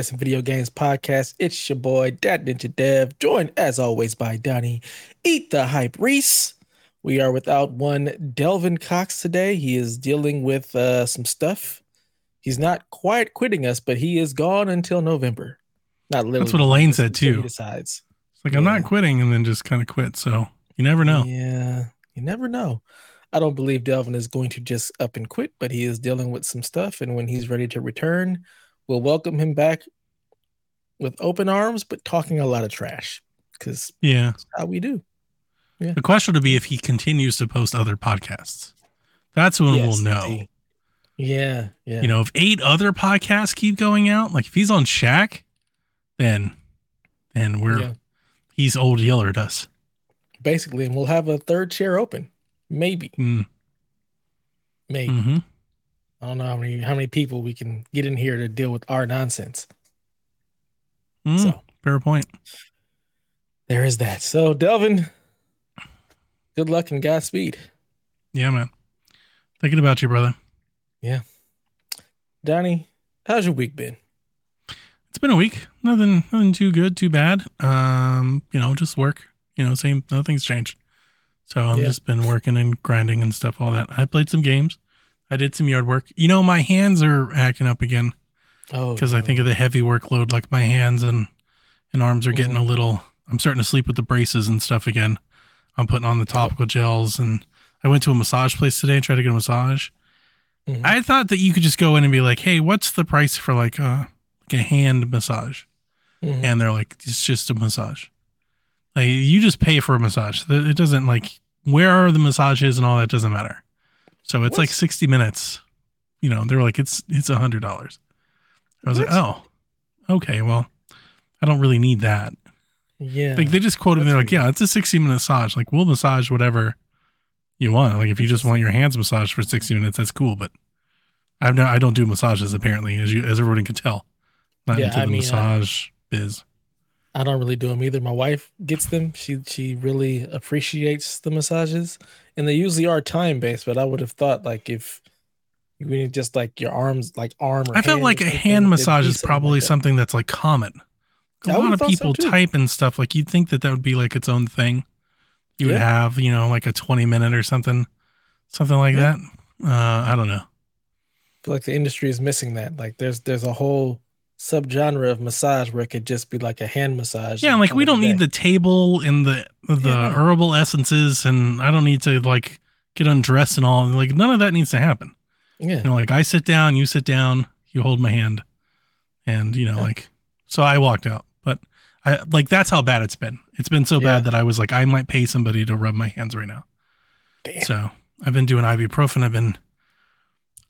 Play Some Video Games podcast. It's your boy, Dad Ninja Dev, joined as always by Donnie, Eat the Hype Reese. We are without one Delvin Cox today. He is dealing with uh, some stuff. He's not quite quitting us, but he is gone until November. Not literally. That's what Elaine said until he too. decides. It's like I'm not quitting, and then just kind of quit. So you never know. Yeah, you never know. I don't believe Delvin is going to just up and quit, but he is dealing with some stuff. And when he's ready to return, we'll welcome him back with open arms, but talking a lot of trash because Yeah. that's how we do. Yeah. The question would be if he continues to post other podcasts. That's when Yes, we'll know. indeed. Yeah, yeah. You know, if eight other podcasts keep going out, like if he's on Shack, then then we're Yeah. he's old yeller us. basically, and we'll have a third chair open. Maybe, Mm, maybe. hmm I don't know how many how many people we can get in here to deal with our nonsense. Mm, So fair point. there is that. So Delvin, good luck and Godspeed. Yeah, man. Thinking about you, brother. Yeah. Donnie, how's your week been? It's been a week. Nothing nothing too good, too bad. Um, you know, just work. You know, same nothing's changed. So I've Yeah. just been working and grinding and stuff, all that. I played some games. I did some yard work. You know, my hands are acting up again Oh, because I think of the heavy workload. Like my hands and and arms are getting a little. I'm starting to sleep with the braces and stuff again. I'm putting on the topical gels and I went to a massage place today and tried to get a massage. Mhm. I thought that you could just go in and be like, "Hey, what's the price for like a like a hand massage?" Mhm. And they're like, "It's just a massage. Like you just pay for a massage. It doesn't like where are the massages and all that doesn't matter. So it's like 60 minutes. You know, they're like, it's it's a hundred dollars. I was like, oh, okay, well, I don't really need that. yeah, Like they just quoted me like, yeah, it's a 60 minute massage. Like we'll massage whatever you want. Like if you just want your hands massaged for 60 minutes, that's cool. But I've no, I don't do massages apparently, as you as everyone can tell. Not Yeah, into I the mean, I- massage biz. I don't really do them either. My wife gets them. She she really appreciates the massages, and they usually are time based. But I would have thought like if you need just like your arms, like arm or I felt like a hand massage is probably like that. something that's like common. A I lot of thought so, people type and stuff. Like you'd think that that would be like its own thing. You would have, you know, like a 20 minute or something, something like Yeah. that. Uh, I don't know. I feel like the industry is missing that. Like there's there's a whole subgenre of massage where it could just be like a hand massage. Yeah, like we don't need the table and the the Yeah, herbal essences, and I don't need to like get undressed and all. Like none of that needs to happen. yeah. You know, like I sit down, you sit down, you hold my hand, and you know, Yeah. like so I walked out. But I like that's how bad it's been. It's been so Yeah. bad that I was like, I might pay somebody to rub my hands right now. Damn. So I've been doing ibuprofen. I've been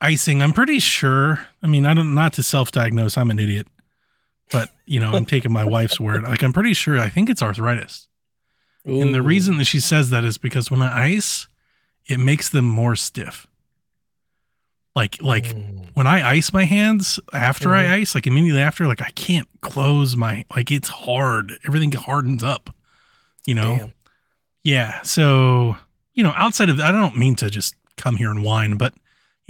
icing. I'm pretty sure. I mean, I don't not to self-diagnose. I'm an idiot, but you know, I'm taking my wife's word. Like I'm pretty sure. I think it's arthritis. And the reason that she says that is because when I ice, it makes them more stiff. Like like Mm. when I ice my hands after Mhm. I ice, like immediately after, like I can't close my like it's hard. Everything hardens up. You know? Damn. Yeah. So, you know, outside of I don't mean to just come here and whine, but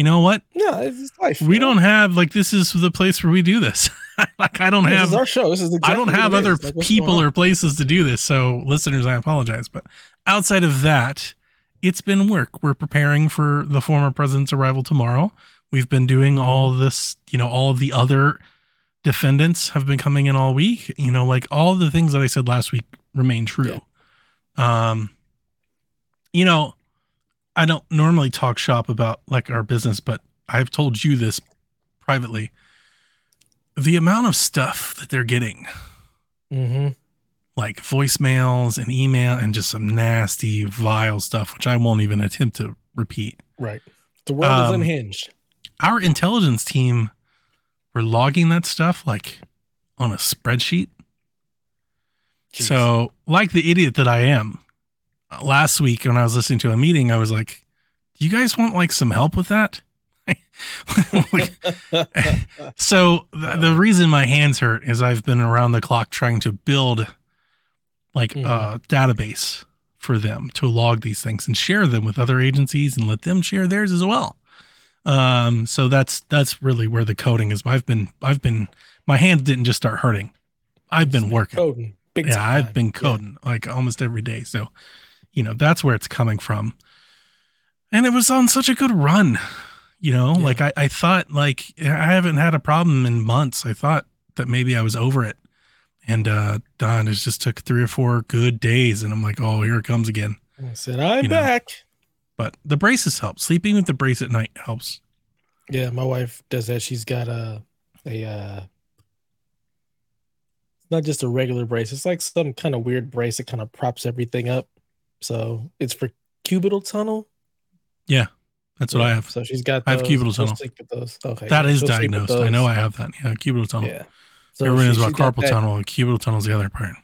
you know what? No, it's life. We don't have like this is the place where we do this. like I don't This have our show. This is I don't have other. Like, people or places to do this. So, listeners, I apologize. But outside of that, it's been work. We're preparing for the former president's arrival tomorrow. We've been doing all this, you know, all of the other defendants have been coming in all week. You know, like all the things that I said last week remain true. Um, you know, I don't normally talk shop about like our business, but I've told you this privately. The amount of stuff that they're getting Mhm. like voicemails and email and just some nasty, vile stuff, which I won't even attempt to repeat. Right. The world is Um, unhinged. Our intelligence team were logging that stuff like on a spreadsheet. Jeez. So, like the idiot that I am, last week when I was listening to a meeting, I was like, "Do you guys want like some help with that?" Like, so the, the reason my hands hurt is I've been around the clock trying to build like Mhm. a database for them to log these things and share them with other agencies and let them share theirs as well. Um, so that's that's really where the coding is. I've been I've been my hands didn't just start hurting. I've been working. Coding. Big yeah, time. I've been coding yeah. like almost every day. So, you know, that's where it's coming from. And it was on such a good run. You know, yeah. like I, I thought like I haven't had a problem in months. I thought that maybe I was over it. And uh Don it just took three or four good days and I'm like, oh, here it comes again. I said, I'm you back. Know? But the braces help. Sleeping with the brace at night helps. Yeah, my wife does that. She's got a a uh not just a regular brace. It's like some kind of weird brace that kind of props everything up. So it's for cubital tunnel. Yeah, that's what I have. So she's got. Those. I have cubital tunnel. Those. Okay, that is diagnosed. I know I have that. Yeah, cubital tunnel. Yeah. So Everyone knows about carpal tunnel, and cubital tunnel is the other part.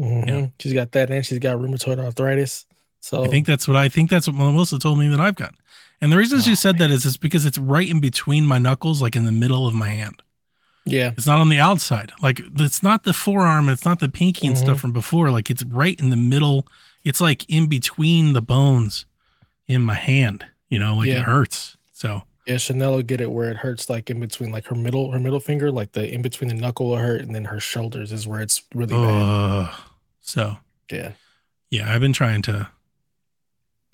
Mm-hmm. Yeah. She's got that, and she's got rheumatoid arthritis. So I think that's what I think that's what Melissa told me that I've got. And the reason oh, she said man. that is it's because it's right in between my knuckles, like in the middle of my hand. Yeah. It's not on the outside. Like it's not the forearm, it's not the pinky and mm-hmm. stuff from before. Like it's right in the middle. It's like in between the bones in my hand. You know, like yeah. it hurts. So yeah, Chanel will get it where it hurts like in between like her middle her middle finger, like the in between the knuckle will hurt, and then her shoulders is where it's really uh, bad. So yeah. Yeah, I've been trying to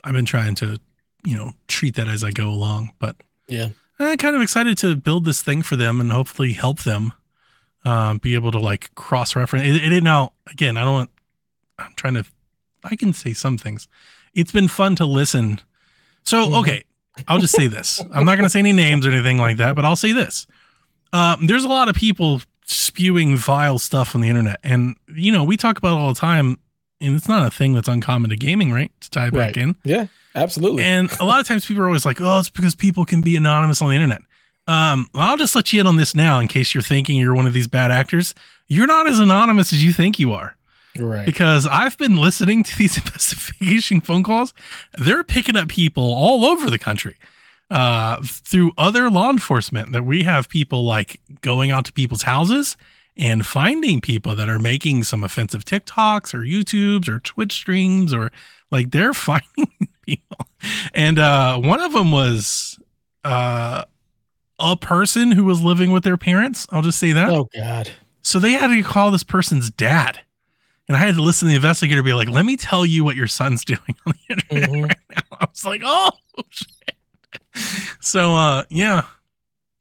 I've been trying to, you know, treat that as I go along. But yeah. I'm kind of excited to build this thing for them and hopefully help them um, be able to like cross reference. It, it now again, I don't want. I'm trying to. I can say some things. It's been fun to listen. So mm-hmm. okay, I'll just say this. I'm not going to say any names or anything like that, but I'll say this. Um, there's a lot of people spewing vile stuff on the internet, and you know we talk about all the time, and it's not a thing that's uncommon to gaming, right? To tie back right. in, yeah. Absolutely. And a lot of times people are always like, oh, it's because people can be anonymous on the internet. Um, I'll just let you in on this now in case you're thinking you're one of these bad actors. You're not as anonymous as you think you are. Right. Because I've been listening to these investigation phone calls. They're picking up people all over the country uh, through other law enforcement that we have people like going out to people's houses and finding people that are making some offensive TikToks or YouTubes or Twitch streams or like they're finding people. And uh, one of them was uh, a person who was living with their parents. I'll just say that. Oh God. So they had to call this person's dad. And I had to listen to the investigator be like, let me tell you what your son's doing on the internet mm-hmm. right now. I was like, oh shit. So uh yeah.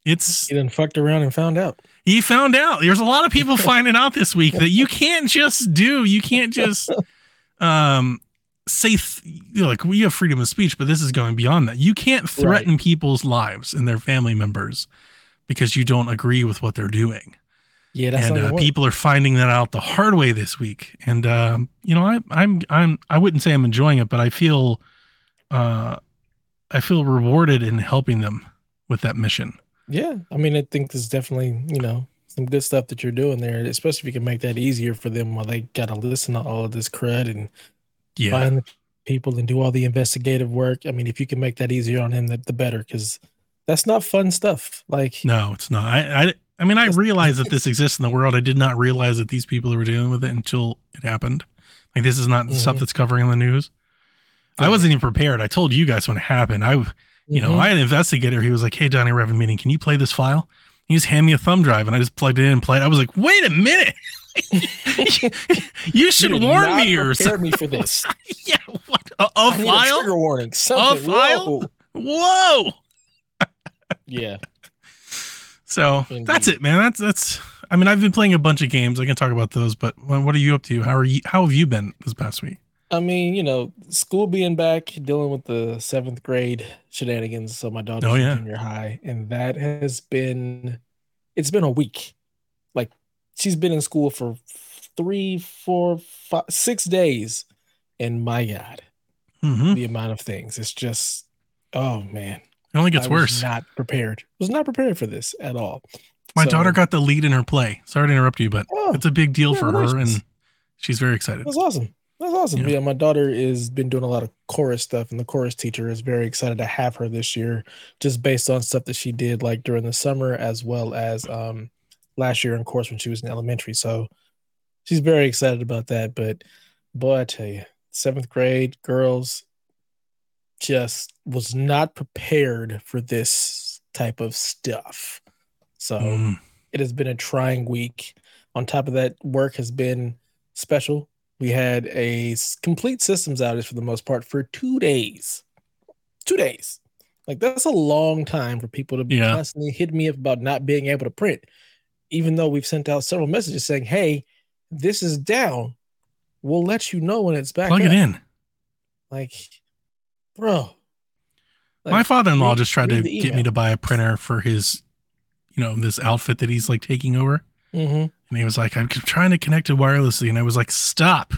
It's he then fucked around and found out. He found out. There's a lot of people finding out this week that you can't just do, you can't just um say th- you know, like we have freedom of speech, but this is going beyond that. You can't threaten right. people's lives and their family members because you don't agree with what they're doing. Yeah, and uh, people are finding that out the hard way this week. And um, you know, I, I'm I'm I wouldn't say I'm enjoying it, but I feel uh, I feel rewarded in helping them with that mission. Yeah, I mean, I think there's definitely you know some good stuff that you're doing there, especially if you can make that easier for them while they got to listen to all of this crud and yeah. find the people and do all the investigative work. I mean, if you can make that easier on him, the, the better, because that's not fun stuff. Like, no, it's not. I, I, I mean, I realize that this exists in the world. I did not realize that these people were dealing with it until it happened. Like, this is not mm-hmm. stuff that's covering the news. I wasn't even prepared. I told you guys when it happened. I, you mm-hmm. know, I had an investigator. He was like, "Hey, Johnny, a meeting. Can you play this file?" He just handed me a thumb drive, and I just plugged it in and played. I was like, "Wait a minute." you should you warn me or something. me for this. yeah, what? A, a file? A trigger warning. Something. A file? Whoa. Whoa. yeah. So Indeed. that's it, man. That's that's. I mean, I've been playing a bunch of games. I can talk about those, but what are you up to? How are you? How have you been this past week? I mean, you know, school being back, dealing with the seventh grade shenanigans. So my daughter's oh, yeah. in junior high, and that has been. It's been a week Like she's been in school for three, four, five, six days, and my God, mm-hmm. the amount of things. It's just, oh man, it only gets I worse. Not prepared. Was not prepared for this at all. My so, daughter got the lead in her play. Sorry to interrupt you, but oh, it's a big deal for her, and she's very excited. That's awesome. That's awesome. Yeah. yeah, my daughter is been doing a lot of chorus stuff, and the chorus teacher is very excited to have her this year, just based on stuff that she did like during the summer, as well as um last year, in course, when she was in elementary. So she's very excited about that. But boy, I tell you, seventh grade girls just was not prepared for this type of stuff. So Mm. it has been a trying week. On top of that, work has been special. We had a complete systems outage for the most part for two days. Two days. Like that's a long time for people to be Yeah. constantly hitting me up about not being able to print, even though we've sent out several messages saying, "Hey, this is down. We'll let you know when it's back." Plug up." it in. Like, bro. My father-in-law read- just tried to get me to buy a printer for his, you know, this outfit that he's like taking over. Mhm. And he was like, I'm trying to connect it wirelessly. And I was like, stop.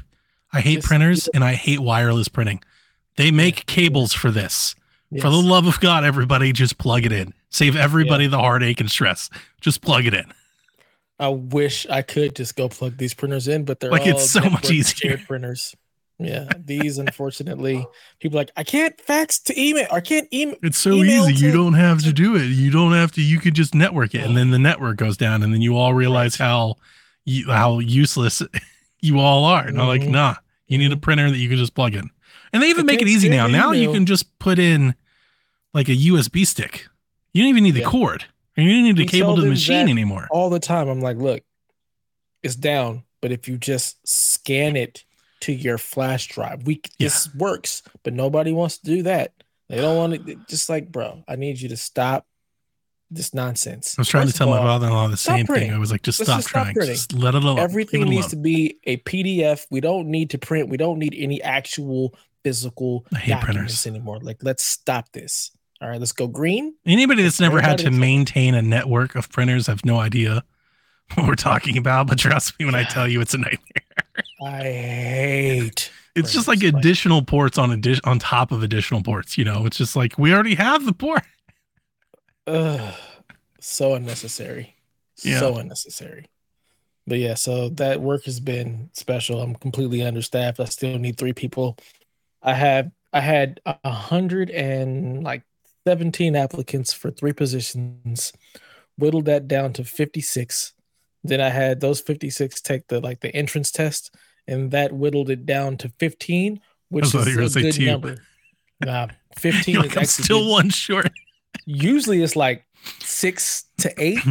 I hate Just- printers and I hate wireless printing. They make cables for this. For the love of God, everybody just plug it in. Save everybody the heartache and stress. Just plug it in. I wish I could just go plug these printers in, but they're Like, it's so much easier. printers. Yeah, these unfortunately, people like I can't fax to email. I can't email. It's so Email easy. You don't have to do it. You don't have to. You could just network it, and then the network goes down, and then you all realize how you, how useless you all are. And I'm like, mm-hmm. nah, you need a mm-hmm. printer that you can just plug in. And they even I make it easy now. send Now you can just put in like a USB stick. You don't even need the cord. And you don't need the We cable to the machine anymore. all the time. I'm like, look, it's down, but if you just scan it to your flash drive, we this works. But nobody wants to do that. They don't want to. Just like, bro, I need you to stop this nonsense. I was trying First to tell my father-in-law the stop same thing. I was like, just Let's stop just trying. printing. Just let it alone. Everything it needs alone. to be a PDF. We don't need to print. We don't need any actual physical I hate documents printers. anymore. Like, let's stop this. All right, let's go green. Anybody that's never had to maintain a network of printers have no idea what we're talking about. But trust me when I tell you, it's a nightmare. I hate. It's just like additional ports on addition on top of additional ports. You know, it's just like we already have the port. Ugh, so unnecessary. Yeah. So unnecessary. But yeah, so that work has been special. I'm completely understaffed. I still need three people. I have I had a hundred and like 17 applicants for three positions, whittled that down to 56. Then I had those 56 take the like the entrance test, and that whittled it down to 15, which is a good two. number. Nah, 15 You're is I'm actually still good. one short. Usually it's like six to eight.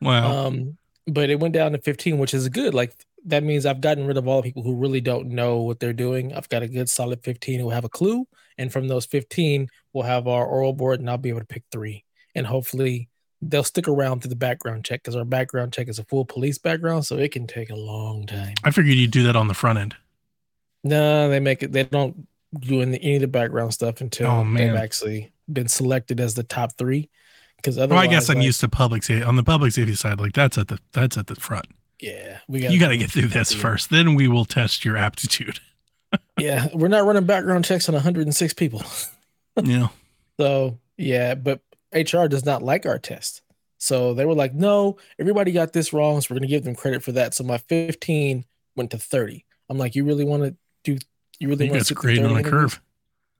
Wow. Um, but it went down to 15, which is good. Like that means I've gotten rid of all the people who really don't know what they're doing. I've got a good solid 15 who have a clue. And from those 15, we'll have our oral board and I'll be able to pick three. And hopefully they'll stick around through the background check because our background check is a full police background. So it can take a long time. I figured you'd do that on the front end. No, they make it, they don't do any, any of the background stuff until Oh, they've actually been selected as the top three. Because Well, otherwise, I guess I'm like, used to public safety. On the public safety side, like that's at the that's at the front. Yeah, we got. you got to get through this first, then we will test your aptitude. Yeah, we're not running background checks on 106 people. yeah. So yeah, but HR does not like our test. So they were like, no, everybody got this wrong. So we're gonna give them credit for that. So my 15 went to 30. I'm like, you really want to do you really want to grading on a curve.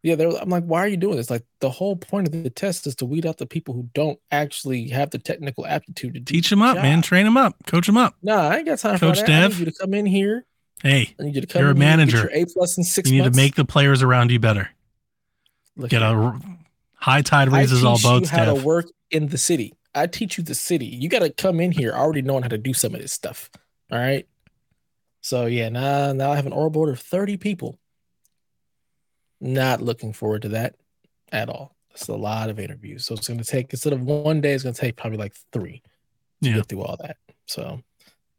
Yeah, they're I'm like, why are you doing this? Like the whole point of the test is to weed out the people who don't actually have the technical aptitude to Teach the them up, man. Train them up. Coach them up. Nah, I ain't got time Coach for that. I Dev? need you to come in here. Hey, I need you to come You're a manager. A plus in six you need months. to make the players around you better. Look Get a high tide raises all teach boats. you how to work in the city. I teach you the city. You got to come in here already knowing how to do some of this stuff. All right. So yeah, now now I have an oral board of thirty people. Not looking forward to that at all. It's a lot of interviews, so it's going to take instead of one day, it's going to take probably like three to Yeah. get through all that. So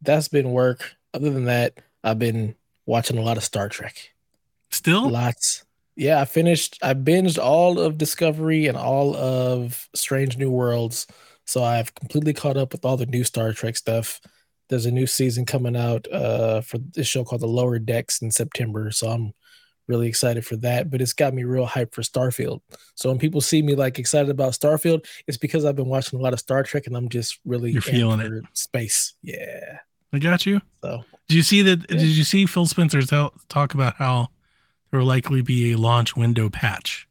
that's been work. Other than that, I've been watching a lot of Star Trek. Still, Lots. Yeah, I finished. I binged all of Discovery and all of Strange New Worlds. So I've completely caught up with all the new Star Trek stuff. There's a new season coming out uh, for this show called The Lower Decks in September. So I'm really excited for that. But it's got me real hyped for Starfield. So when people see me like excited about Starfield, it's because I've been watching a lot of Star Trek and I'm just really You're feeling it. Space. Yeah. I got you. So Did you see that? Yeah. Did you see Phil Spencer talk about how there will likely be a launch window patch?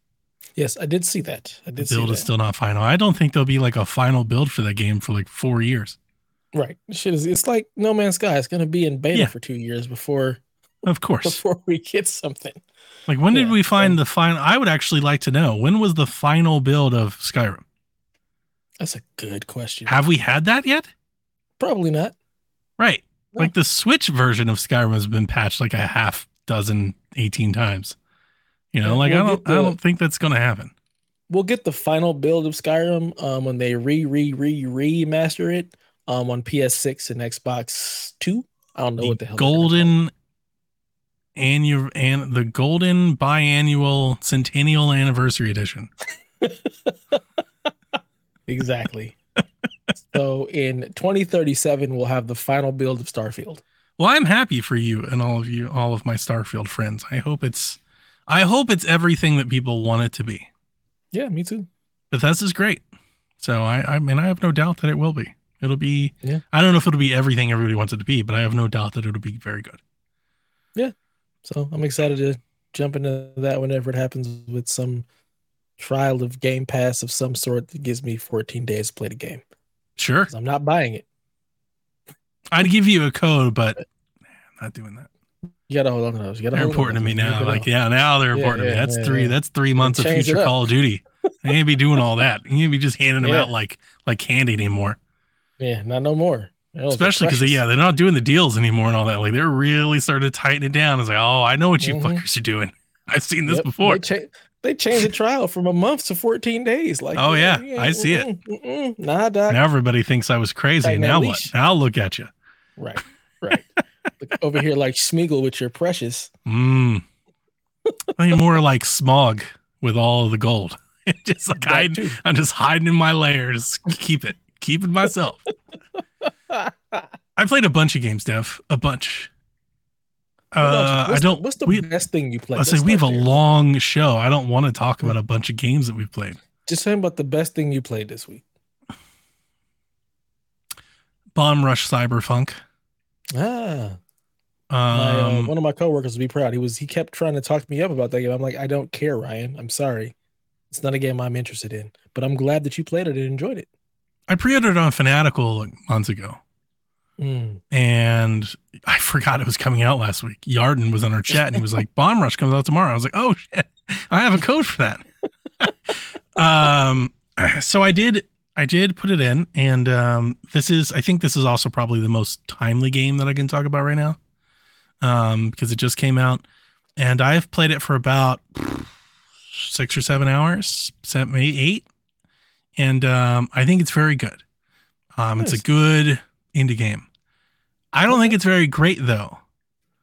yes, I did see that. I The did see build is still not final. I don't think there'll be like a final build for that game for like four years. Right. Shit is it's like No Man's Sky. It's gonna be in beta Yeah. for two years before Of course. before we get something. Like when did we find so- the final? I would actually like to know when was the final build of Skyrim. That's a good question. Have we had that yet? Probably not. Right. No. Like the Switch version of Skyrim has been patched like a half dozen, 18 times. You know, like we'll I don't get I don't think that's gonna happen. We'll get the final build of Skyrim um, when they re re re remaster it um, on PS6 and Xbox Two. I don't know what the The hell. they're gonna call it. golden annual and the golden biannual centennial anniversary edition. Exactly. so in 2037, we'll have the final build of Starfield. Well, I'm happy for you and all of you, all of my Starfield friends. I hope it's, I hope it's everything that people want it to be. Yeah, me too. Bethesda's great, so I, I mean, I have no doubt that it will be. It'll be. Yeah. I don't know if it'll be everything everybody wants it to be, but I have no doubt that it'll be very good. Yeah. So I'm excited to jump into that whenever it happens with some trial of Game Pass of some sort that gives me 14 days to play the game. Sure. I'm not buying it. I'd give you a code, but I'm not doing that. You gotta hold on to those. You gotta They're important to me now. Like, yeah, now they're Yeah, important to me. That's yeah, three. yeah. That's three months of future. Call of Duty. I ain't be doing all that. You ain't be just handing them Yeah. out like like candy anymore. yeah, not no more. Especially because yeah, they're not doing the deals anymore and all that. Like they're really starting to tighten it down. It's like, oh, I know what you Mhm. fuckers are doing. I've seen this Yep, before. They, cha- they changed the trial from a month to 14 days. Like, Oh, yeah, I see it. nah, doc. Now everybody thinks I was crazy. That Now what? Now look at you. Right, right. Over here, like Smeagol with your precious. Mm. I mean, more like smog with all of the gold. just like hiding. I'm just hiding in my layers. Keep it. Keep it myself. I played a bunch of games, Dev. A bunch. What about you? Uh, I don't. what's the we, best thing you played? I say we have a long show. I don't want to talk about a bunch of games that we've played. Just saying about the best thing you played this week. Bomb Rush Cyberfunk. Ah, my, uh, Um, one of my coworkers would be proud. He was he kept trying to talk me up about that game. I'm like, I don't care, Ryan. I'm sorry. It's not a game I'm interested in. But I'm glad that you played it and enjoyed it. I pre-ordered on Fanatical like months ago, Mm. and I forgot it was coming out last week. Yarden was on our chat, and he was like, "Bomb Rush comes out tomorrow." I was like, "Oh shit, I have a code for that." um, so I did. I did put it in, and um, this is. I think this is also probably the most timely game that I can talk about right now, um, because it just came out, and I've played it for about six or seven hours, seven, maybe eight, and um, I think it's very good. Um, It's a good indie game. I don't think it's very great though,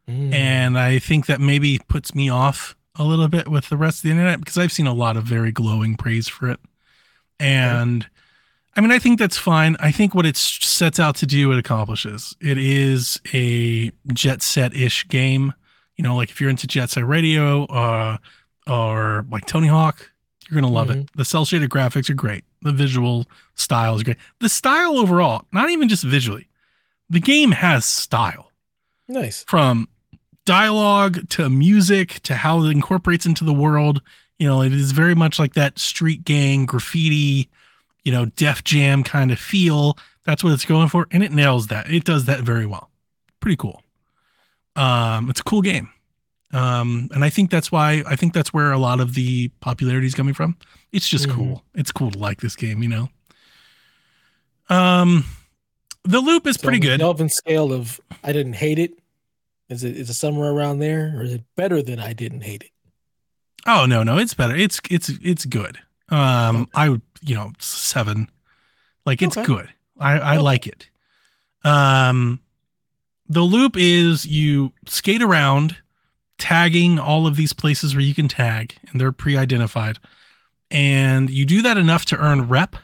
Mm. and I think that maybe puts me off a little bit with the rest of the internet because I've seen a lot of very glowing praise for it, and I mean I think that's fine. I think what it sets out to do it accomplishes. It is a jet set ish game. You know, like if you're into Jet Set Radio, uh, or like Tony Hawk, you're gonna love it. The cel shaded graphics are great. The visual style is great. The style overall, not even just visually, the game has style nice. from dialogue to music to how it incorporates into the world. You know, it is very much like that street gang graffiti, you know, Def Jam kind of feel. That's what it's going for, and it nails that. It does that very well. Pretty cool. Um, it's a cool game. Um, and I think that's why I think that's where a lot of the popularity is coming from. It's just Mhm. cool. It's cool to like this game, you know. Um, the loop is So pretty good. Kelvin scale of I didn't hate it. Is it is it somewhere around there, or is it better than I didn't hate it? Oh no, no, it's better. It's it's it's good. Um, I would you know seven, like it's Okay. good. I I Okay. like it. Um, the loop is you skate around, tagging all of these places where you can tag, and they're pre-identified, and you do that enough to earn rep.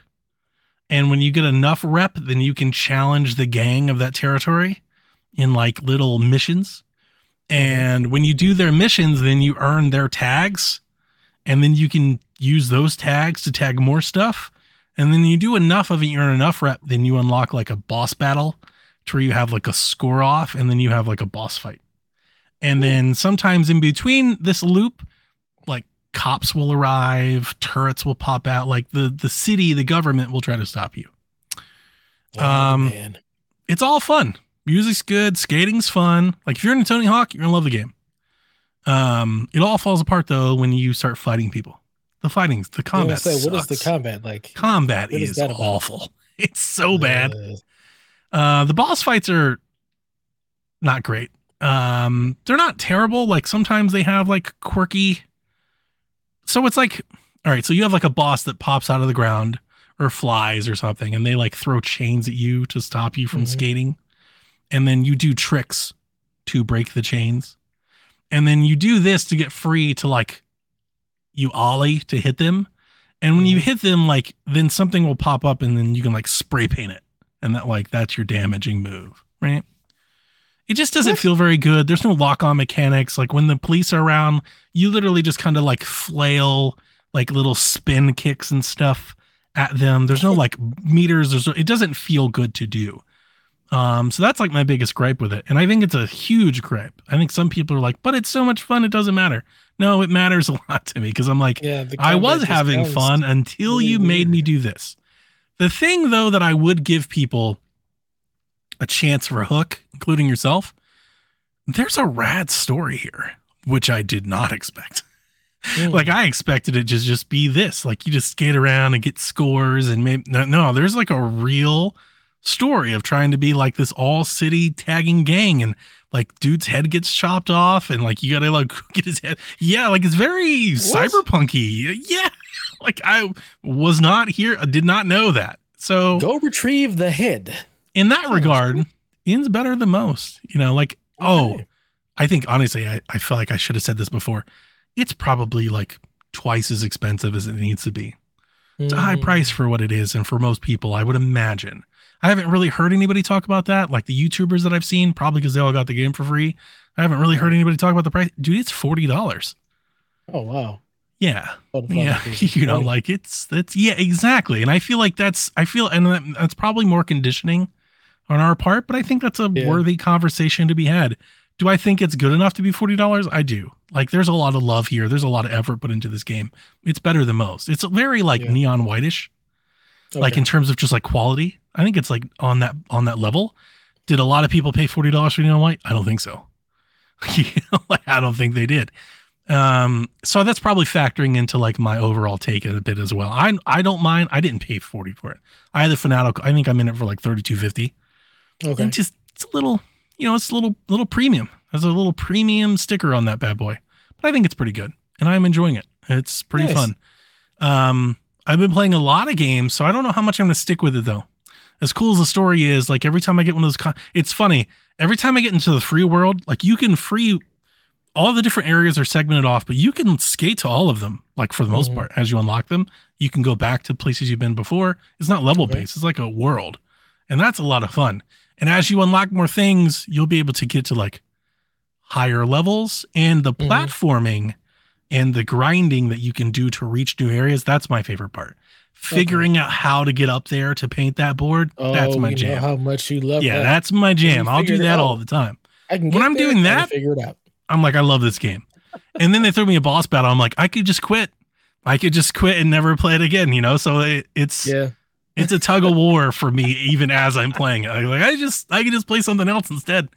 And when you get enough rep, then you can challenge the gang of that territory in like little missions. And when you do their missions, then you earn their tags. And then you can use those tags to tag more stuff. And then you do enough of it, you earn enough rep, then you unlock like a boss battle to where you have like a score off and then you have like a boss fight. And then sometimes in between this loop, like cops will arrive, turrets will pop out, like the the city, the government will try to stop you. Um, man. It's all fun. Music's good, skating's fun. Like if you're into Tony Hawk, you're gonna love the game. Um, it all falls apart though when you start fighting people. The fighting, the combat. say, what is the combat like? combat is is awful. It's so bad. Uh, Uh, the boss fights are not great. Um, they're not terrible. Like sometimes they have like quirky. So it's like, all right. So you have like a boss that pops out of the ground or flies or something, and they like throw chains at you to stop you from Mhm. skating, and then you do tricks to break the chains, and then you do this to get free to like you ollie to hit them, and when you Mhm. hit them, like then something will pop up, and then you can like spray paint it and that like that's your damaging move, right? It just doesn't feel very good. There's no lock on mechanics. Like when the police are around, you literally just kind of like flail like little spin kicks and stuff at them. There's no like meters. There's no, it doesn't feel good to do. Um, so that's like my biggest gripe with it. And I think it's a huge gripe. I think some people are like, but it's so much fun, it doesn't matter. No, it matters a lot to me because I'm like, yeah, I was having fun until you made me do this. The thing though that I would give people a chance for a hook, including yourself, there's a rad story here, which I did not expect. Mm. Like I expected it to just be this, like you just skate around and get scores and maybe no, no, there's like a real story of trying to be like this all city tagging gang and like dude's head gets chopped off and like you gotta like get his head. Yeah, like it's very What? cyberpunky. Yeah. Like I was not here, I did not know that. So Go retrieve the head. in that regard. In's better than most. You know, like, oh, I think honestly, I, I feel like I should have said this before. It's probably like twice as expensive as it needs to be. It's a high Mm. price for what it is, and for most people, I would imagine. I haven't really heard anybody talk about that. Like the YouTubers that I've seen, probably because they all got the game for free. I haven't really heard anybody talk about the price. Dude, it's forty dollars. Oh wow. Yeah, yeah. You know, like it's that's yeah, exactly. And I feel like that's I feel and that's probably more conditioning on our part, but I think that's a Yeah. worthy conversation to be had. Do I think it's good enough to be forty dollars? I do. Like, there's a lot of love here. There's a lot of effort put into this game. It's better than most. It's very like Yeah. neon whitish, like in terms of just like quality. I think it's like on that on that level. Did a lot of people pay forty dollars for neon white? I don't think so. You know, like, I don't think they did. Um, so that's probably factoring into like my overall take a bit as well. I I don't mind. I didn't pay forty for it. I had the fanatical. I think I'm in it for like thirty two fifty. okay. And just it's a little, you know, it's a little little premium. There's a little premium sticker on that bad boy. But I think it's pretty good. And I'm enjoying it. It's pretty Nice. fun. Um I've been playing a lot of games, so I don't know how much I'm gonna stick with it though. As cool as the story is, like every time I get one of those con- it's funny. Every time I get into the free world, like you can free all the different areas are segmented off, but you can skate to all of them, like for the most Mhm. part, as you unlock them. You can go back to places you've been before. It's not level Okay. based, it's like a world. And that's a lot of fun. And as you unlock more things, you'll be able to get to like higher levels and the Mhm. platforming and the grinding that you can do to reach new areas. That's my favorite part. Figuring out how to get up there to paint that board. Oh, that's my jam. how much you love Yeah, that. that's my jam. I'll do that all the time. I can when I'm doing I that- figure it out. I'm like, I love this game. And then they threw me a boss battle. I'm like, I could just quit. I could just quit and never play it again, you know? So it, it's Yeah. it's a tug of war for me even as I'm playing it. Like I just I can just play something else instead.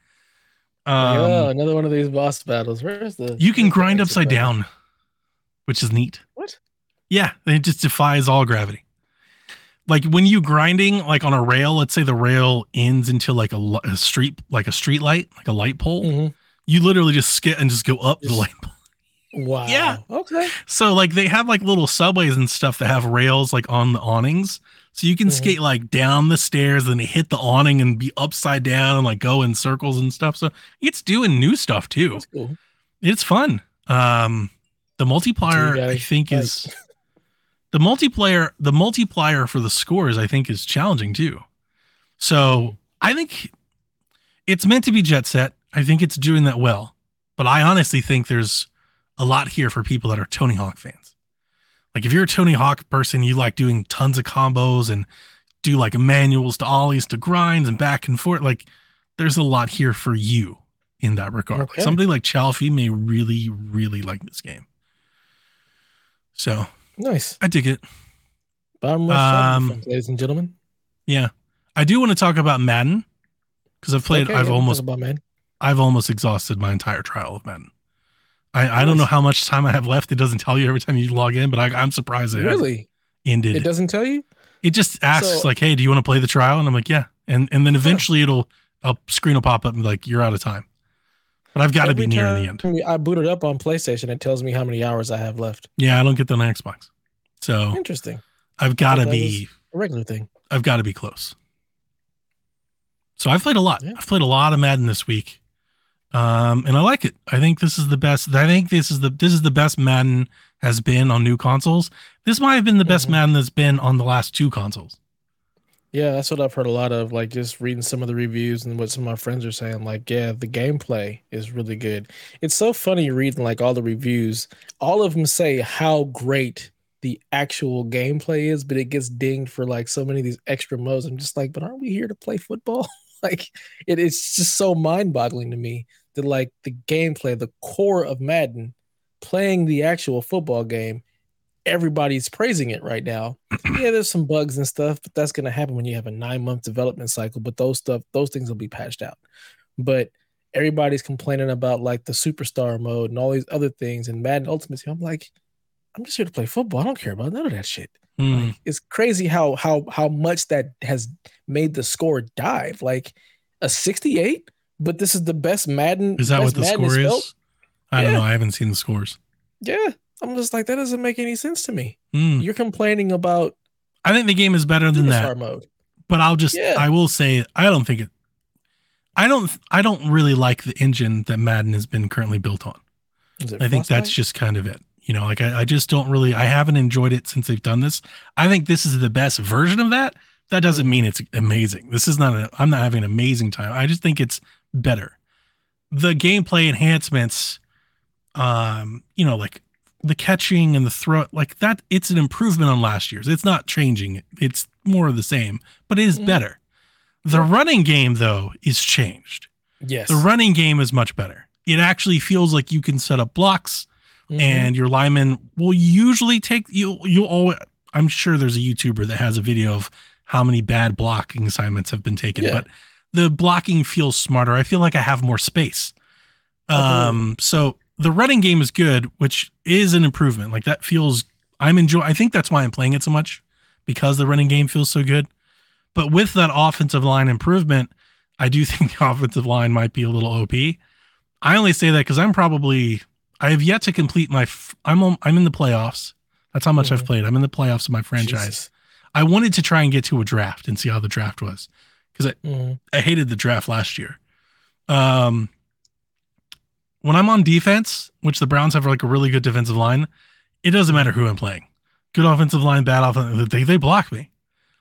Um, oh, another one of these boss battles. Where's the? you can grind upside down, which is neat. What? Yeah, it just defies all gravity. Like when you grinding like on a rail, let's say the rail ends into like a, a street like a street light, like a light pole. Mhm. You literally just skip and just go up the light pole. Wow. Yeah. Okay. So like they have like little subways and stuff that have rails like on the awnings. So you can Mhm. skate like down the stairs and hit the awning and be upside down and like go in circles and stuff. So it's doing new stuff too. That's cool. It's fun. Um the multiplier I think like- is the multiplayer the multiplier for the scores I think is challenging too. So I think it's meant to be jet set. I think it's doing that well. But I honestly think there's a lot here for people that are Tony Hawk fans. Like if you're a Tony Hawk person, you like doing tons of combos and do like manuals to ollies to grinds and back and forth. Like there's a lot here for you in that regard. Okay. Somebody like Chalfie may really, really like this game. So Nice. I dig it. Bottomless Um, um, ladies and gentlemen. Yeah. I do want to talk about Madden because I've played Okay, I've yeah, almost about. I've almost exhausted my entire trial of Madden. I, I don't know how much time I have left. It doesn't tell you every time you log in, but I, I'm surprised it Really? ended. It doesn't tell you? It just asks So- like, "Hey, do you want to play the trial?" And I'm like, "Yeah." And and then eventually it'll a screen will pop up and be like, "You're out of time." But I've got to be near the end. I boot it up on PlayStation. It tells me how many hours I have left. Yeah, I don't get that on Xbox, so Interesting. I've got to be A regular thing. I've got to be close. So I've played a lot. Yeah. I've played a lot of Madden this week, um, and I like it. I think this is the best. I think this is the this is the best Madden has been on new consoles. This might have been the best Mhm. Madden that's been on the last two consoles. Yeah, that's what I've heard a lot of. Like just reading some of the reviews and what some of my friends are saying. Like, yeah, the gameplay is really good. It's so funny reading like all the reviews. All of them say how great the actual gameplay is, but it gets dinged for like so many of these extra modes. I'm just like, but aren't we here to play football? like, it is just so mind-boggling to me that like the gameplay, the core of Madden, playing the actual football game, everybody's praising it right now yeah, there's some bugs and stuff, but that's gonna happen when you have a nine month development cycle. But those stuff, those things will be patched out. But everybody's complaining about like the superstar mode and all these other things and Madden Ultimate Team. I'm like, I'm just here to play football. I don't care about none of that shit. Hmm. Like, it's crazy how how how much that has made the score dive. Like a 68, but this is the best Madden. Is that what the Madden score is? I don't Yeah. know. I haven't seen the scores. Yeah, I'm just like that doesn't make any sense to me. Hmm. You're complaining about I think the game is better than that. mode. but I'll just Yeah. I will say I don't think it I don't I don't really like the engine that Madden has been currently built on. I think that's just kind of it. You know, like I, I just don't really I haven't enjoyed it since they've done this. I think this is the best version of that. That doesn't mean it's amazing. This is not a I'm not having an amazing time. I just think it's better. The gameplay enhancements, um, you know, like the catching and the throw, like that, it's an improvement on last year's. It's not changing. It's more of the same, but it is Mhm. better. The running game, though, is changed. yes. The running game is much better. It actually feels like you can set up blocks Mhm. and your lineman will usually take you you'll always I'm sure there's a YouTuber that has a video of how many bad blocking assignments have been taken, Yeah. but the blocking feels smarter. I feel like I have more space. Um so the running game is good, which is an improvement. Like that feels I'm enjoy I think that's why I'm playing it so much because the running game feels so good. But with that offensive line improvement, I do think the offensive line might be a little OP. I only say that because I'm probably I have yet to complete my. f- I'm on, I'm in the playoffs. That's how much I've Mhm. played. I'm in the playoffs of my franchise. Jesus. I wanted to try and get to a draft and see how the draft was because. I, I hated the draft last year. Um, when I'm on defense, which the Browns have like a really good defensive line, it doesn't matter who I'm playing. Good offensive line, bad offensive, they they block me.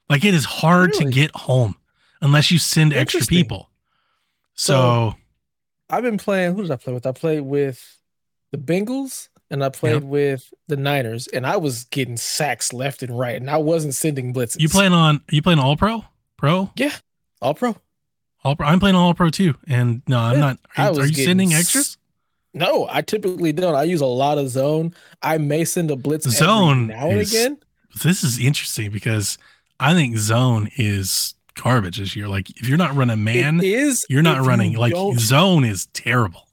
Like it is hard Really? to get home unless you send extra people. So, I've been playing. Who did I play with? I played with the Bengals and I played with the Niners, and I was getting sacks left and right, and I wasn't sending blitzes. you playing on you playing all pro? Pro? Yeah, All pro? All pro. I'm playing all pro too. And no, I'm Yeah, not. I Are, was are you sending extras? No, I typically don't. I use a lot of zone. I may send a blitz Zone now and again. This is interesting because I think zone is garbage this year. Like if you're not running man, it is. you're not running. you like zone is terrible.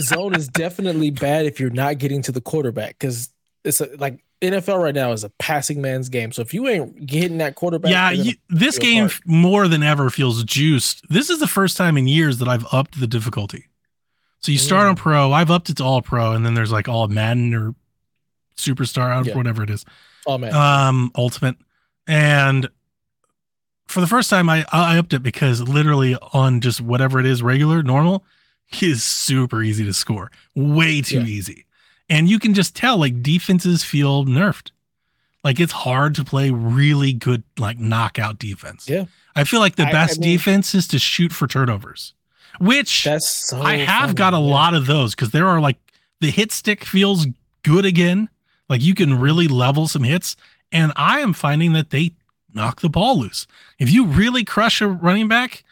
zone is definitely bad if you're not getting to the quarterback because it's a, like NFL right now is a passing man's game. So if you ain't getting that quarterback, yeah, you, this game apart. more than ever feels juiced. This is the first time in years that I've upped the difficulty. So you start on Mm. pro. I've upped it to all pro, and then there's like all Madden or superstar, I Yeah. whatever it is. oh man, um ultimate and for the first time i i upped it because literally on just whatever it is regular normal is super easy to score way too Yeah. easy and you can just tell like defenses feel nerfed like it's hard to play really good like knockout defense Yeah. i feel like the I- I best mean- defense is to shoot for turnovers which that's so. I have funny, got a yeah. lot of those because there are like the hit stick feels good again. Like you can really level some hits. And I am finding that they knock the ball loose. If you really crush a running back,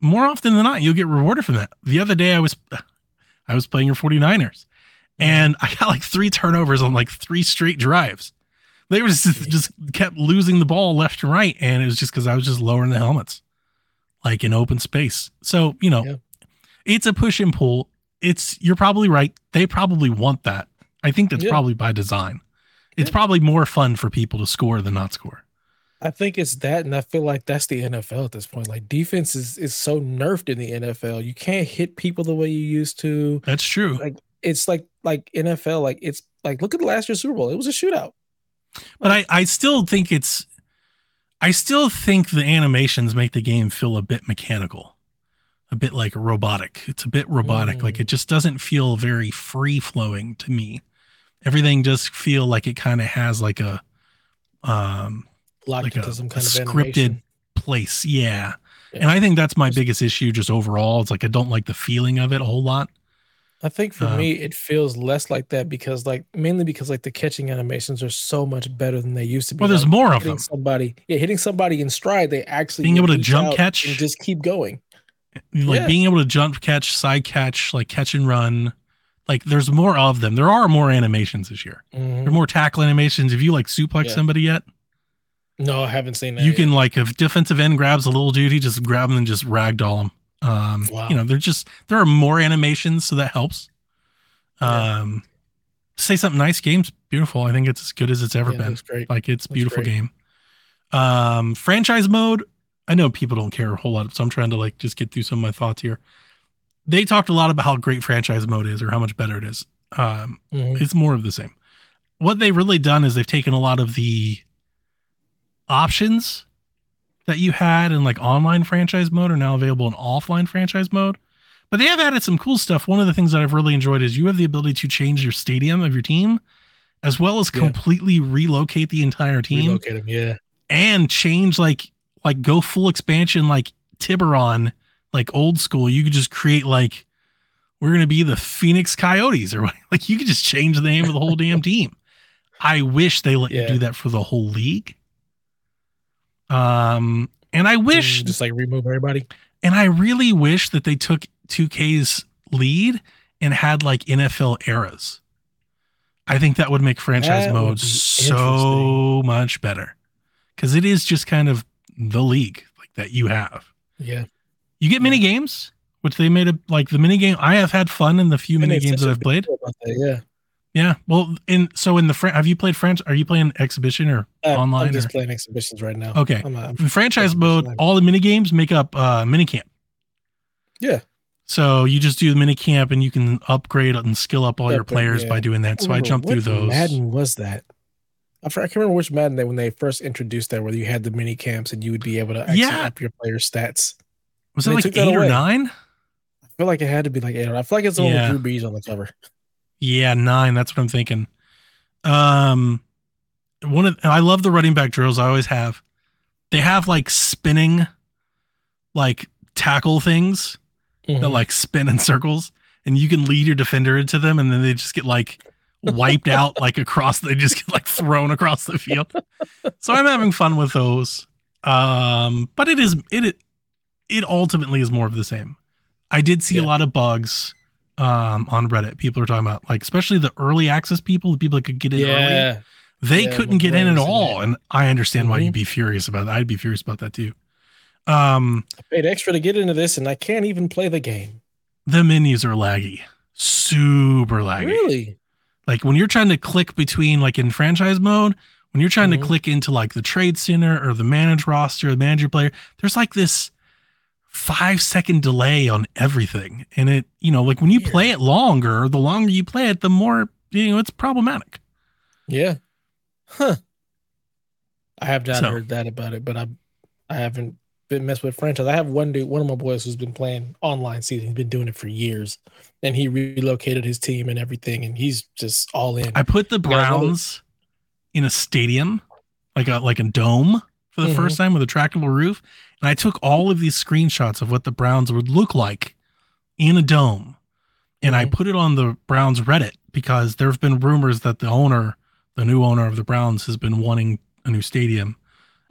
more often than not, you'll get rewarded from that. The other day I was I was playing your 49ers mm-hmm. and I got like three turnovers on like three straight drives. They were just, just kept losing the ball left and right. And it was just because I was just lowering the helmets like in open space. So, you know, Yeah. It's a push and pull. it's you're probably right. They probably want that. I think that's Yeah. probably by design. It's Yeah. probably more fun for people to score than not score. I think it's that, and I feel like that's the NFL at this point. Like defense is is so nerfed in the NFL. You can't hit people the way you used to. That's true. Like it's like like NFL. Like it's like look at the last year's Super Bowl. It was a shootout. But I, I still think it's I still think the animations make the game feel a bit mechanical. A bit like robotic. It's a bit robotic. Like Mm. it just doesn't feel very free flowing to me. Everything just feel like it kind of has like a um Locked Like a- a of scripted- animation. place. Yeah. Yeah. And I think that's my biggest issue just overall. It's like I don't like the feeling of it a whole lot. I think for Um, me, it feels less like that because, like, mainly because like the catching animations are so much better than they used to be. Well, there's Like, more of them. somebody, yeah, hitting somebody in stride. They actually Being able to jump catch. and just keep going. Like Yeah. being able to jump catch side catch like catch and run like there's more of them there are more animations this year Mhm. there are more tackle animations Have you like suplex Yeah. somebody yet No, I haven't seen that. you yet. can like if defensive end grabs a little dude he just grab them and just ragdoll him um Wow. you know they're just there are more animations so that helps Yeah. um say something nice game's beautiful i think it's as good as it's ever Yeah, been like it's beautiful great. game um franchise mode i know people don't care a whole lot so i'm trying to like just get through some of my thoughts here they talked a lot about how great franchise mode is or how much better it is um Mhm. it's more of the same what they've really done is they've taken a lot of the options that you had in like online franchise mode are now available in offline franchise mode but they have added some cool stuff one of the things that i've really enjoyed is you have the ability to change your stadium of your team as well as Yeah. completely relocate the entire team Relocate them, Yeah. and change like like go full expansion like Tiburon, like old school. You could just create like we're gonna be the Phoenix Coyotes or what like you could just change the name of the whole damn team. I wish they let Yeah. you do that for the whole league. Um and I wish Mm, just like remove everybody. and I really wish that they took 2K's lead and had like NFL eras. I think that would make franchise That mode so much better because it is just kind of the league like that you have. Yeah. You get mini games, which they made a like the mini game. I have had fun in the few mini games that I've played. that, Yeah. Yeah. Well, in so in the fran- have you played French? Are you playing exhibition or Uh, online? I'm just or- playing exhibitions right now. Okay. I'm, I'm, in franchise mode, all the mini games make up uh mini camp. Yeah. So you just do the mini camp and you can upgrade and skill up all your players yeah. by doing that. So I remember jumped through those. Madden was that? I, can't remember which Madden they when they first introduced that, where you had the mini camps and you would be able to actually Yeah. up your player stats. Was it like eight or nine? I feel like it had to be like eight. I feel like it's the one Yeah. with Drew Brees on the cover. Yeah, nine. That's what I'm thinking. Um, one of I love the running back drills. I always have. They have like spinning, like tackle things that Mhm. like spin in circles, and you can lead your defender into them, and then they just get like wiped out like across. They just get like thrown across the field. So I'm having fun with those. Um, but it is it it ultimately is more of the same. I did see a lot of bugs um on Reddit. People are talking about like especially the early access people, the people that could get in early. yeah, They Yeah, couldn't get in at all. And I understand why Mhm. you'd be furious about that. I'd be furious about that too. Um I paid extra to get into this, and I can't even play the game. the menus are laggy. Super laggy. Really? Like when you're trying to click between like in franchise mode when you're trying Mhm. to click into like the trade center or the manage roster the manager player there's like this five second delay on everything and it you know like when you play it longer the longer you play it the more you know it's problematic Yeah. Huh. I have not So- heard that about it, but I I haven't been messed with franchise. I have one dude, one of my boys who's been playing online season. He's been doing it for years. And he relocated his team and everything, and he's just all in. i put the browns in a stadium like a like a dome for the Mhm. first time with a trackable roof and i took all of these screenshots of what the browns would look like in a dome and I Mhm. put it on the Browns Reddit because there have been rumors that the owner, the new owner of the Browns, has been wanting a new stadium.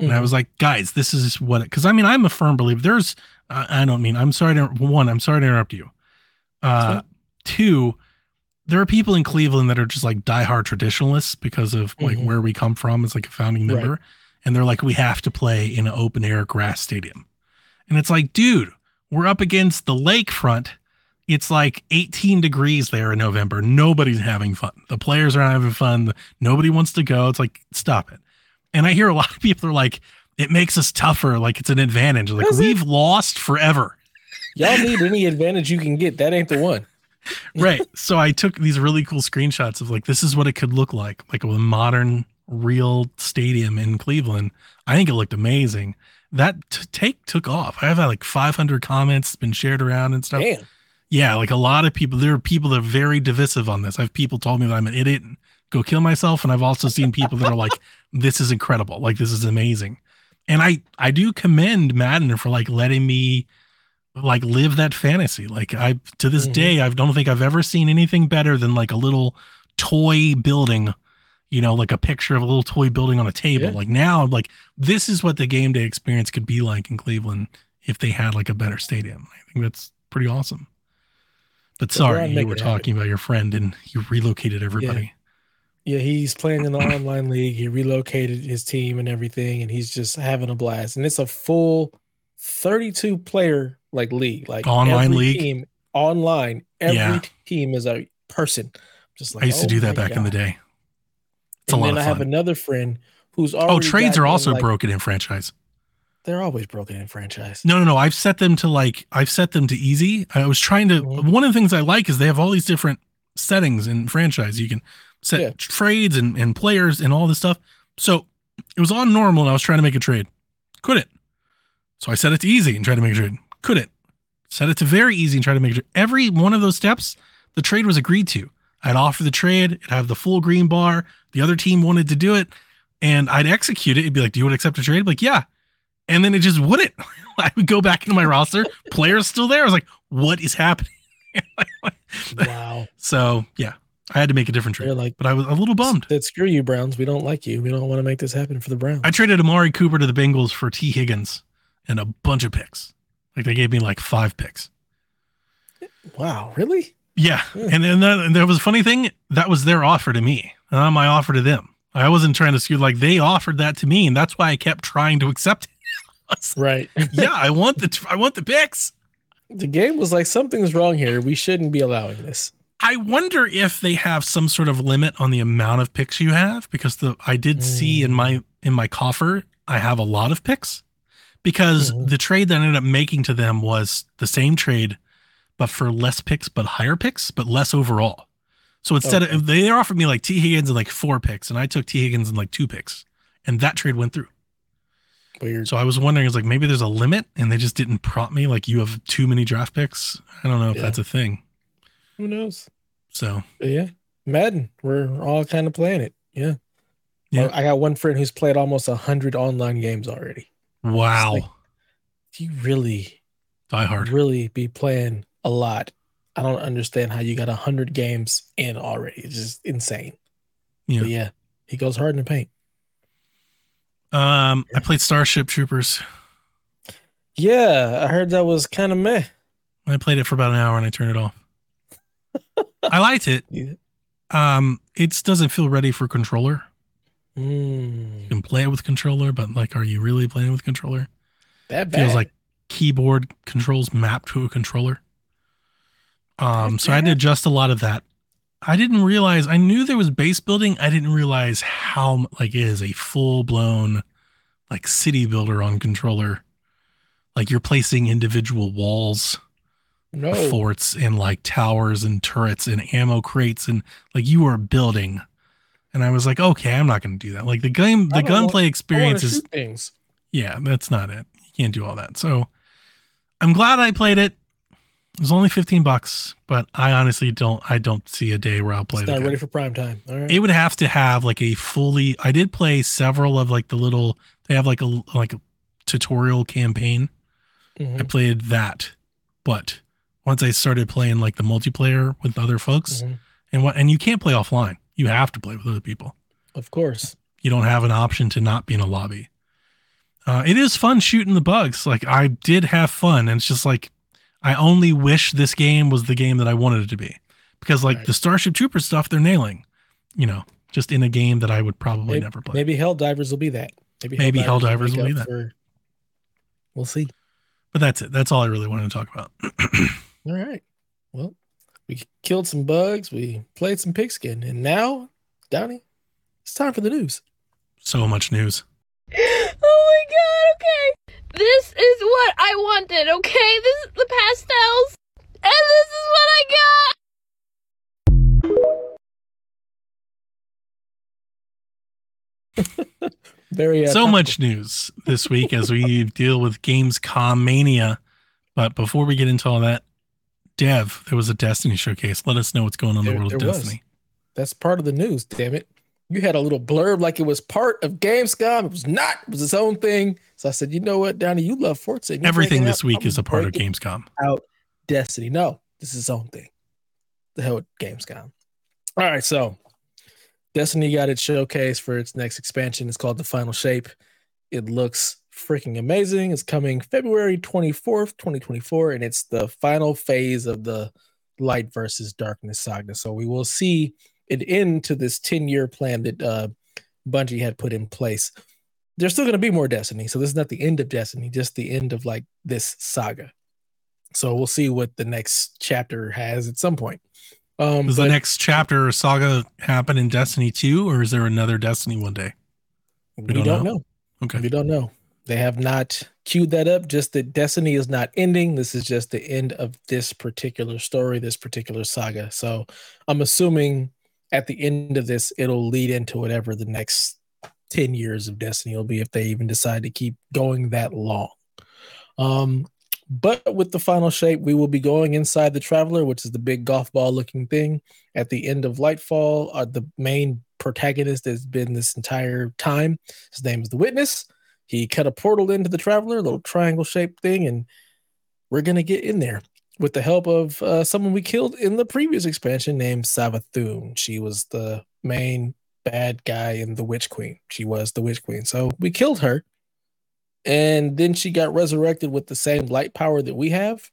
And I Mhm. was like, guys, this is what because I mean, I'm a firm believer. There's, I I don't mean, I'm sorry to one, I'm sorry to interrupt you. Uh, two, there are people in Cleveland that are just like diehard traditionalists because of like Mhm. where we come from as like a founding Right. member, and they're like, we have to play in an open air grass stadium, and it's like, dude, we're up against the lakefront it's like 18 degrees there in November. Nobody's having fun. The players are not having fun. Nobody wants to go. It's like, stop it. And I hear a lot of people are like, it makes us tougher. Like it's an advantage. Like we've lost forever. Y'all need any advantage you can get. That ain't the one. right. So I took these really cool screenshots of like, this is what it could look like, like a modern, real stadium in Cleveland. I think it looked amazing. That t- take took off. I've had like 500 comments been shared around and stuff. Damn. Yeah, like a lot of people. There are people that are very divisive on this. I have people told me that I'm an idiot and go kill myself, and I've also seen people that are like, "This is incredible. Like this is amazing." And I I do commend Madden for like letting me like live that fantasy. Like I to this Mhm. day I don't think I've ever seen anything better than like a little toy building. You know, like a picture of a little toy building on a table. Yeah. Like now, I'm like, this is what the game day experience could be like in Cleveland if they had like a better stadium. I think that's pretty awesome. But sorry, you were talking about your friend and you relocated everybody. Yeah, he's playing in the online league. He relocated his team and everything, and he's just having a blast. And it's a full 32 player like league, like Online league? team online. Every Yeah. team is a person. Just like I used to oh do that my back in the day. It's a lot then I have another friend who's already. Oh, trades are also like- broken in franchise. They're always broken in franchise. No, no, no. I've set them to like I've set them to easy. I was trying to Mhm. one of the things I like is they have all these different settings in franchise. You can set Yeah. trades and, and players and all this stuff. So it was on normal and I was trying to make a trade. Couldn't. So I set it to easy and tried to make a trade. Couldn't. Set it to very easy and tried to make a trade. Every one of those steps, the trade was agreed to. I'd offer the trade, it'd have the full green bar. The other team wanted to do it, and I'd execute it. It'd be like, Do you want to accept a trade? Like, yeah. And then it just wouldn't. I would go back into my roster. Players still there. I was like, what is happening? Wow. so yeah, I had to make a different They're trade. like, But I was a little bummed. Said, screw you, Browns. We don't like you. We don't want to make this happen for the Browns. I traded Amari Cooper to the Bengals for Tee Higgins and a bunch of picks. Like they gave me like five picks. wow, really? Yeah. Hmm. And then that, and there was a funny thing. That was their offer to me, not my offer to them. I wasn't trying to skew like they offered that to me, and that's why I kept trying to accept it. I was like, Right. yeah, I want the I want the picks. the game was like, something's wrong here. We shouldn't be allowing this. I wonder if they have some sort of limit on the amount of picks you have because the I did see in my in my coffer I have a lot of picks because Mhm. the trade that I ended up making to them was the same trade but for less picks but higher picks but less overall. So instead Okay. of they offered me like Tee Higgins and like four picks and I took Tee Higgins and like two picks and that trade went through. Weird. So I was wondering is like maybe there's a limit and they just didn't prompt me like you have too many draft picks. I don't know if Yeah. that's a thing. Who knows? So But yeah, Madden. We're all kind of playing it. Yeah. Yeah. I got one friend who's played almost a hundred online games already. wow. like- You really, Die hard. really be playing a lot. I don't understand how you got a hundred games in already. It's just insane. Yeah. But yeah, he goes hard in the paint. Um, I played Starship Troopers. Yeah, I heard that was kind of meh. I played it for about an hour and I turned it off. I liked it. Yeah. Um, it doesn't feel ready for controller. Mm, You can play it with controller, but like, are you really playing with controller? that Feels like keyboard controls mapped to a controller. Um, so I had to adjust a lot of that. I didn't realize I knew there was base building. I didn't realize how like it is a full blown like city builder on controller. Like you're placing individual walls no. forts and like towers and turrets and ammo crates and like you are building. And I was like, okay, I'm not going to do that. Like the game, the I gunplay experience is, things. yeah, that's not it. You can't do all that. So I'm glad I played it. It was only 15 bucks, but I honestly don't, I don't see a day where I'll play It's it. not again. ready for prime time. All right. It would have to have like a fully, I did play several of like the little, they have like a, like a tutorial campaign. I Mhm, played that, but once I started playing like the multiplayer with other folks, mhm. and what, and you can't play offline. You have to play with other people. Of course. You don't have an option to not be in a lobby. Uh, it is fun shooting the bugs. Like I did have fun, and it's just like I only wish this game was the game that I wanted it to be, because like Right. the Starship Troopers stuff, they're nailing. You know, just in a game that I would probably Maybe, never play. maybe Helldivers will be that. Maybe, Maybe Helldivers make will be that. For, we'll see. But that's it. That's all I really wanted to talk about. All right. Well, we killed some bugs, we played some pigskin, and now, Donnie, it's time for the news. So much news. oh my god, okay. This is what I wanted, okay? This is the pastels, and this is what I got. Very uh, so much news this week as we deal with Gamescom mania. But before we get into all that, Dev, there was a Destiny showcase. Let us know what's going on in the world of there was. Destiny. That's part of the news, damn it. You had a little blurb like it was part of Gamescom. It was not. It was its own thing. So I said, you know what, Donnie, you love Forza. you're Everything this out- week I'm is a part of Gamescom. out Destiny. No, this is its own thing. The hell with Gamescom. All right, so Destiny got its showcase for its next expansion. It's called the Final Shape. It looks freaking amazing. It's coming February 24th, 2024, and it's the final phase of the light versus darkness saga. So we will see an end to this 10-year plan that uh Bungie had put in place. There's still going to be more Destiny. So this is not the end of Destiny, just the end of like this saga. So we'll see what the next chapter has at some point. Um, Does but the next chapter or saga happen in Destiny 2, or is there another Destiny one day? we, don't don't, know? know. Okay. We don't know. They have not queued that up. Just that Destiny is not ending. This is just the end of this particular story, this particular saga. So I'm assuming at the end of this, it'll lead into whatever the next 10 years of Destiny will be if they even decide to keep going that long. Um, but with the final shape, we will be going inside the Traveler, which is the big golf ball looking thing at the end of Lightfall. Uh, the main protagonist has been this entire time. His name is the Witness. He cut a portal into the Traveler, a little triangle shaped thing, and we're gonna get in there with the help of uh, someone we killed in the previous expansion named Savathun. She was the main bad guy in the Witch Queen. She was the Witch Queen, so we killed her, and then she got resurrected with the same light power that we have,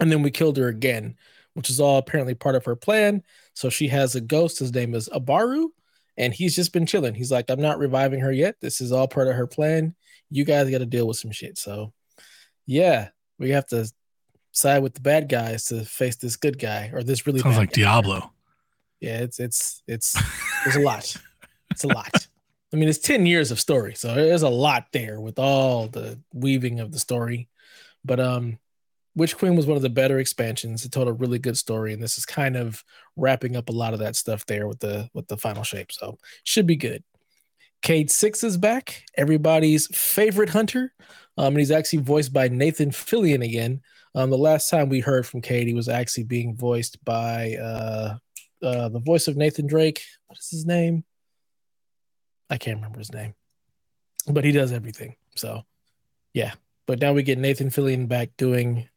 and then we killed her again, which is all apparently part of her plan. So she has a ghost. His name is Immaru and he's just been chilling. He's like, I'm not reviving her yet. This is all part of her plan. You guys got to deal with some shit. So, yeah, we have to side with the bad guys to face this good guy or this really Sounds like guy. Diablo. Yeah, it's it's it's there's a lot. It's a lot. I mean, it's 10 years of story, so there's a lot there with all the weaving of the story. But um Witch Queen was one of the better expansions. It told a really good story, and this is kind of wrapping up a lot of that stuff there with the with the final shape. So should be good. Cayde Six is back, everybody's favorite hunter. Um, and he's actually voiced by Nathan Fillion again. Um, the last time we heard from Cayde, he was actually being voiced by uh, uh, the voice of Nathan Drake. What is his name? I can't remember his name, but he does everything. So, yeah. But now we get Nathan Fillion back doing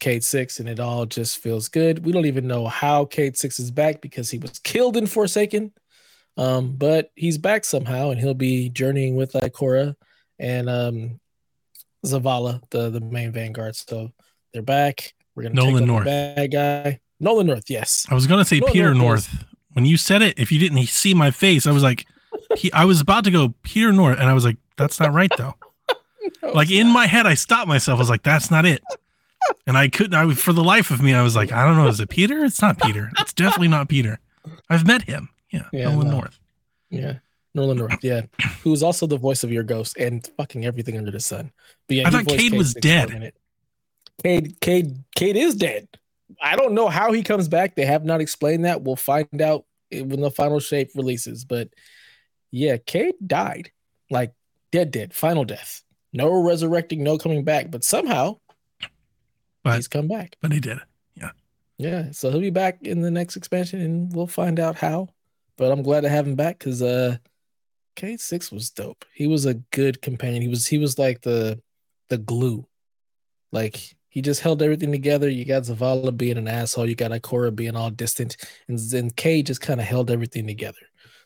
Cayde Six, and it all just feels good. We don't even know how Cayde Six is back because he was killed in Forsaken. Um, but he's back somehow, and he'll be journeying with Ikora and um, Zavala, the the main vanguard. So they're back. We're gonna Nolan take on the North. bad guy, Nolan North. Yes, I was gonna say Nolan Peter North North. When you said it, if you didn't see my face, I was like, he, I was about to go Peter North, and I was like, that's not right though. like in my head, I stopped myself. I was like, that's not it. And I couldn't. I for the life of me, I was like, I don't know. Is it Peter? It's not Peter. It's definitely not Peter. I've met him. Yeah, Yeah, Nolan no. North. Yeah. Nolan North, yeah. Who was also the voice of your ghost and fucking everything under the sun. But yeah, I thought Cayde was Six for a dead. Cayde, Cayde, Cayde is dead. I don't know how he comes back. They have not explained that. We'll find out when the final shape releases. But yeah, Cayde died. Like dead, dead, final death. No resurrecting, no coming back. But somehow But- he's come back. But he did. It. Yeah. Yeah, so he'll be back in the next expansion, and we'll find out how. But I'm glad to have him back because uh, Cayde six was dope. He was a good companion. He was he was like the the glue. Like he just held everything together. You got Zavala being an asshole. You got Ikora being all distant, and then Cayde just kind of held everything together.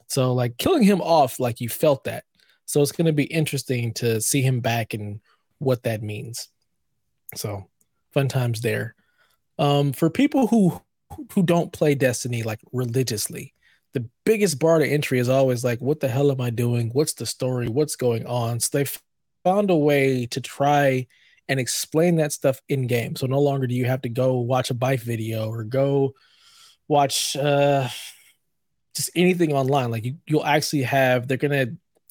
So like killing him off, like you felt that. So it's gonna be interesting to see him back and what that means. So fun times there. Um, for people who who don't play Destiny like religiously, the biggest bar to entry is always like, what the hell am I doing? What's the story? What's going on? So they found a way to try and explain that stuff in game. So no longer do you have to go watch a Byf video or go watch uh just anything online. Like you, you'll actually have they're gonna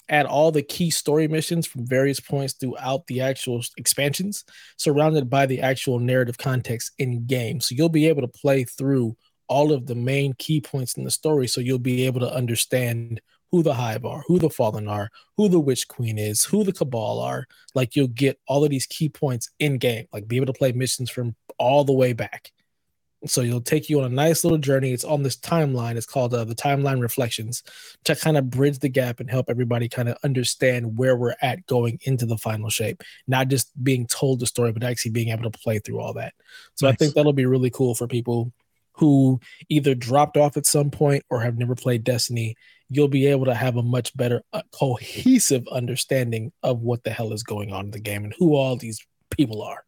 add all the key story missions from various points throughout the actual expansions, surrounded by the actual narrative context in game. So you'll be able to play through all of the main key points in the story. So you'll be able to understand who the Hive are, who the Fallen are, who the Witch Queen is, who the Cabal are. Like you'll get all of these key points in game, like be able to play missions from all the way back. So it'll take you on a nice little journey. It's on this timeline. It's called uh, the Timeline Reflections to kind of bridge the gap and help everybody kind of understand where we're at going into the final shape. Not just being told the story, but actually being able to play through all that. So nice. I think that'll be really cool for people who either dropped off at some point or have never played Destiny you'll be able to have a much better uh, cohesive understanding of what the hell is going on in the game and who all these people are.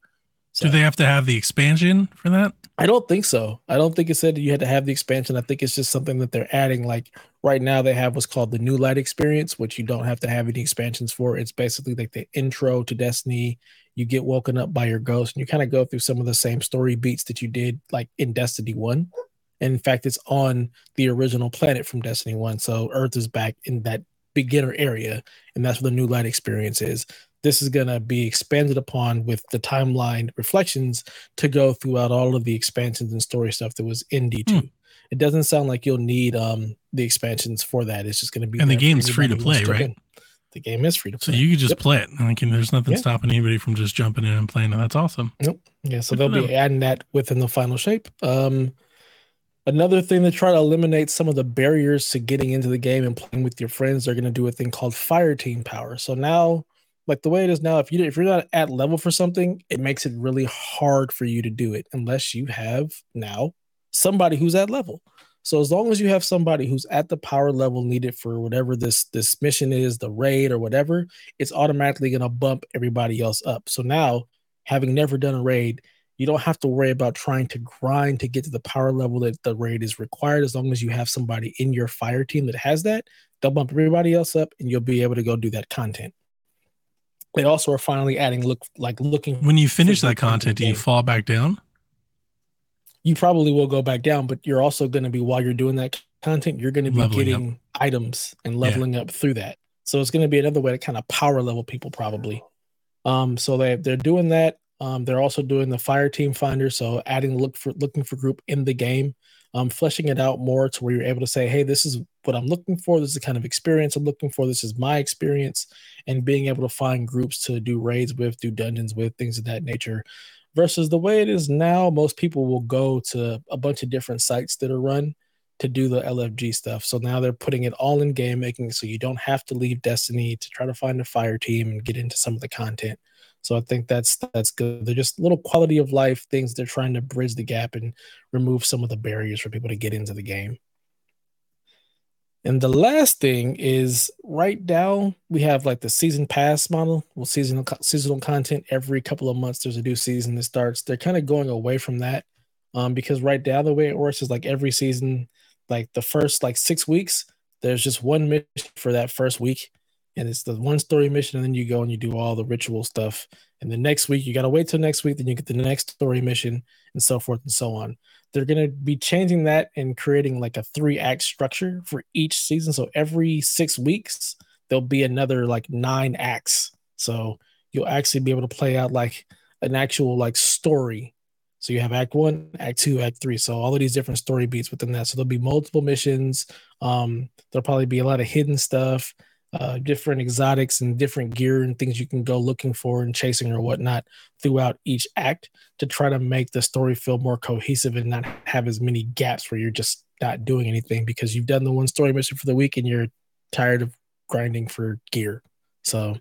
So, Do they have to have the expansion for that? I don't think so. I don't think it said you had to have the expansion. I think it's just something that they're adding. Like right now, they have what's called the New Light experience, which you don't have to have any expansions for. It's basically like the intro to Destiny. You get woken up by your ghost, and you kind of go through some of the same story beats that you did like in Destiny 1. And in fact, it's on the original planet from Destiny 1. So Earth is back in that beginner area, and that's where the new light experience is. This is going to be expanded upon with the timeline reflections to go throughout all of the expansions and story stuff that was in D2. Hmm. It doesn't sound like you'll need um, the expansions for that. It's just going to be. And the game's free to play, right? In. The game is free to play. So you can just yep. play it. Like, there's nothing yeah. stopping anybody from just jumping in and playing it. That's awesome. Nope. Yeah. So Good they'll be adding that within the final shape. Um, Another thing to try to eliminate some of the barriers to getting into the game and playing with your friends, they're going to do a thing called fire team power. So now, like the way it is now, if you if you're not at level for something, it makes it really hard for you to do it unless you have now somebody who's at level. So as long as you have somebody who's at the power level needed for whatever this this mission is, the raid or whatever, it's automatically going to bump everybody else up. So now, having never done a raid, you don't have to worry about trying to grind to get to the power level that the raid is required. As long as you have somebody in your fire team that has that, they'll bump everybody else up and you'll be able to go do that content. They also are finally adding look like looking. When you finish that content, do you fall back down? You probably will go back down, but you're also going to be while you're doing that content, you're going to be leveling getting up. items and leveling yeah. up through that. So it's going to be another way to kind of power level people probably. Um, so they they're doing that. Um, they're also doing the fire team finder, so adding look for looking for group in the game, um, fleshing it out more to where you're able to say, "Hey, this is what I'm looking for. This is the kind of experience I'm looking for. This is my experience," and being able to find groups to do raids with, do dungeons with, things of that nature. Versus the way it is now, most people will go to a bunch of different sites that are run to do the LFG stuff. So now they're putting it all in game making so you don't have to leave Destiny to try to find a fire team and get into some of the content. So I think that's that's good. They're just little quality of life things they're trying to bridge the gap and remove some of the barriers for people to get into the game. And the last thing is right now we have like the season pass model. Well, seasonal seasonal content every couple of months. There's a new season that starts. They're kind of going away from that um, because right now the way it works is like every season, like the first like six weeks, there's just one mission for that first week, and it's the one story mission, and then you go and you do all the ritual stuff. And the next week, you got to wait till next week, then you get the next story mission, and so forth and so on. They're going to be changing that and creating like a three act structure for each season. So every six weeks, there'll be another like nine acts. So you'll actually be able to play out like an actual like story. So you have act one, act two, act three. So all of these different story beats within that. So there'll be multiple missions. Um, there'll probably be a lot of hidden stuff uh, different exotics and different gear and things you can go looking for and chasing or whatnot throughout each act to try to make the story feel more cohesive and not have as many gaps where you're just not doing anything because you've done the one story mission for the week and you're tired of grinding for gear. So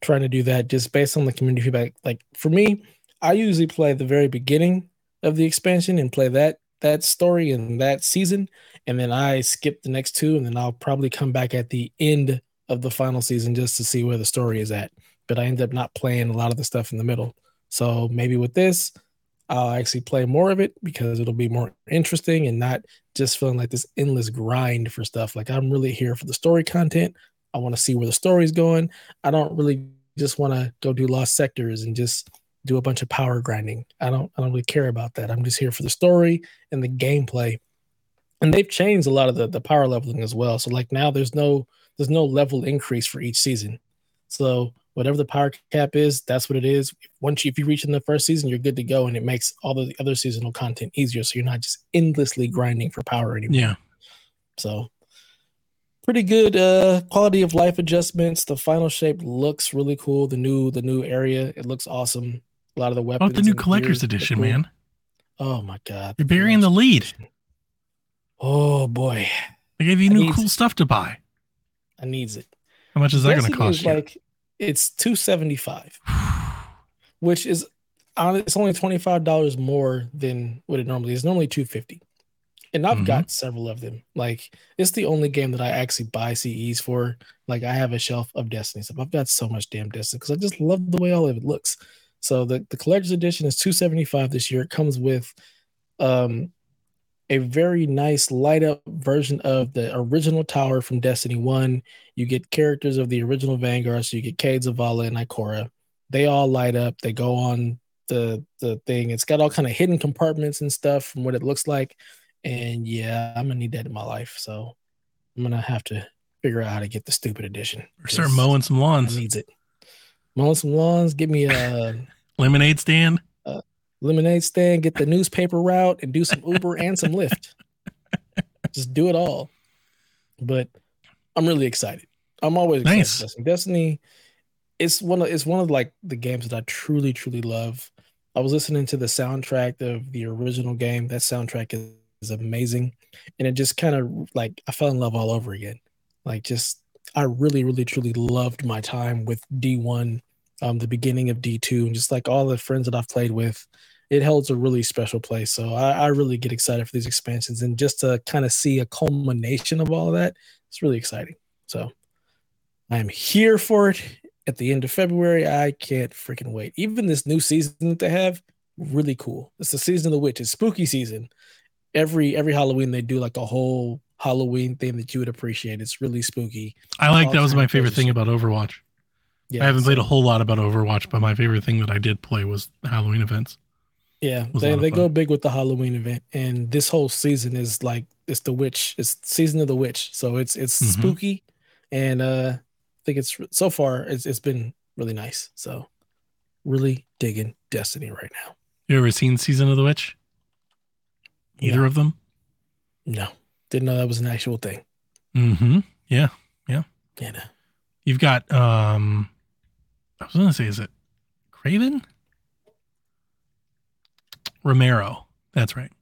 trying to do that just based on the community feedback. Like for me, I usually play the very beginning of the expansion and play that that story and that season and then I skip the next two, and then I'll probably come back at the end of the final season just to see where the story is at. But I end up not playing a lot of the stuff in the middle. So maybe with this, I'll actually play more of it because it'll be more interesting and not just feeling like this endless grind for stuff. Like I'm really here for the story content. I want to see where the story's going. I don't really just want to go do lost sectors and just do a bunch of power grinding. I don't I don't really care about that. I'm just here for the story and the gameplay. And they've changed a lot of the, the power leveling as well. So like now there's no there's no level increase for each season. So whatever the power cap is, that's what it is. Once you, if you reach in the first season, you're good to go, and it makes all the other seasonal content easier. So you're not just endlessly grinding for power anymore. Yeah. So pretty good uh quality of life adjustments. The final shape looks really cool. The new the new area, it looks awesome. A lot of the weapons. about the new collector's edition, cool. man? Oh my god. You're burying the lead. Oh boy. They gave you new cool stuff to buy. I needs it. How much is that going to cost you? Like it's 275, which is on it's only $25 more than what it normally is. Normally 250. And I've Mhm. got several of them. Like it's the only game that I actually buy CEs for. Like I have a shelf of Destiny stuff. I've got so much damn Destiny because I just love the way all of it looks. So the, the collector's edition is 275 this year. It comes with um a very nice light up version of the original tower from Destiny 1. You get characters of the original Vanguard, so you get Cayde, Zavala, and Ikora. They all light up. They go on the the thing. It's got all kind of hidden compartments and stuff from what it looks like. And yeah, I'm gonna need that in my life. So I'm gonna have to figure out how to get the stupid edition. Or start mowing some I lawns. needs it. Mowing some lawns. Give me a Lemonade stand. Lemonade stand. Get the newspaper route and do some Uber and some Lyft. Just do it all. But I'm really excited. I'm always excited. Nice. Destiny. Destiny. It's one of it's one of like the games that I truly truly love. I was listening to the soundtrack of the original game. That soundtrack is, is amazing, and it just kind of like I fell in love all over again. Like just I really really truly loved my time with D1, um, the beginning of D2, and just like all the friends that I've played with. It holds a really special place. So I, I really get excited for these expansions and just to kind of see a culmination of all of that. It's really exciting. So I'm here for it at the end of February. I can't freaking wait. Even this new season that they have, really cool. It's the season of the witch. It's spooky season. Every every Halloween they do like a whole Halloween theme that you would appreciate. It's really spooky. I like All that was my favorite thing about Overwatch. Yeah, I haven't played a whole lot about Overwatch, but my favorite thing that I did play was Halloween events. Yeah, they, they go big with the Halloween event, and this whole season is like it's the witch. It's season of the witch, so it's it's Mhm. spooky, and uh, I think it's so far it's it's been really nice. So really digging Destiny right now. You ever seen Season of the Witch? Either No. of them? No, didn't know that was an actual thing. Mm-hmm. Yeah. Yeah, no. You've got um I was gonna say, is it Craven? Romero. That's right.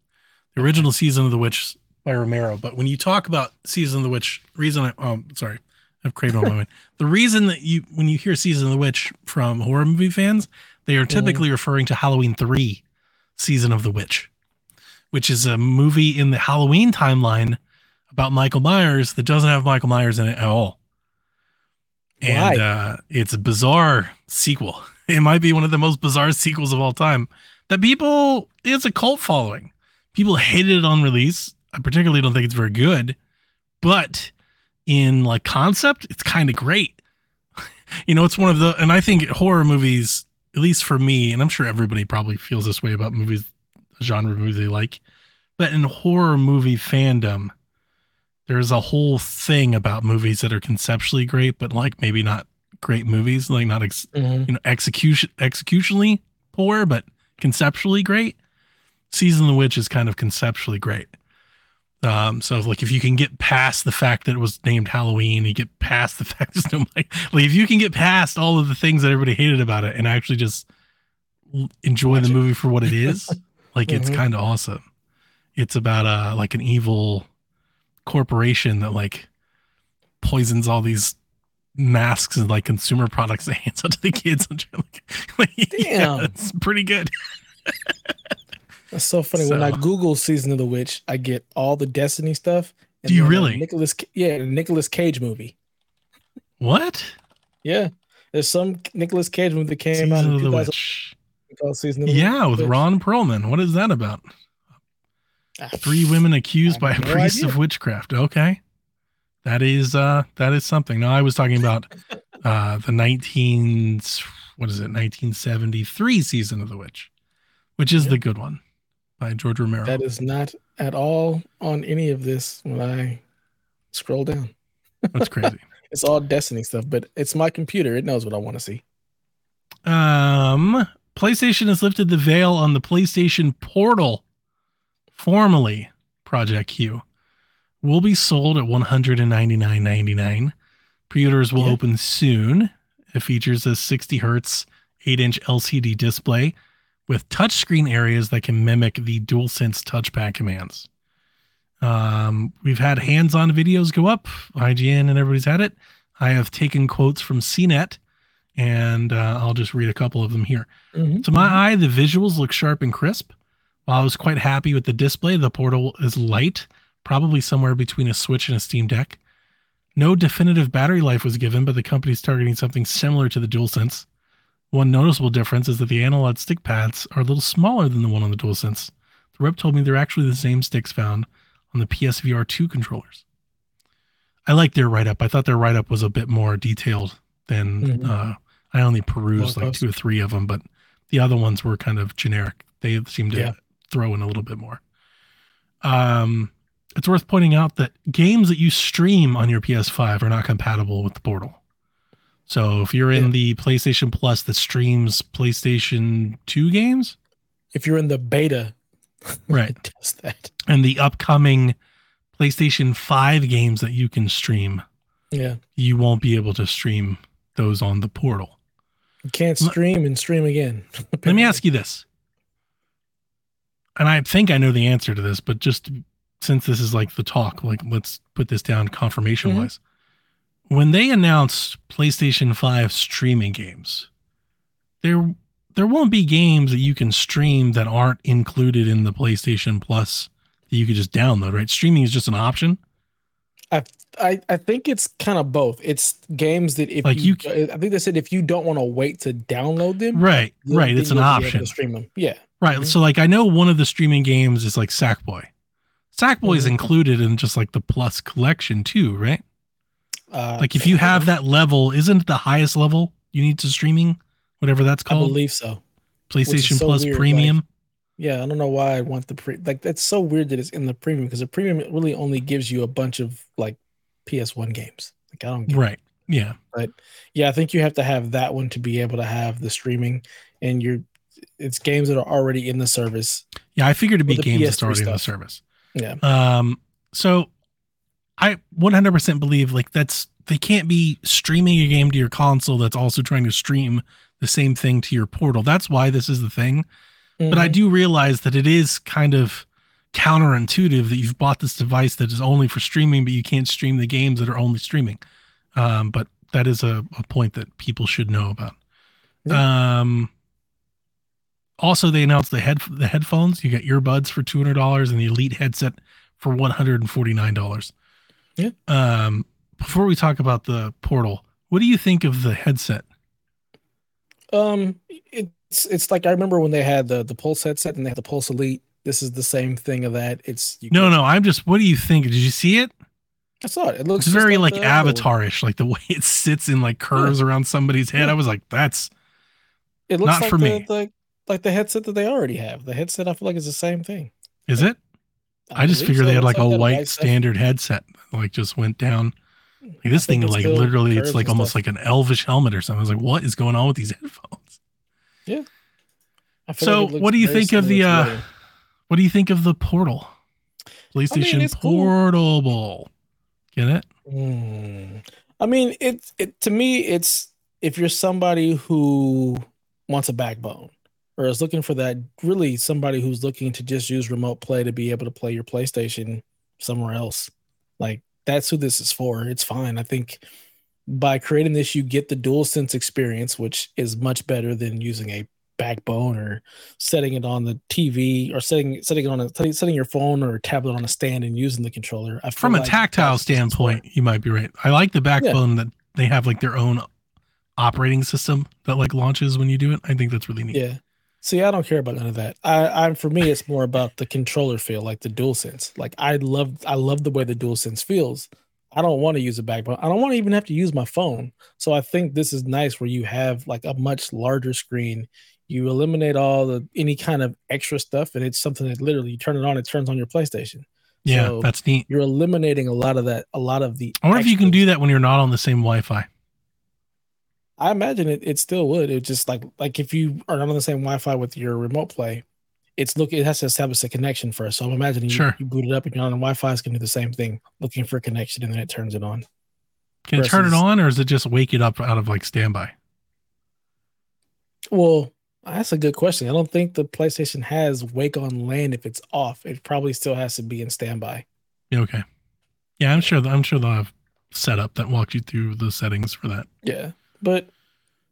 The original season of the witch by Romero. But when you talk about season of the witch, reason I um sorry, I have Craven on my mind. The reason that you when you hear season of the witch from horror movie fans, they are typically referring to Halloween three, season of the witch, which is a movie in the Halloween timeline about Michael Myers that doesn't have Michael Myers in it at all and uh, it's a bizarre sequel. It might be one of the most bizarre sequels of all time. That people, it's a cult following. People hated it on release. I particularly don't think it's very good, but in like concept, it's kind of great. you know, it's one of the, and I think horror movies, at least for me, and I'm sure everybody probably feels this way about movies, genre movies they like, but in horror movie fandom, there's a whole thing about movies that are conceptually great, but like maybe not great movies, like not ex- Mhm. you know execution executionally poor, but conceptually great. Season of the Witch is kind of conceptually great. Um, so like if you can get past the fact that it was named Halloween, you get past the fact there's no like, like if you can get past all of the things that everybody hated about it and actually just enjoy Watch the it. movie for what it is, like it's Mhm. kind of awesome. It's about uh like an evil corporation that like poisons all these masks and like consumer products and hands out to the kids. like, like, yeah, Damn. it's pretty good. That's so funny. When I Google season of the witch, I get all the Destiny stuff. Do you really? Nicholas, yeah, Nicolas Cage movie. What? Yeah, there's some Nicolas Cage movie that came Season out in of the 2000 Witch. called Season of the Yeah, with Witch. Ron Perlman. What is that about? Ah, Three women accused by a no priest idea. of witchcraft. Okay. That is uh that is something. No, I was talking about uh the 19 what is it, 1973 season of The Witch, which is the good one by George Romero. That is not at all on any of this when I scroll down. That's crazy. It's all Destiny stuff, but it's my computer. It knows what I want to see. Um, PlayStation has lifted the veil on the PlayStation Portal, formerly Project Q. Will be sold at one hundred and ninety nine ninety nine. Pre-orders will Yeah. open soon. It features a sixty hertz eight inch LCD display with touchscreen areas that can mimic the DualSense touchpad commands. Um, we've had hands-on videos go up. IGN and everybody's had it. I have taken quotes from CNET, and uh, I'll just read a couple of them here. Mhm. To my eye, the visuals look sharp and crisp. While I was quite happy with the display, the portal is light, probably somewhere between a Switch and a Steam Deck. No definitive battery life was given, but the company's targeting something similar to the DualSense. One noticeable difference is that the analog stick pads are a little smaller than the one on the DualSense. The rep told me they're actually the same sticks found on the PSVR 2 controllers. I like their write up. I thought their write up was a bit more detailed than Mhm. uh, I only perused like two or three of them, but the other ones were kind of generic. They seemed to Yeah. throw in a little bit more. Um, it's worth pointing out that games that you stream on your PS5 are not compatible with the portal. So if you're in Yeah. the PlayStation Plus that streams PlayStation 2 games, If you're in the beta, right, does that. and the upcoming PlayStation 5 games that you can stream, Yeah. you won't be able to stream those on the portal. You can't stream and stream again. Let me ask you this. And I think I know the answer to this, but just since this is like the talk, like let's put this down confirmation wise. When they announced PlayStation 5 streaming games, there there won't be games that you can stream that aren't included in the PlayStation Plus that you could just download, right? Streaming is just an option. I, I think it's kind of both. It's games that if Like you, you I think they said if you don't want to wait to download them, Right, then- right. It's an you'll be able to option. stream them. Yeah. Right. Mhm. So like I know one of the streaming games is like Sackboy. Sackboy is Mhm. included in just like the plus collection too, right? Uh, Like if you have that level, isn't the highest level you need to streaming, whatever that's called? I believe so. PlayStation so Plus weird, Premium? Yeah, I don't know why I want the pre. Like that's so weird that it's in the premium because the premium really only gives you a bunch of like PS1 games. Like I don't. Get Right. Yeah. But yeah, I think you have to have that one to be able to have the streaming, and you're. It's games that are already in the service. Yeah. I figured it'd be games that's PS3 already in the service. Yeah. Um. So I 100% believe like that's they can't be streaming a game to your console that's also trying to stream the same thing to your portal. That's why this is the thing. But I Mhm. do realize that it is kind of counterintuitive that you've bought this device that is only for streaming, but you can't stream the games that are only streaming. Um, but that is a, a point that people should know about. Um, also, they announced the head the headphones. You get earbuds for two hundred dollars and the Elite headset for one hundred and forty nine dollars. Yeah. Um, before we talk about the portal, what do you think of the headset? Um, it's it's like I remember when they had the the Pulse headset and they had the Pulse Elite. This is the same thing of that. It's you No, no, I'm just. What do you think? Did you see it? I saw it. It looks It's very like, one. avatar-ish, like the way it sits in like curves around somebody's head. Yeah. I was like, that's It looks not like for the, me. The, like the headset that they already have. The headset I feel like is the same thing. is it? I, just believe figured so. they had It like a white standard headset, like just went down. Like this thing, it's like literally, it's like almost stuff. like an elvish helmet or something. I was like, what is going on with these headphones? Yeah. So, like what do you think of the, uh, What do you think of the portal? PlayStation it's cool. Portable. Get it? Hmm. I mean, it it to me, it's if you're somebody who wants a backbone or is looking for that, really somebody who's looking to just use remote play to be able to play your PlayStation somewhere else. Like that's who this is for. It's fine. I think by creating this, you get the dual sense experience, which is much better than using a backbone or setting it on the TV or setting setting it on a setting, your phone or tablet on a stand and using the controller. From a tactile that's what it's for. standpoint, you might be right. I like the backbone that they have like their own operating system that like launches when you do it. I think that's really neat. Yeah. See, I don't care about none of that. I, I for me, it's more about the controller feel, like the dual sense. Like I love, I love the way the dual sense feels. I don't want to use a backbone. I don't want to even have to use my phone. So I think this is nice where you have like a much larger screen. You eliminate all the any kind of extra stuff, and it's something that literally you turn it on, it turns on your PlayStation. Yeah, So that's neat. You're eliminating a lot of that, a lot of the. I wonder if you can do that when you're not on the same Wi-Fi. I imagine it, it still would. It just like like if you are not on the same Wi-Fi with your remote play, it's look it has to establish a connection first. So I'm imagining you, Sure. you boot it up and you're on the Wi-Fi, it's gonna do the same thing, looking for a connection, and then it turns it on. Can it turn it on, or is it just wake it up out of like standby? Well, that's a good question. I don't think the PlayStation has wake on LAN if it's off. It probably still has to be in standby. Yeah, okay. Yeah, I'm sure. I'm sure they'll have setup that walks you through the settings for that. Yeah, but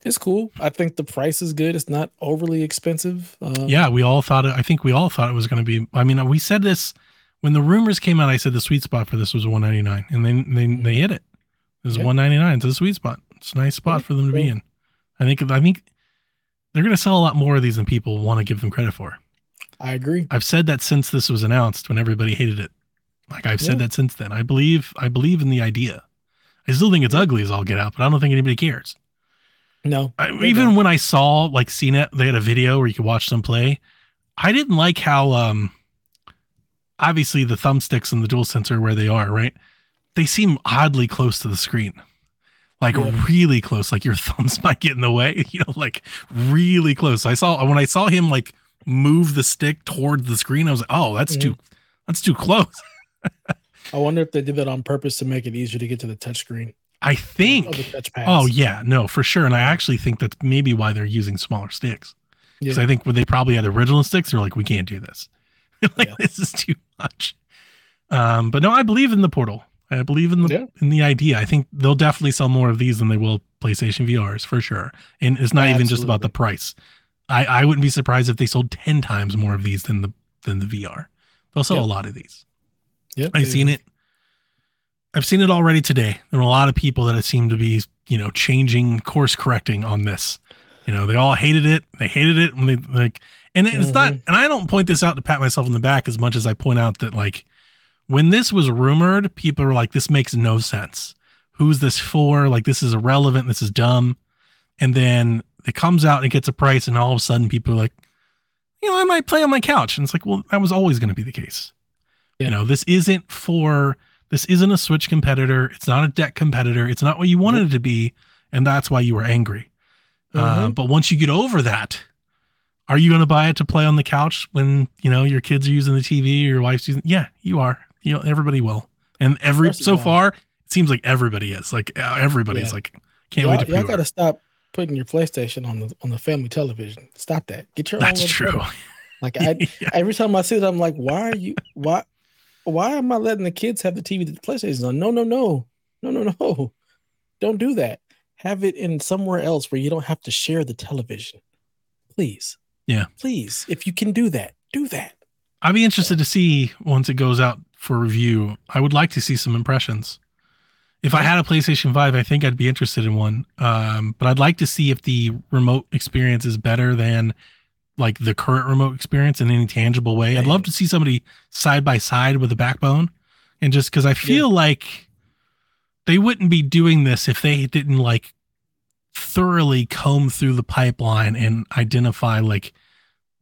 it's cool. I think the price is good. It's not overly expensive. Um, Yeah, we all thought it. I think we all thought it was going to be. I mean, we said this when the rumors came out. I said the sweet spot for this was 199, and then they they hit it. This is Yeah. 199. It's a sweet spot. It's a nice spot Yeah, for them to be in. I think. I think they're going to sell a lot more of these than people want to give them credit for. I agree. I've said that since this was announced, when everybody hated it. Like I've said Yeah. that since then. I believe. I believe in the idea. I still think it's ugly as all get out, but I don't think anybody cares. No, I, even don't. when I saw like CNET, they had a video where you could watch them play. I didn't like how um obviously the thumbsticks and the dual sensor where they are, right? They seem oddly close to the screen. Like Yeah. really close, like your thumbs might get in the way, you know, like really close. I saw when I saw him like move the stick toward the screen, I was like, oh, that's too that's too close. I wonder if they did that on purpose to make it easier to get to the touchscreen. I think Of the touch pads. Oh yeah, no, for sure. And I actually think that's maybe why they're using smaller sticks. Because Yeah. I think when they probably had original sticks, they're like, we can't do this. like Yeah. this is too much. Um, but no, I believe in the portal. I believe in the Yeah. in the idea. I think they'll definitely sell more of these than they will PlayStation VRs for sure. And it's not even just about the price. I, I wouldn't be surprised if they sold ten times more of these than the than the VR. They'll sell a lot of these. Yep, I've seen it. I've seen it already today. There are a lot of people that seem to be, you know, changing course correcting on this. You know, they all hated it. They hated it when they like, and it's not. Mhm. And I don't point this out to pat myself on the back as much as I point out that like, when this was rumored, people were like, "This makes no sense. Who's this for? Like, this is irrelevant. This is dumb." And then it comes out and it gets a price, and all of a sudden, people are like, "You know, I might play on my couch." And it's like, well, that was always going to be the case. Yeah. You know, this isn't for this isn't a Switch competitor. It's not a deck competitor. It's not what you wanted it to be, and that's why you were angry. Uh, Mhm. but once you get over that, are you going to buy it to play on the couch when you know your kids are using the TV or your wife's using? Yeah, you are. You know, everybody will. And every so far, it seems like everybody is. Like uh, everybody's Yeah. like, can't y'all, wait to y'all gotta stop putting your PlayStation on the on the family television. Stop that. Get your That's true. Like I, Yeah. every time I see it, I'm like, why are you? Why? Why am I letting the kids have the TV that the PlayStation's on? No, no, no, no, no, no. Don't do that. Have it in somewhere else where you don't have to share the television. Please. Yeah. Please, if you can do that, do that. I'd be interested to see once it goes out for review. I would like to see some impressions. If I had a PlayStation 5, I think I'd be interested in one. Um, but I'd like to see if the remote experience is better than like the current remote experience in any tangible way. I'd love to see somebody side by side with a backbone. And just because I feel like they wouldn't be doing this if they didn't like thoroughly comb through the pipeline and identify like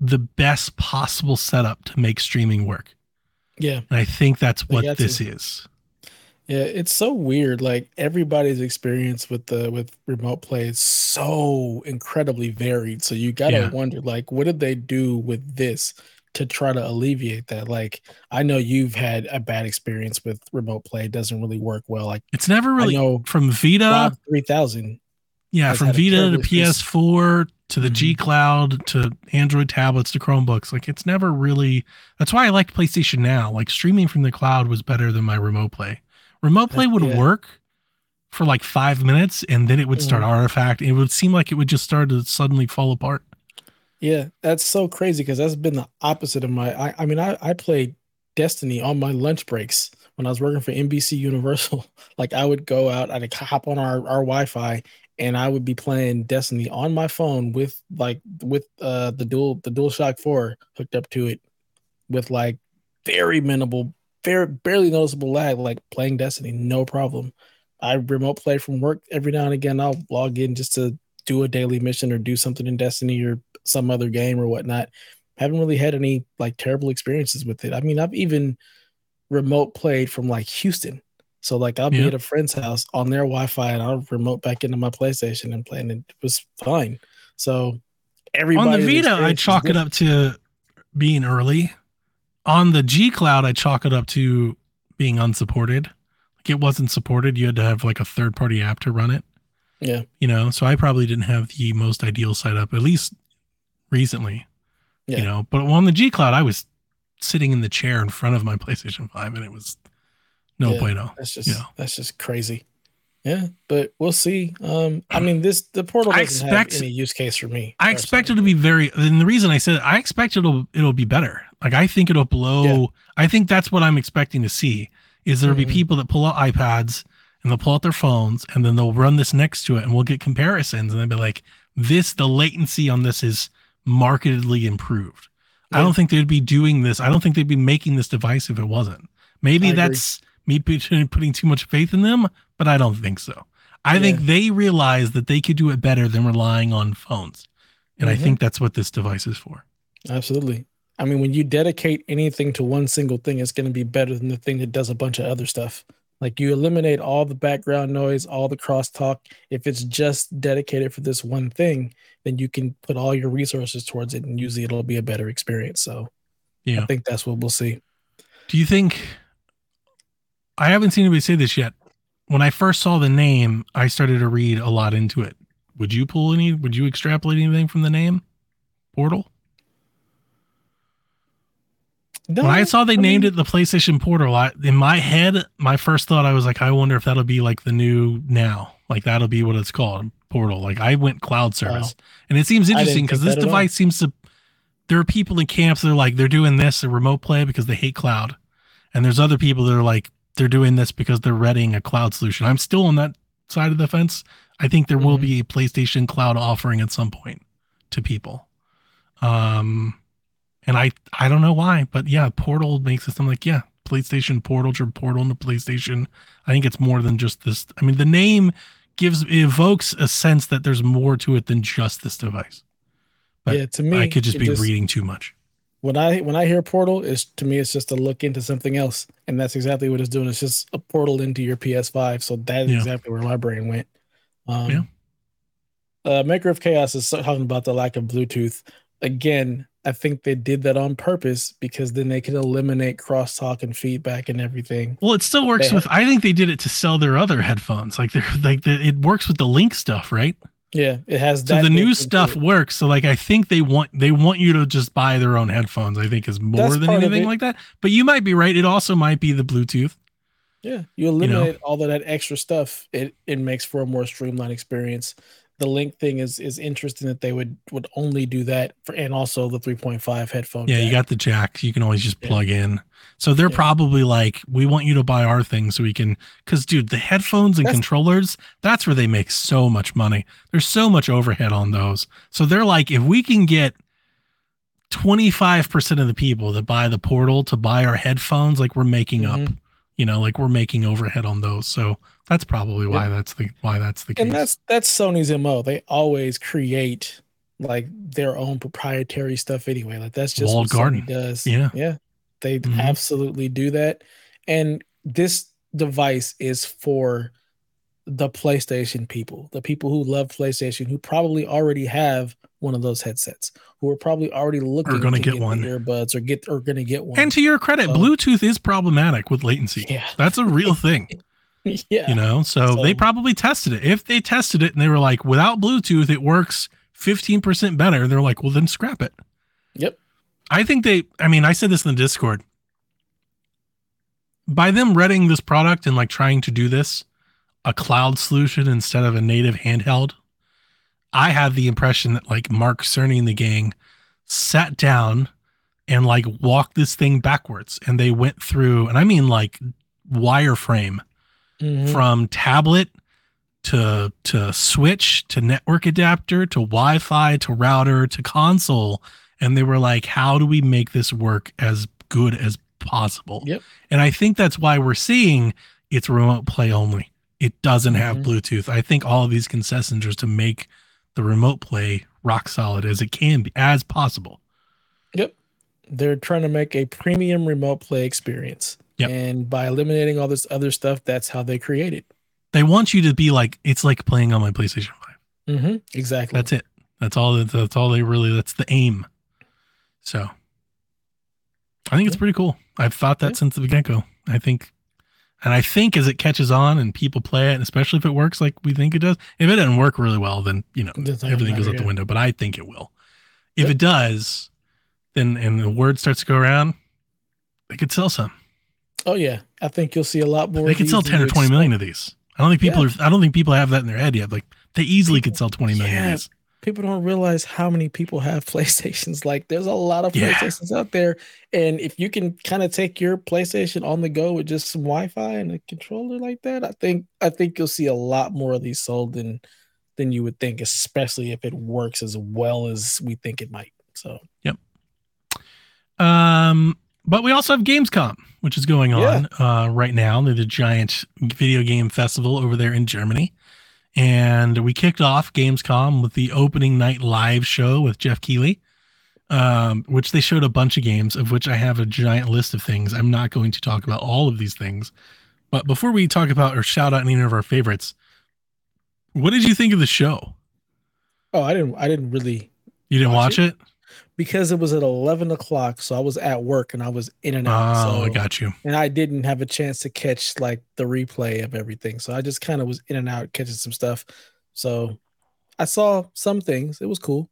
the best possible setup to make streaming work. Yeah. And I think that's what this to. is. Yeah, it's so weird. Like everybody's experience with the with remote play is so incredibly varied. So you gotta Yeah. wonder, like, what did they do with this to try to alleviate that? Like, I know you've had a bad experience with remote play; it doesn't really work well. Like, It's never really I know from Vita, three thousand. yeah, from Vita to. PS4 to the G Mhm. Cloud to Android tablets to Chromebooks. Like it's never really. That's why I liked PlayStation Now. Like streaming from the cloud was better than my remote play. Remote play would Yeah. work for like five minutes, and then it would start Mhm. artifact. It would seem like it would just start to suddenly fall apart. Yeah, that's so crazy because that's been the opposite of my. I, I mean, I I played Destiny on my lunch breaks when I was working for NBC Universal. Like I would go out, I'd hop on our our Wi-Fi, and I would be playing Destiny on my phone with like with uh the dual the DualShock Four hooked up to it, with like very minimal very barely noticeable lag, like playing Destiny, no problem. I remote play from work every now and again. I'll log in just to do a daily mission or do something in Destiny or some other game or whatnot. Haven't really had any like terrible experiences with it. I mean, I've even remote played from like Houston. So like I'll be Yeah. at a friend's house on their Wi-Fi and I'll remote back into my PlayStation and play, and it was fine. So everybody on the Vita, I chalk it up to being early. On the G Cloud, I chalk it up to being unsupported. Like it wasn't supported. You had to have like a third party app to run it. Yeah. You know, so I probably didn't have the most ideal setup, at least recently. Yeah. You know, but on the G Cloud, I was sitting in the chair in front of my PlayStation 5 and it was no Yeah. bueno. That's just Yeah. that's just crazy. Yeah, but we'll see. Um, I mean, this the portal doesn't expect- have any use case for me. I expect it to be very and the reason I said I expect it'll it'll be better. Like I think it'll blow Yeah. I think that's what I'm expecting to see is there'll Mhm. be people that pull out iPads and they'll pull out their phones and then they'll run this next to it and we'll get comparisons and they'll be like this the latency on this is markedly improved. I don't think they'd be doing this. I don't think they'd be making this device if it wasn't. Maybe I agree. that's me putting putting too much faith in them, but I don't think so. I Yeah. think they realize that they could do it better than relying on phones. And I Mhm. think that's what this device is for. Absolutely. I mean, when you dedicate anything to one single thing, it's going to be better than the thing that does a bunch of other stuff. Like you eliminate all the background noise, all the crosstalk. If it's just dedicated for this one thing, then you can put all your resources towards it, and usually it'll be a better experience. So Yeah. I think that's what we'll see. Do you think I haven't seen anybody say this yet? When I first saw the name, I started to read a lot into it. Would you pull any would you extrapolate anything from the name? Portal? No, when I saw they I named mean, it the PlayStation Portal, I, in my head, my first thought I was like, I wonder if that'll be like the new now, like that'll be what it's called, Portal. Like I went cloud service, and it seems interesting because this all. device seems to. There are people in camps that are like they're doing this a remote play because they hate cloud, and there's other people that are like they're doing this because they're readying a cloud solution. I'm still on that side of the fence. I think there will Mhm. be a PlayStation Cloud offering at some point to people. Um, and I I don't know why, but yeah, Portal makes it sound like yeah, PlayStation Portal or Portal into PlayStation. I think it's more than just this. I mean, the name gives evokes a sense that there's more to it than just this device. but yeah, to me, I could just be reading too much. When I when I hear portal, is to me it's just a look into something else, and that's exactly what it's doing. It's just a portal into your PS5. So that's Yeah. exactly where my brain went. Um, Yeah. uh, Maker of Chaos is talking about the lack of Bluetooth. Again, I think they did that on purpose because then they could eliminate crosstalk and feedback and everything. Well, it still works They with. I think they did it to sell their other headphones. Like they're like the, it works with the link stuff, right? Yeah, it has So the new stuff works. So like I think they want they want you to just buy their own headphones. I think is more That's than anything like that. But you might be right. It also might be the Bluetooth. Yeah, you eliminate all of that extra stuff. It it makes for a more streamlined experience. The link thing is is interesting that they would would only do that for, and also the 3.5 headphone. Yeah, you got the jack. You can always just Yeah. plug in. So they're Yeah. probably like, we want you to buy our thing so we can. Because, dude, the headphones and That's- controllers, that's where they make so much money. There's so much overhead on those. So they're like, if we can get 25% of the people that buy the portal to buy our headphones, like we're making up, Mhm. You know, like we're making overhead on those. So that's probably why that's the why that's the case. and that's that's Sony's mo. They always create like their own proprietary stuff anyway. Like that's just Walled what garden. Sony does. Yeah. yeah, they Mhm. absolutely do that. And this device is for the PlayStation people, the people who love PlayStation, who probably already have one of those headsets, who are probably already looking are gonna to get the one. earbuds or get or gonna get one. and to your credit, So- Bluetooth is problematic with latency. yeah, That's a real thing. yeah, you know so, So- they probably tested it if they tested it and they were like without bluetooth it works 15% better they're like well then scrap it Yep. i think they i mean i said this in the discord by them reading this product and like trying to do this a cloud solution instead of a native handheld i have the impression that like mark cerny and the gang sat down and like walked this thing backwards and they went through and i mean like wireframe Mhm. from tablet to to switch to network adapter to wi-fi to router to console and they were like how do we make this work as good as possible. Yep. And I think that's why we're seeing it's remote play only. It doesn't have Mhm. Bluetooth. I think all of these concessions are to make the remote play rock solid as it can be, as possible. Yep. They're trying to make a premium remote play experience. Yep. And by eliminating all this other stuff, that's how they create it. They want you to be like, it's like playing on my PlayStation 5. Mm-hmm. Exactly. That's it. That's all. that- That's all they really. That's the aim. So, I think it's pretty cool. I've thought that Yeah. since the get go. I think, and I think as it catches on and people play it, and especially if it works like we think it does. If it doesn't work really well, then you know That's not gonna everything goes out the window. But I think it will. If Yep. it does, then and the word starts to go around, they could sell some. Oh yeah, I think you'll see a lot more. They could sell ten or twenty million of these. I don't think people Yeah. are. I don't think people have that in their head yet. Like they easily could sell twenty million Yeah. of these. People don't realize how many people have PlayStations. Like, there's a lot of Yeah. PlayStations out there, and if you can kind of take your PlayStation on the go with just some Wi-Fi and a controller like that, I think I think you'll see a lot more of these sold than than you would think, especially if it works as well as we think it might. So Yep. Um, but we also have Gamescom, which is going Yeah. on uh, right now. They're the giant video game festival over there in Germany. And we kicked off Gamescom with the opening night live show with Jeff Keighley, um, which they showed a bunch of games, of which I have a giant list of things. I'm not going to talk about all of these things. But before we talk about or shout out any of our favorites, what did you think of the show? oh, I didn't I didn't really You didn't watch, Watch it? Because it was at eleven o'clock, so I was at work and I was in and out. Oh, so, I got you. and I didn't have a chance to catch like the replay of everything. So I just kind of was in and out catching some stuff. So I saw some things. It was cool.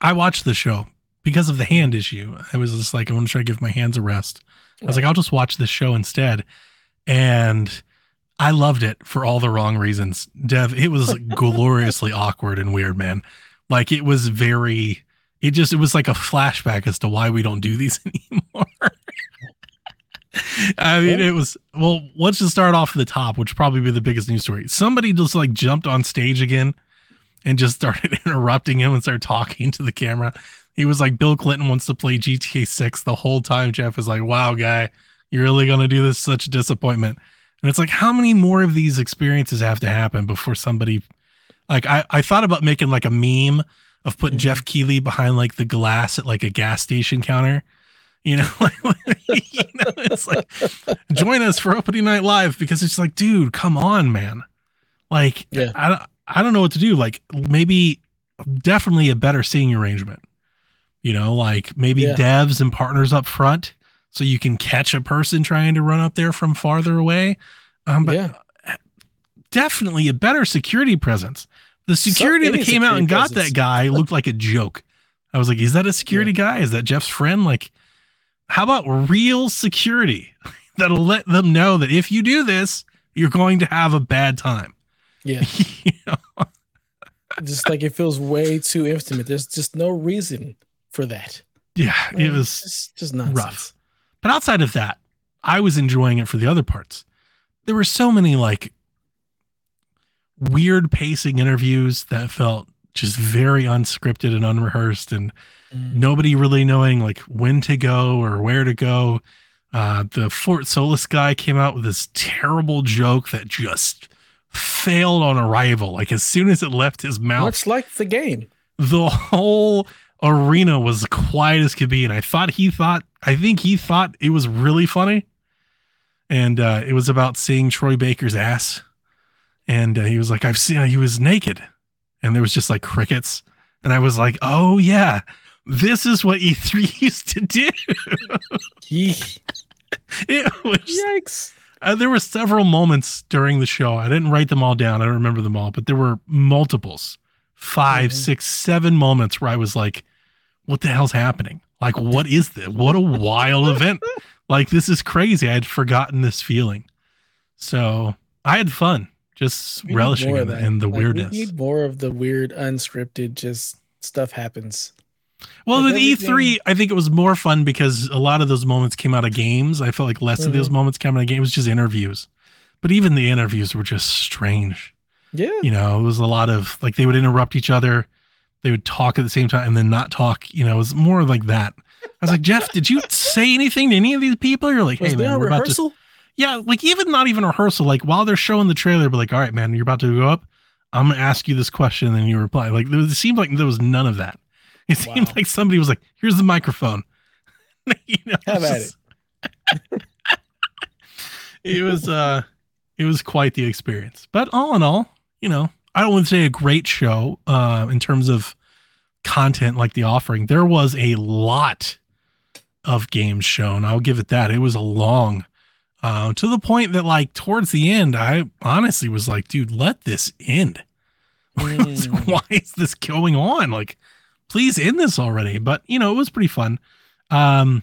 I watched the show because of the hand issue. I was just like, I want to try to give my hands a rest. I was like, I'll just watch this show instead. And I loved it for all the wrong reasons. Dev, it was gloriously awkward and weird, man. Like it was very, it just, it was like a flashback as to why we don't do these anymore. I mean, it was, well, let's just start off at the top, which probably be the biggest news story. Somebody just like jumped on stage again and just started interrupting him and started talking to the camera. He was like, Bill Clinton wants to play GTA 6 the whole time. Jeff is like, wow, guy, you're really going to do this? Such a disappointment. And it's like, how many more of these experiences have to happen before somebody, like, I, I thought about making like a meme of putting. Jeff Keighley behind like the glass at like a gas station counter. You know, like, you know, it's like, join us for opening night live because it's like, dude, come on, man. Like, Yeah. I, don't- I don't know what to do. Like, maybe definitely a better seating arrangement. You know, like maybe Yeah. devs and partners up front so you can catch a person trying to run up there from farther away. Um, but yeah. definitely a better security presence. The security any that came out and got presence. that guy looked like a joke. I was like, is that a security guy? Is that Jeff's friend? Like, how about real security that'll let them know that if you do this, you're going to have a bad time? Yeah. You know? just like it feels way too intimate. There's just no reason for that. Yeah, it was just, just nonsense. rough. But outside of that, I was enjoying it for the other parts. There were so many like weird pacing interviews that felt just very unscripted and unrehearsed and Mm. nobody really knowing like when to go or where to go. Uh, the Fort Solis guy came out with this terrible joke that just failed on arrival. Like as soon as it left his mouth, Much like the game. the whole arena was quiet as could be. And I thought he thought, I think he thought it was really funny. And uh, it was about seeing Troy Baker's ass. And uh, he was like, I've seen, he was naked. And there was just like crickets. And I was like, oh, yeah, this is what E3 used to do. It was, Yikes. uh, there were several moments during the show. I didn't write them all down. I don't remember them all, but there were multiples, five, Mhm. six, seven moments where I was like, what the hell's happening? Like, what is this? What a wild event. Like, this is crazy. I had forgotten this feeling. So I had fun just We relishing in the, in the Like, weirdness. We need more of the weird, unscripted, just stuff happens. Well, Like with E3, I think it was more fun because a lot of those moments came out of games. I felt like less of Mm-hmm. those moments came out of games, was just interviews. But even the interviews were just strange. Yeah. You know, it was a lot of like they would interrupt each other, they would talk at the same time and then not talk. You know, it was more like that. I was like, Jeff, did you say anything to any of these people? You're like, hey there man, we're about to? Yeah, like even not even rehearsal. Like while they're showing the trailer, but like, all right, man, you're about to go up. I'm gonna ask you this question, and then you reply. Like it seemed like there was none of that. It seemed like somebody was like, "Here's the microphone." you know, Have at it's just- it was uh, it was quite the experience. But all in all, you know, I don't want to say a great show uh, in terms of content like the offering. There was a lot of games shown. I'll give it that. It was a long uh, to the point that like towards the end, I honestly was like, dude, let this end. Mm. Why is this going on? Like, please end this already. But you know, it was pretty fun. Um,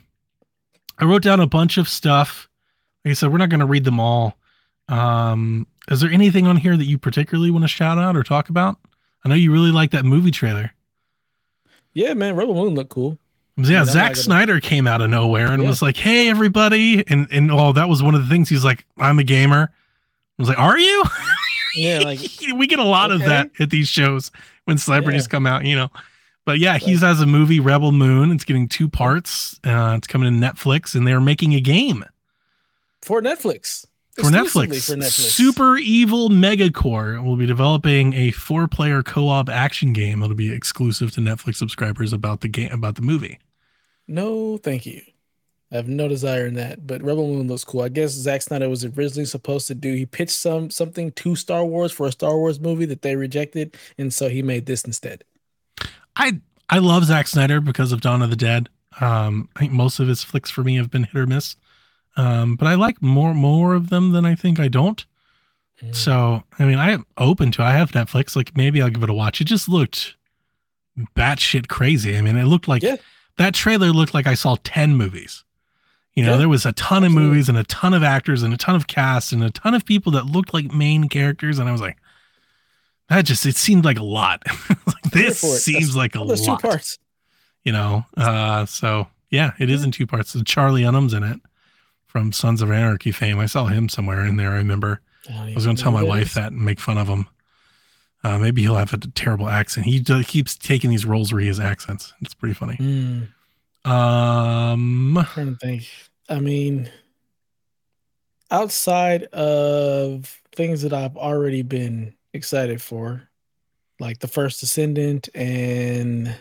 I wrote down a bunch of stuff. Like I said, we're not going to read them all. Um, is there anything on here that you particularly want to shout out or talk about? I know you really like that movie trailer. Yeah, man, Rebel Moon looked cool. Yeah, I'm Zack Snyder came out of nowhere and Yeah. was like, "Hey, everybody!" And and oh, that was one of the things. He's like, "I'm a gamer." I was like, "Are you?" Yeah, like we get a lot of that at these shows when celebrities Yeah. come out, you know. But yeah, he's has a movie, Rebel Moon. It's getting two parts. Uh, it's coming to Netflix, and they're making a game for Netflix. For Netflix. For Netflix. Super Evil Megacorp will be developing a four-player co-op action game. that'll be exclusive to Netflix subscribers about the game about the movie. No, thank you. I have no desire in that. But Rebel Moon looks cool. I guess Zack Snyder was originally supposed to do. He pitched some something to Star Wars for a Star Wars movie that they rejected, and so he made this instead. I I love Zack Snyder because of Dawn of the Dead. Um, I think most of his flicks for me have been hit or miss. Um, but I like more more of them than I think I don't. Mm. So I mean, I'm open to. I have Netflix. Like maybe I'll give it a watch. It just looked batshit crazy. I mean, it looked like Yeah. that trailer looked like I saw ten movies. You know, Yeah, there was a ton of absolutely. movies and a ton of actors and a ton of cast and a ton of people that looked like main characters, and I was like, that just it seemed like a lot. like this seems That's- like a Oh, there's lot two parts. you know uh so yeah it is in two parts so charlie Hunnam's in it from sons of anarchy fame. I saw him somewhere in there i remember. I was going to tell my wife that and make fun of him. Uh maybe he'll have a terrible accent. He keeps taking these roles where he has accents. It's pretty funny. Mm, um trying to think. I mean, outside of things that I've already been excited for, like the first Descendant and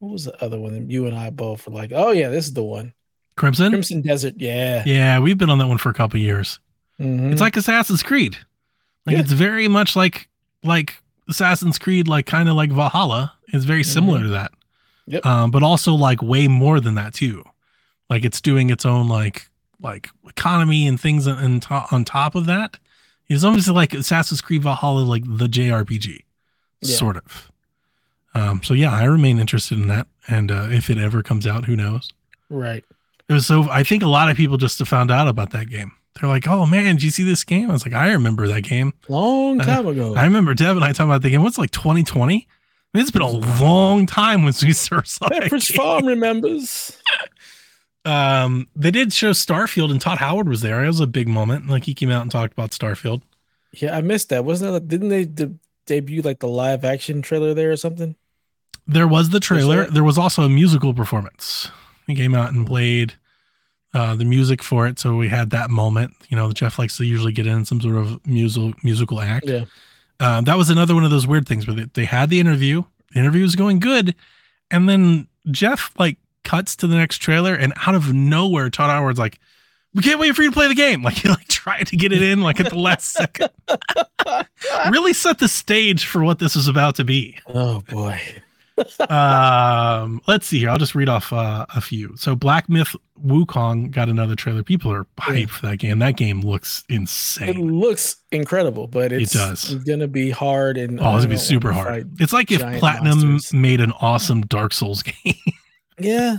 what was the other one that you and I both were like, oh yeah, this is the one. Crimson Crimson Desert, yeah. yeah we've been on that one for a couple years Mhm. it's like assassin's creed like Yeah. it's very much like like assassin's creed like kind of like valhalla is very similar to that Mm-hmm. Yep. um but also like way more than that too like it's doing its own like like economy and things on, on, top, on top of that it's almost like assassin's creed valhalla like the jrpg Yeah. sort of um so yeah i remain interested in that and uh if it ever comes out who knows right. It was so I think a lot of people just have found out about that game. They're like, "Oh man, did you see this game?" I was like, "I remember that game. Long time ago. I remember Dev and I talking about the game. What's like 2020? I mean, it's been a long time since we first saw Pepperidge. Farm remembers. Um, they did show Starfield, and Todd Howard was there. It was a big moment. Like he came out and talked about Starfield. Yeah, I missed that. Wasn't that didn't they de- debut like the live action trailer there or something? There was the trailer. There was also a musical performance. He came out and played uh, the music for it. So we had that moment. You know, Jeff likes to usually get in some sort of musical musical act. Yeah. Um, that was another one of those weird things where they, they had the interview. The interview was going good, and then Jeff like cuts to the next trailer, and out of nowhere, Todd Howard's like, "We can't wait for you to play the game." Like he like tried to get it in like at the last second. really set the stage for what this is about to be. Oh boy. Um, let's see here. I'll just read off uh, a few. So Black Myth Wukong got another trailer. People are hyped Yeah. for that game. That game looks insane. It looks incredible, but It does. it's gonna be hard and Oh, it's gonna be super hard. It's like if Platinum monsters. made an awesome Dark Souls game. Yeah.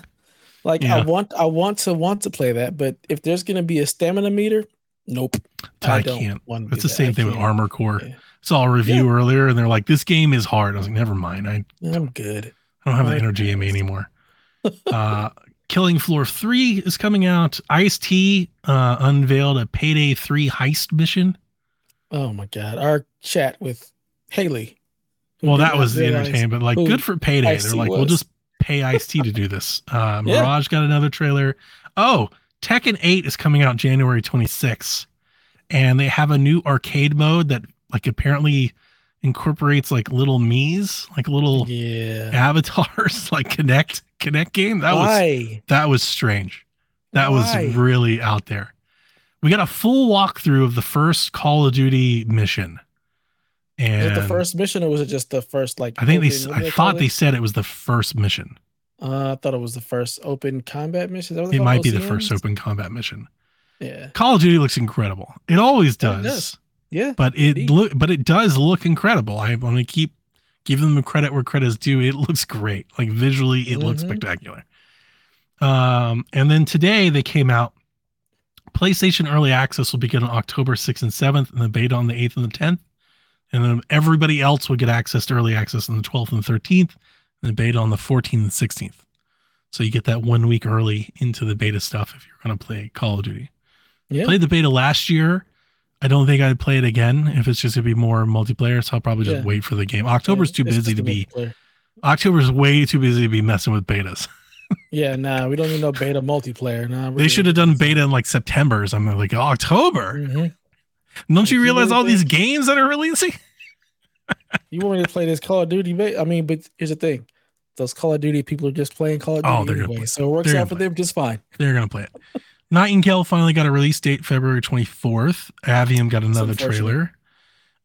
Like Yeah. I want I want to want to play that, but if there's gonna be a stamina meter, nope. I, don't can't. It's the same I thing with can't. Armored Core. Yeah. Saw a review earlier, and they're like, "This game is hard." I was like, "Never mind. I, I'm good. I don't have the energy in me anymore." uh, Killing Floor Three is coming out. Ice T uh, unveiled a Payday Three heist mission. Oh my god. Our chat with Haley. Well, that was the entertainment, but like good for payday. Ice-T They're like, we'll just pay Ice T to do this. Uh, Yeah. Mirage got another trailer. Oh, Tekken 8 is coming out January 26th, and they have a new arcade mode that like apparently incorporates like little me's, like little Yeah. avatars, like Connect Connect game. That was that was strange. That Why? was really out there. We got a full walkthrough of the first Call of Duty mission. And it the first mission or was it just the first like? I think they open- s- what do I thought they said it was the first mission. Uh, I thought it was the first open combat mission. That what they It might be the first open combat mission. Yeah. Call of Duty looks incredible. It always Yeah, it does. Yeah. But it Indeed. look but it does look incredible. I want to keep giving them the credit where credit is due. It looks great. Like visually, it looks Mhm. spectacular. Um, and then today they came out. PlayStation Early Access will begin on October 6th and 7th, and the beta on the 8th and the 10th. And then everybody else will get access to early access on the 12th and 13th, and the beta on the 14th and 16th. So you get that one week early into the beta stuff if you're going to play Call of Duty. Yeah. Played the beta last year. I don't think I'd play it again if it's just gonna be more multiplayer. So I'll probably just Yeah. wait for the game. October's too busy to be. October's way too busy to be messing with betas. Yeah, nah, we don't need no beta multiplayer. Nah, They should have done beta in like September. So I'm like October. hmm Don't you realize all these games that are releasing? You want me to play this Call of Duty? ba- I mean, but here's the thing: those Call of Duty people are just playing Call of Duty Oh, they're anyway, so it works they're out for them just fine. They're gonna play it. Nightingale finally got a release date, February 24th. Avium got another trailer.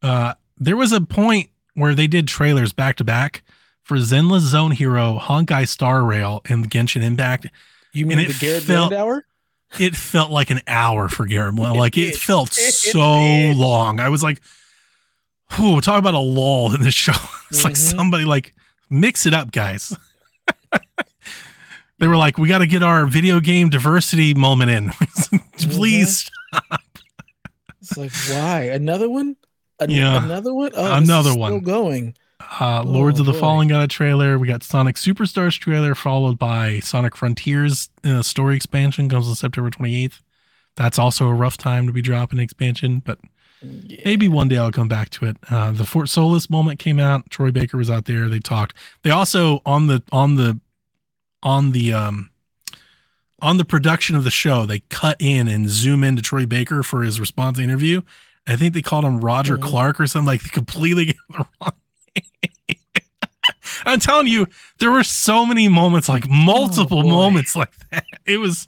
Uh, there was a point where they did trailers back to back for Zenless Zone Zero, Honkai Star Rail, and Genshin Impact. You mean it the Garrett felt- Hour? it felt like an hour for Garrett. Like it did. felt It so did. long. I was like, "Whew, talk about a lull in this show." It's like Mhm. somebody like mix it up, guys. they were like, "We got to get our video game diversity moment in, please." It's like why another one? An- Yeah. another one. Oh, Another still one. going. Uh, Lords Oh, of the boy. Fallen got a trailer. We got Sonic Superstars trailer, followed by Sonic Frontiers uh, story expansion comes on September 28th. That's also a rough time to be dropping expansion, but Yeah. maybe one day I'll come back to it. Uh, the Fort Solis moment came out. Troy Baker was out there. They talked. They also on the on the on the um on the production of the show, they cut in and zoom in to Troy Baker for his response interview. I think they called him Roger Mhm. Clark or something like they completely get the wrong. I'm telling you, there were so many moments, like multiple Oh, moments like that. It was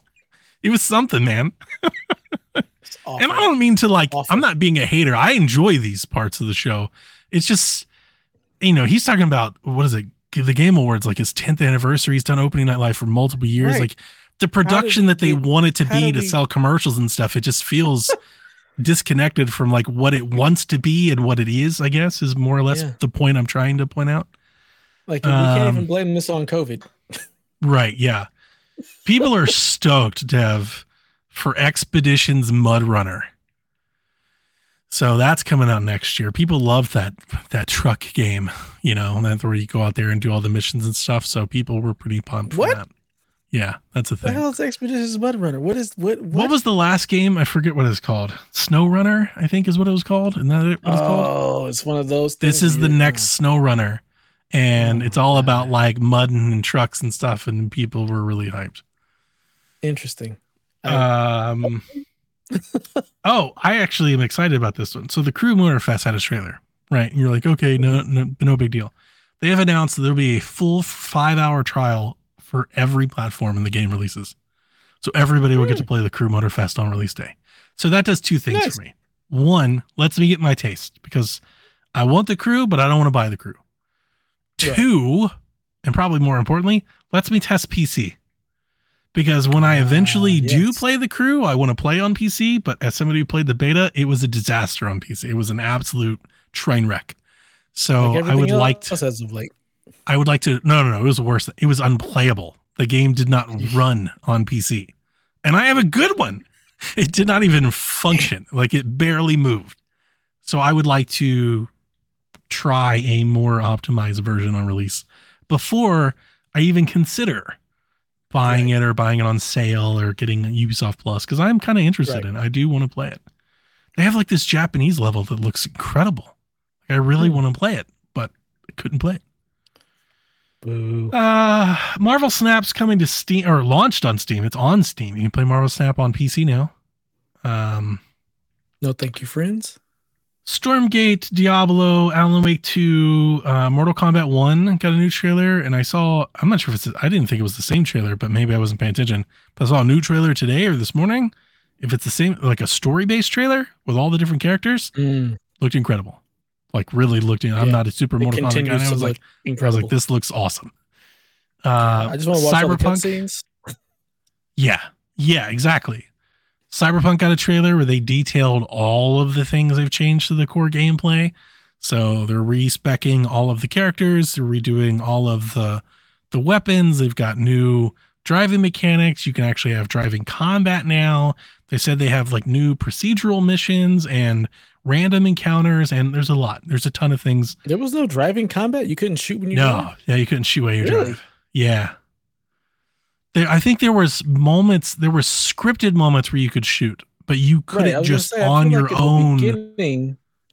it was something, man. And I don't mean to like, Awful. I'm not being a hater. I enjoy these parts of the show. It's just, you know, he's talking about what is it? The Game Awards, like his 10th anniversary. He's done opening night live for multiple years. Right. Like the production we that they want it to be to we- sell commercials and stuff, it just feels disconnected from like what it wants to be and what it is, I guess, is more or less Yeah. the point I'm trying to point out. like we can't um, even blame this on COVID. Right. Yeah. People are stoked, Dev, for Expeditions Mud Runner. So that's coming out next year. People love that that truck game, you know, that's where you go out there and do all the missions and stuff. So people were pretty pumped for What? that. Yeah, that's a What the thing. hell is Expeditions Mud Runner? What is what? What, What was the last game? I forget what it's called. Snow Runner, I think is what it was called. Isn't that it- what it's called? Oh, it's one of those. This is the next Snow Runner. And Oh, it's all about like mudding and trucks and stuff. And people were really hyped. Interesting. Um, oh, I actually am excited about this one. So the Crew Motorfest had a trailer, right? And you're like, okay, no, no, no big deal. They have announced that there'll be a full five hour trial for every platform in the game releases. So everybody will get to hmm. play the Crew Motorfest on release day. So that does two things Nice. for me. One, lets me get my taste because I want the crew, but I don't want to buy the crew. Right. Two, and probably more importantly, lets me test PC. Because when I Ah, eventually do yes. play the crew, I want to play on PC. But as somebody who played the beta, it was a disaster on PC. It was an absolute train wreck. So like I would like to, as of late. I would like to. No, no, no. It was worse. It was unplayable. The game did not run on PC, and I have a good one. It did not even function. Like it barely moved. So I would like to try a more optimized version on release before I even consider buying it or buying it on sale or getting Ubisoft Plus because I'm kind of interested Right. in. it. I do want to play it. They have like this Japanese level that looks incredible. I really Hmm. want to play it, but I couldn't play it. Boo. Uh, Marvel Snap's coming to Steam or launched on Steam. It's on Steam. You can play Marvel Snap on PC now. Um, No, thank you, friends. Stormgate, Diablo, Alan Wake 2, uh, Mortal Kombat 1 got a new trailer, and I saw, I'm not sure if it's, I didn't think it was the same trailer, but maybe I wasn't paying attention. But I saw a new trailer today or this morning. If it's the same, like a story based trailer with all the different characters, Mm, looked incredible. Like, really looked, I'm not a super it Mortal Kombat guy. I was like, I was like, this looks awesome. Uh, I just want to watch all the Cyberpunk, cutscenes. yeah, yeah, exactly. Cyberpunk got a trailer where they detailed all of the things they've changed to the core gameplay. So they're respecking all of the characters, they're redoing all of the the weapons. They've got new driving mechanics. You can actually have driving combat now. They said they have like new procedural missions and random encounters, and there's a lot. There's a ton of things. There was no driving combat. You couldn't shoot when you. No, drive? yeah, you couldn't shoot while you Really? drive. Yeah. There, I think there was moments, there were scripted moments where you could shoot, but you couldn't gonna just say, on your like own.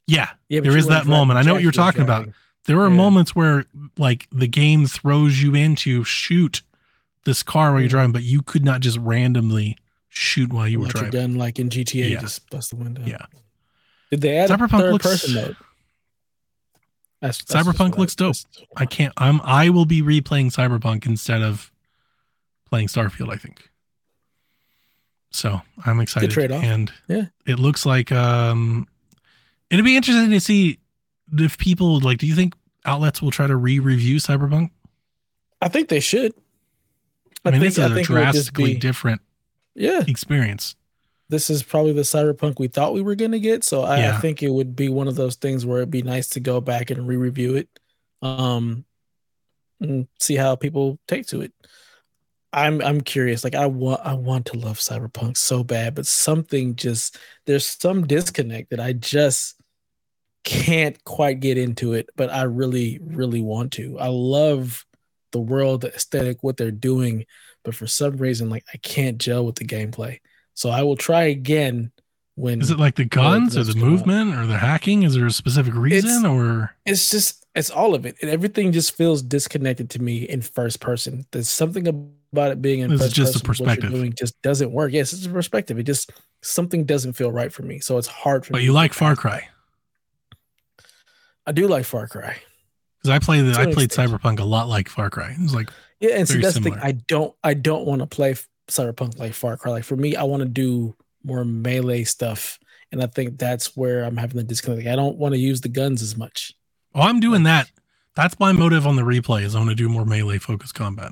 Yeah, yeah, there is that moment. I know what you're talking about. there are Yeah. moments where like the game throws you into shoot this car while you're Mhm. driving, but you could not just randomly shoot while you were Like driving. gun, like in GTA, Yeah. just bust the window. Yeah. Did they add Cyberpunk a third looks- person mode? That's, that's Cyberpunk looks dope. I can't. I'm. I will be replaying Cyberpunk instead of playing Starfield. I think. So I'm excited, trade-off. and Yeah. it looks like um, it'd be interesting to see if people like. Do you think outlets will try to re-review Cyberpunk? I think they should. I, mean, think, this is a it drastically be- different Yeah, experience. this is probably the cyberpunk we thought we were going to get. So I, I think it would be one of those things where it'd be nice to go back and re-review it, um, and see how people take to it. I'm I'm curious. Like I want I want to love cyberpunk so bad, but something just there's some disconnect that I just can't quite get into it. But I really really want to. I love the world, the aesthetic, what they're doing, but for some reason, like I can't gel with the gameplay. So I will try again when Is it like the guns or the come out. movement or the hacking? Is there a specific reason or it's just it's all of it. And everything just feels disconnected to me in first person. There's something about it being in This is just a person, what you're perspective. doing just doesn't work. Yes, it's a perspective. It just something doesn't feel right for me. So it's hard for but me. you like Far. Cry? I do like Far Cry. Because I played the, I played extent. Cyberpunk a lot like Far Cry. It was like Yeah, and see Very that's the thing. I don't I don't want to play Cyberpunk like Far Cry. Like for me, I want to do more melee stuff. And I think that's where I'm having the disconnect. Like, I don't want to use the guns as much. Oh, I'm doing that. That's my motive on the replay is I want to do more melee focused combat.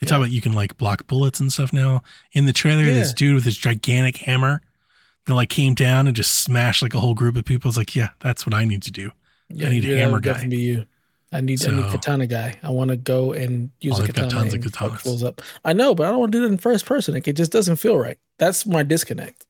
They talk about you can like block bullets and stuff now. In the trailer, this dude with this gigantic hammer that like came down and just smashed like a whole group of people. It's like, yeah, that's what I need to do. Yeah, need a hammer guy. Definitely be you. I need I need katana guy. I want to go and use Oh, a they've got tons of and fuck katanas. up. I know, but I don't want to do it in first person. Like, it just doesn't feel right. That's my disconnect.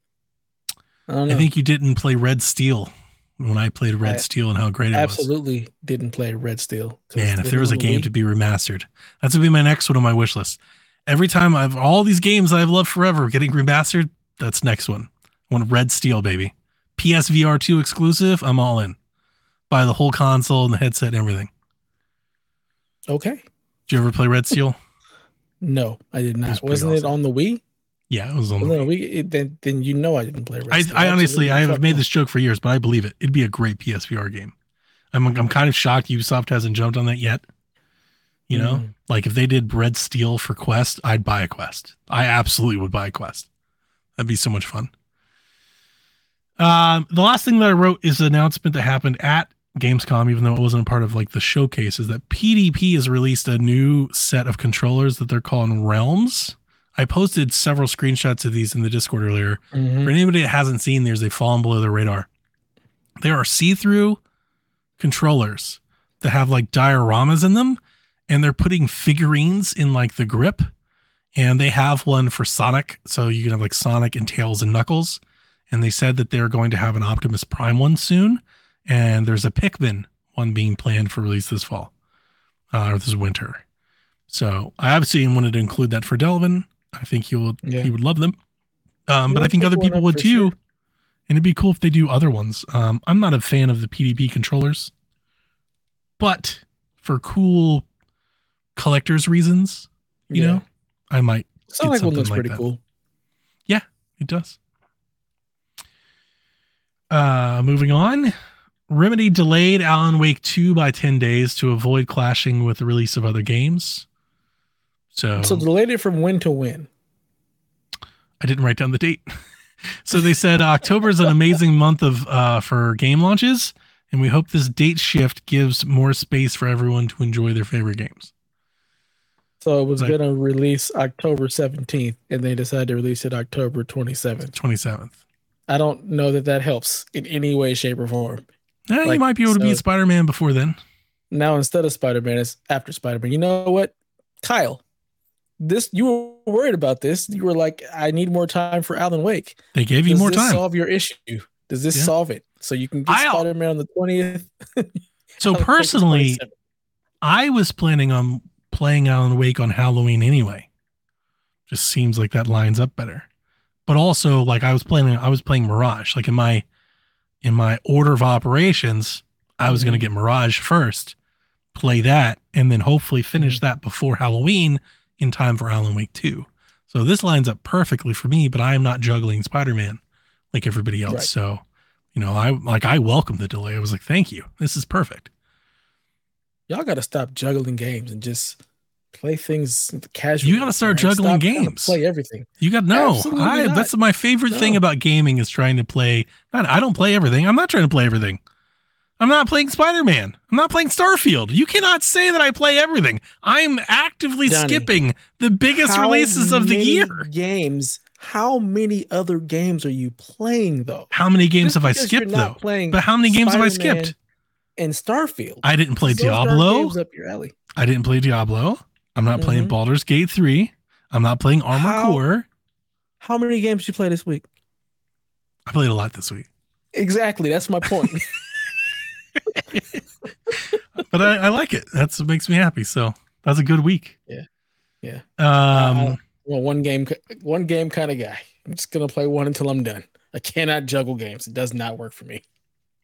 I don't know. I think you didn't play Red Steel when I played Red I Steel and how great it was. absolutely didn't play Red Steel. Man, if there was a game to be remastered, that's gonna be my next one on my wish list. Every time I've all these games I've loved forever getting remastered, that's next one. I want Red Steel, baby. PSVR 2 exclusive, I'm all in. Buy the whole console and the headset and everything. okay. Did you ever play Red Steel? No, I did not. Wasn't it on the Wii? Yeah, it was on the on Wii? It- then then you know I didn't play I, I honestly, I have made this joke for years, but I believe it. It'd be a great PSVR game. I'm, I'm kind of shocked Ubisoft hasn't jumped on that yet. You know, Mhm. like if they did Red Steel for Quest, I'd buy a Quest. I absolutely would buy a Quest. That'd be so much fun. Um, the last thing that I wrote is an announcement that happened at Gamescom, even though it wasn't a part of like the showcase, is that PDP has released a new set of controllers that they're calling Realms. I posted several screenshots of these in the Discord earlier. Mhm. For anybody that hasn't seen these, they've fallen below the radar. There are see-through controllers that have like dioramas in them, and they're putting figurines in like the grip. And they have one for Sonic, so you can have like Sonic and Tails and Knuckles. And they said that they're going to have an Optimus Prime one soon, and there's a Pikmin one being planned for release this fall uh, or this winter. So I obviously wanted to include that for Delvin. I think he would Yeah. he would love them. Um, but I think other people would too. sure. And it'd be cool if they do other ones. Um, I'm not a fan of the PDP controllers, but for cool collector's reasons, you Yeah. know, I might. Like one looks like pretty that. cool. Yeah, it does. Uh, moving on. Remedy delayed Alan Wake 2 by 10 days to avoid clashing with the release of other games. So, So delayed it from when to when? I didn't write down the date. so they said October is an amazing month of uh, for game launches, and we hope this date shift gives more space for everyone to enjoy their favorite games. So it was Like- gonna release October 17th, and they decided to release it October 27th. 27th. I don't know that that helps in any way, shape, or form. Yeah, you might be able to so- beat Spider Man before then. Now instead of Spider Man, it's after Spider Man. You know what, Kyle? This you were worried about this. You were like, I need more time for Alan Wake. They gave you Does more time. solve your issue? Does this Yeah. solve it? So you can get Spider Man on the 20th. so Alan Wake is personally, I was planning on playing Alan Wake on Halloween anyway. Just seems like that lines up better. But also, like I was planning, I was playing Mirage. Like in my in my order of operations, I was going to mm-hmm. get Mirage first, play that, and then hopefully finish mm-hmm. that before Halloween in time for Alan Wake Two. So this lines up perfectly for me. But I am not juggling Spider Man like everybody else. Right. So, you know, I like I welcome the delay. I was like, thank you. This is perfect. y'all got to stop juggling games and just play things casually. You gotta start all juggling Stop games. Play everything. You got no. I that's my favorite thing about gaming is trying to play. Not, I don't play everything. I'm not trying to play everything. I'm not playing Spider-Man. I'm not playing Starfield. You cannot say that I play everything. I'm actively Johnny, skipping the biggest releases of the year. Games. How many other games are you playing though? How many games Just have I skipped not though? Playing But how many games have I skipped? And Starfield. I didn't play Those Diablo. up your alley. I didn't play Diablo. I'm not playing Mhm. Baldur's Gate 3. I'm not playing Armor How- Core. How many games did you play this week? I played a lot this week. Exactly. That's my point. but I, I like it. That's what makes me happy. So that's a good week. Yeah. Yeah. Um, Uh, well, one game, one game kind of guy. I'm just gonna play one until I'm done. I cannot juggle games. It does not work for me.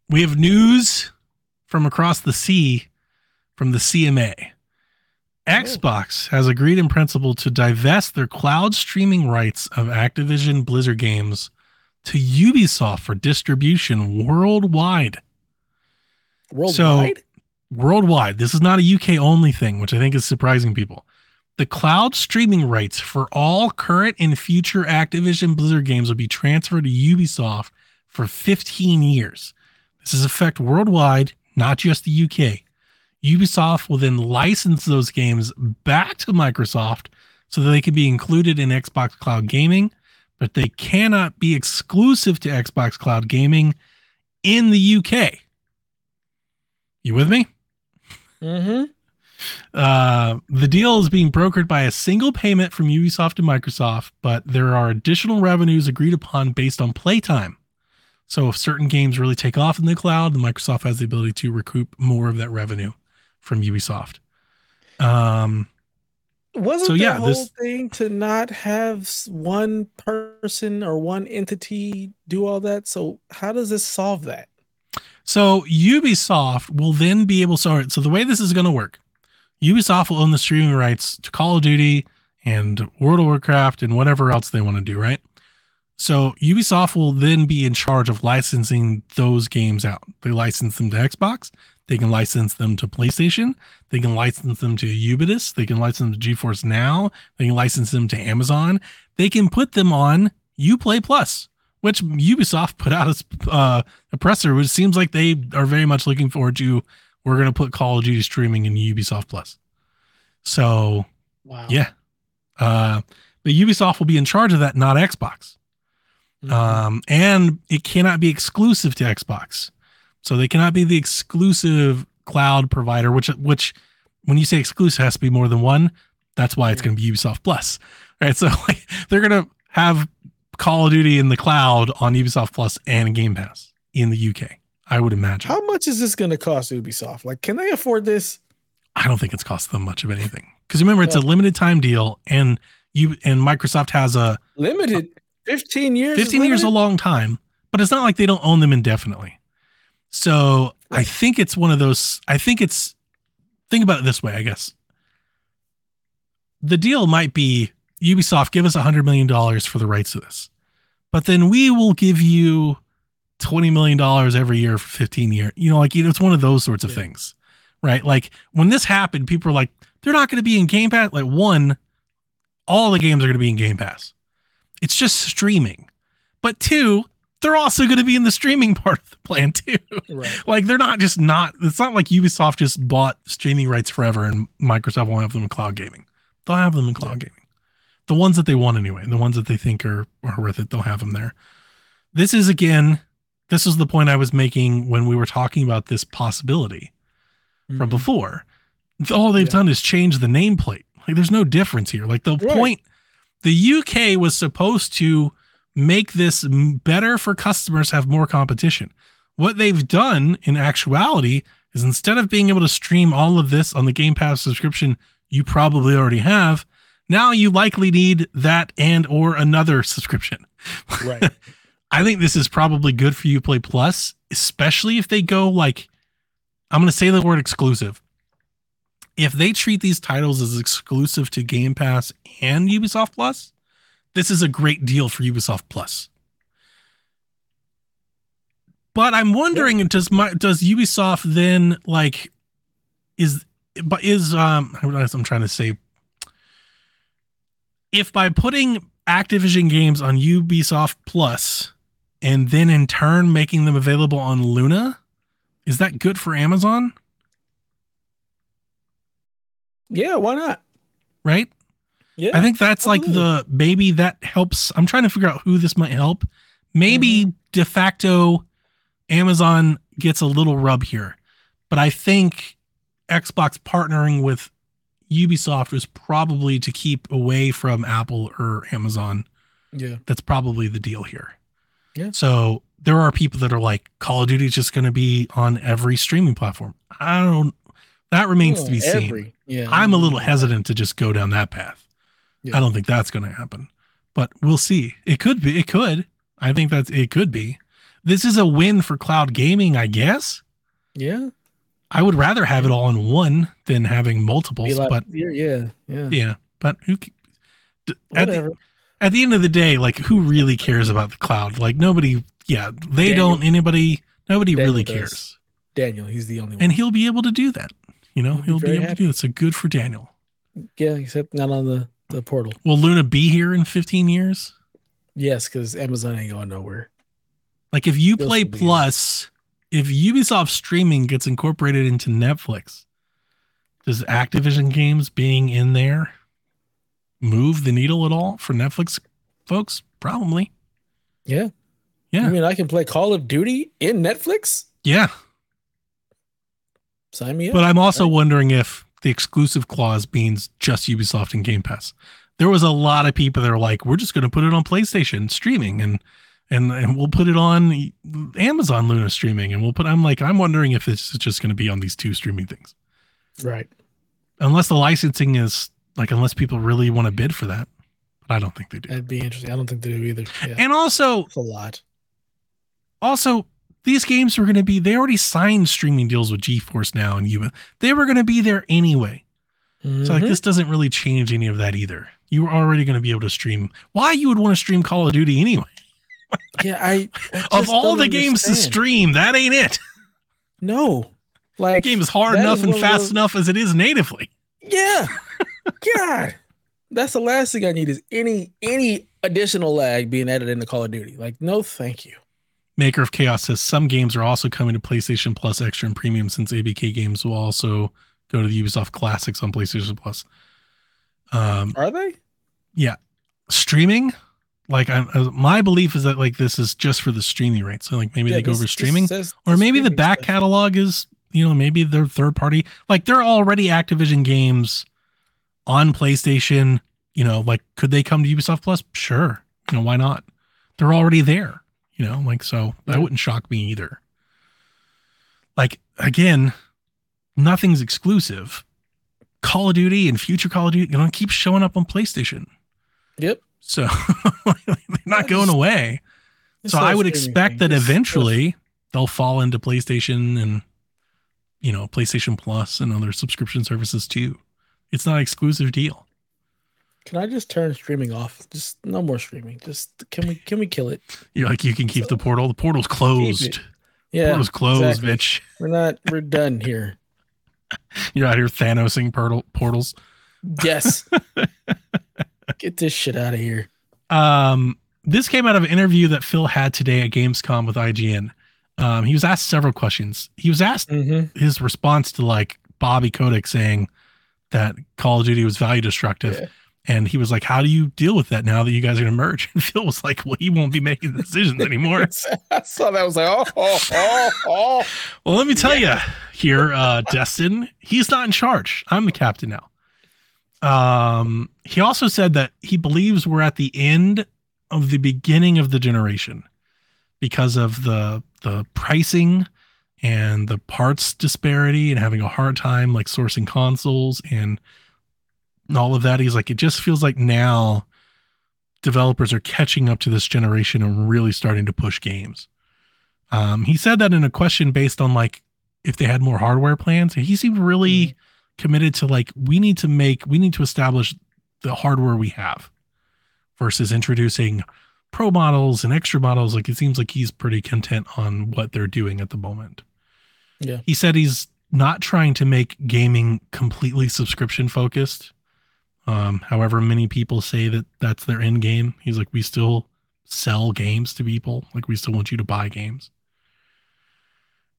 we have news from across the sea from the CMA. Xbox has agreed in principle to divest their cloud streaming rights of Activision Blizzard games to Ubisoft for distribution worldwide. Worldwide. worldwide. This is not a UK only thing, which I think is surprising people. The cloud streaming rights for all current and future Activision Blizzard games will be transferred to Ubisoft for 15 years. This is effect worldwide, not just the UK. Ubisoft will then license those games back to Microsoft so that they can be included in Xbox Cloud Gaming, but they cannot be exclusive to Xbox Cloud Gaming in the UK. You with me? mm-hmm. Uh, the deal is being brokered by a single payment from Ubisoft to Microsoft, but there are additional revenues agreed upon based on playtime. So if certain games really take off in the cloud, then Microsoft has the ability to recoup more of that revenue from Ubisoft. Um, Wasn't So, the yeah, whole this- thing to not have one person or one entity do all that? So how does this solve that? So Ubisoft will then be able. So, so the way this is going to work, Ubisoft will own the streaming rights to Call of Duty and World of Warcraft and whatever else they want to do, right? So Ubisoft will then be in charge of licensing those games out. They license them to Xbox. They can license them to PlayStation. They can license them to Ubisoft. They can license them to GeForce Now. They can license them to Amazon. They can put them on UPlay Plus, which Ubisoft put out as uh, a presser, which seems like they are very much looking forward to. We're going to put Call of Duty streaming in Ubisoft Plus. So Wow. yeah, uh, but Ubisoft will be in charge of that, not Xbox. Mhm. Um, and it cannot be exclusive to Xbox. So they cannot be the exclusive cloud provider, which which when you say exclusive has to be more than one. That's why it's going to be Ubisoft Plus. Right. So like, they're going to have Call of Duty in the cloud on Ubisoft Plus and Game Pass in the UK. I would imagine. How much is this going to cost Ubisoft? Like, can they afford this? I don't think it's cost them much of anything. Because remember, it's a limited time deal, and you and Microsoft has a Limited, fifteen years. 15 years is a long time, but it's not like they don't own them indefinitely. So I think it's one of those. I think it's think about it this way, I guess. the deal might be Ubisoft give us a hundred million dollars for the rights to this, but then we will give you twenty million dollars every year for fifteen years. You know, like you know, it's one of those sorts of Yeah. things, right? Like when this happened, people are like, they're not going to be in Game Pass. Like one, all the games are going to be in Game Pass. It's just streaming, but two, they're also going to be in the streaming part of the plan too. Right. like they're not just not. It's not like Ubisoft just bought streaming rights forever and Microsoft won't have them in cloud gaming. They'll have them in cloud gaming. The ones that they want anyway, the ones that they think are are worth it, they'll have them there. This is again, this is the point I was making when we were talking about this possibility from Mhm. before. All they've Yeah. done is change the nameplate. Like there's no difference here. Like the Right. point, the UK was supposed to make this better for customers, have more competition. What they've done in actuality is instead of being able to stream all of this on the Game Pass subscription you probably already have, now you likely need that and or another subscription. Right. I think this is probably good for Uplay Plus, especially if they go like I'm going to say the word exclusive. If they treat these titles as exclusive to Game Pass and Ubisoft Plus, this is a great deal for Ubisoft Plus. But I'm wondering does my does Ubisoft then like is but is um I'm trying to say if by putting Activision games on Ubisoft Plus and then in turn making them available on Luna, is that good for Amazon? yeah, why not? Right? Yeah. I think that's like the maybe that helps. I'm trying to figure out who this might help. Maybe mm-hmm. de facto Amazon gets a little rub here, but I think Xbox partnering with Ubisoft was probably to keep away from Apple or Amazon. yeah. That's probably the deal here. Yeah. So there are people that are like Call of Duty is just going to be on every streaming platform. I don't. That remains to oh, be Oh, seen. every- Yeah. I'm a little hesitant to just go down that path. Yeah. I don't think that's going to happen, but we'll see. It could be. It could. I think that's it. Could be. This is a win for cloud gaming, I guess. Yeah. I would rather have it all in one than having multiples. Like, but yeah, yeah, yeah. yeah, but who? At the, at the end of the day, like who really cares about the cloud? Like nobody. Yeah, they Daniel- don't. Anybody. Nobody Daniel really does. cares, Daniel, he's the only one. and he'll be able to do that. You know, He'll be he'll be very able to do it. So good for Daniel. yeah, except not on the the portal. Will Luna be here in 15 years? Yes, because Amazon ain't going nowhere. Like if you play be- Plus, if Ubisoft streaming gets incorporated into Netflix, does Activision games being in there move the needle at all for Netflix folks? Probably. Yeah. Yeah. I mean I can play Call of Duty in Netflix? Yeah. Sign me up. But I'm also Right. wondering if the exclusive clause means just Ubisoft and Game Pass. There was a lot of people that are like, we're just going to put it on PlayStation streaming and and and we'll put it on Amazon Luna streaming and we'll put I'm like I'm wondering if this is just going to be on these two streaming things. right. unless the licensing is like unless people really want to bid for that but i don't think they do That'd be interesting. I don't think they do either. Yeah. and also It's a lot. also these games were going to be they already signed streaming deals with geforce now and you they were going to be there anyway so like Mhm. this doesn't really change any of that either you were already going to be able to stream why you would want to stream call of duty anyway yeah, I, I of all the games to stream that ain't it No. Like the game is hard enough is and fast those- enough as it is natively Yeah. God. That's the last thing I need is any any additional lag being added into Call of Duty. Like, no, thank you. Maker of Chaos says some games are also coming to PlayStation Plus Extra and Premium since ABK games will also go to the Ubisoft Classics on PlayStation Plus. Um, Are they? Yeah, streaming, like I'm, uh, my belief is that like this is just for the streaming rights. So like maybe Yeah, they go this- over streaming, or maybe the back stuff. catalog is you know maybe they're third party. Like they're already Activision games on PlayStation. You know, like could they come to Ubisoft Plus? Sure. You know why not? They're already there. You know, like so that wouldn't shock me either. Like again, nothing's exclusive. Call of Duty and future Call of Duty, you know, keep showing up on PlayStation. Yep. So they're not going away. So I would expect that eventually they'll fall into PlayStation and you know PlayStation Plus and other subscription services too. It's not an exclusive deal. Can I just turn streaming off? Just no more streaming. Just can we can we kill it? You're like you can keep the portal. The portal's closed. Yeah, portal's closed, exactly. bitch. we're not. We're done here. You're out here Thanosing portal portals. Yes. Get this shit out of here. Um, this came out of an interview that Phil had today at Gamescom with IGN. Um, he was asked several questions. He was asked Mm-hmm. his response to like Bobby Kotick saying that Call of Duty was value destructive. Yeah. And he was like, How do you deal with that now that you guys are going to merge? And Phil was like, Well, he won't be making decisions anymore. I saw that. I was like, oh, oh, oh, oh. well, let me tell you here, uh, Destin, he's not in charge. I'm the captain now. Um, he also said that he believes we're at the end of the beginning of the generation because of the the pricing and the parts disparity and having a hard time like sourcing consoles and all of that. He's like, it just feels like now developers are catching up to this generation and really starting to push games. Um, he said that in a question based on like if they had more hardware plans. He seemed really committed to like we need to make we need to establish the hardware we have versus introducing pro models and extra models. Like it seems like he's pretty content on what they're doing at the moment. Yeah. He said he's not trying to make gaming completely subscription focused. Um, however, many people say that that's their end game. He's like, we still sell games to people. Like we still want you to buy games.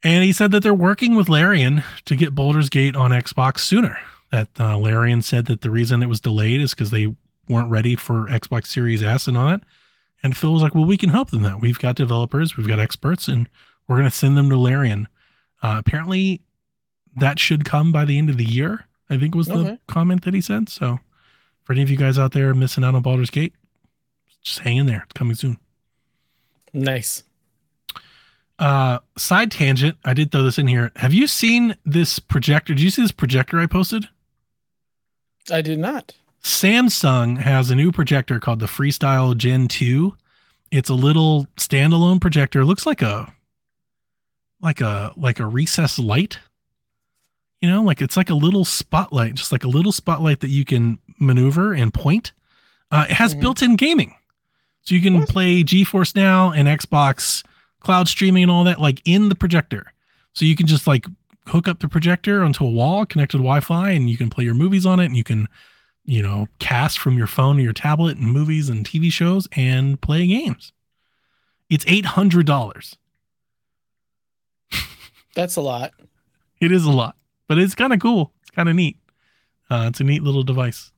And he said that they're working with Larian to get Baldur's Gate on Xbox sooner. That uh, Larian said that the reason it was delayed is because they weren't ready for Xbox Series S and all that. And Phil was like, well, we can help them that. We've got developers, we've got experts, and we're going to send them to Larian. Uh, apparently, that should come by the end of the year, I think was the Okay. comment that he said. So, for any of you guys out there missing out on Baldur's Gate, just hang in there. It's coming soon. Nice. Uh, side tangent. I did throw this in here. Have you seen this projector? Did you see this projector I posted? I did not. Samsung has a new projector called the Freestyle Gen 2. It's a little standalone projector. It looks like a like a like a recessed light. You know, like it's like a little spotlight, just like a little spotlight that you can maneuver and point. Uh, it has Mhm. built-in gaming. So you can What? play GeForce Now and Xbox cloud streaming and all that like in the projector. So you can just like hook up the projector onto a wall connected to Wi-Fi and you can play your movies on it and you can you know, cast from your phone or your tablet and movies and TV shows and play games. It's $800. That's a lot. It is a lot, but it's kind of cool. It's kind of neat. Uh, it's a neat little device.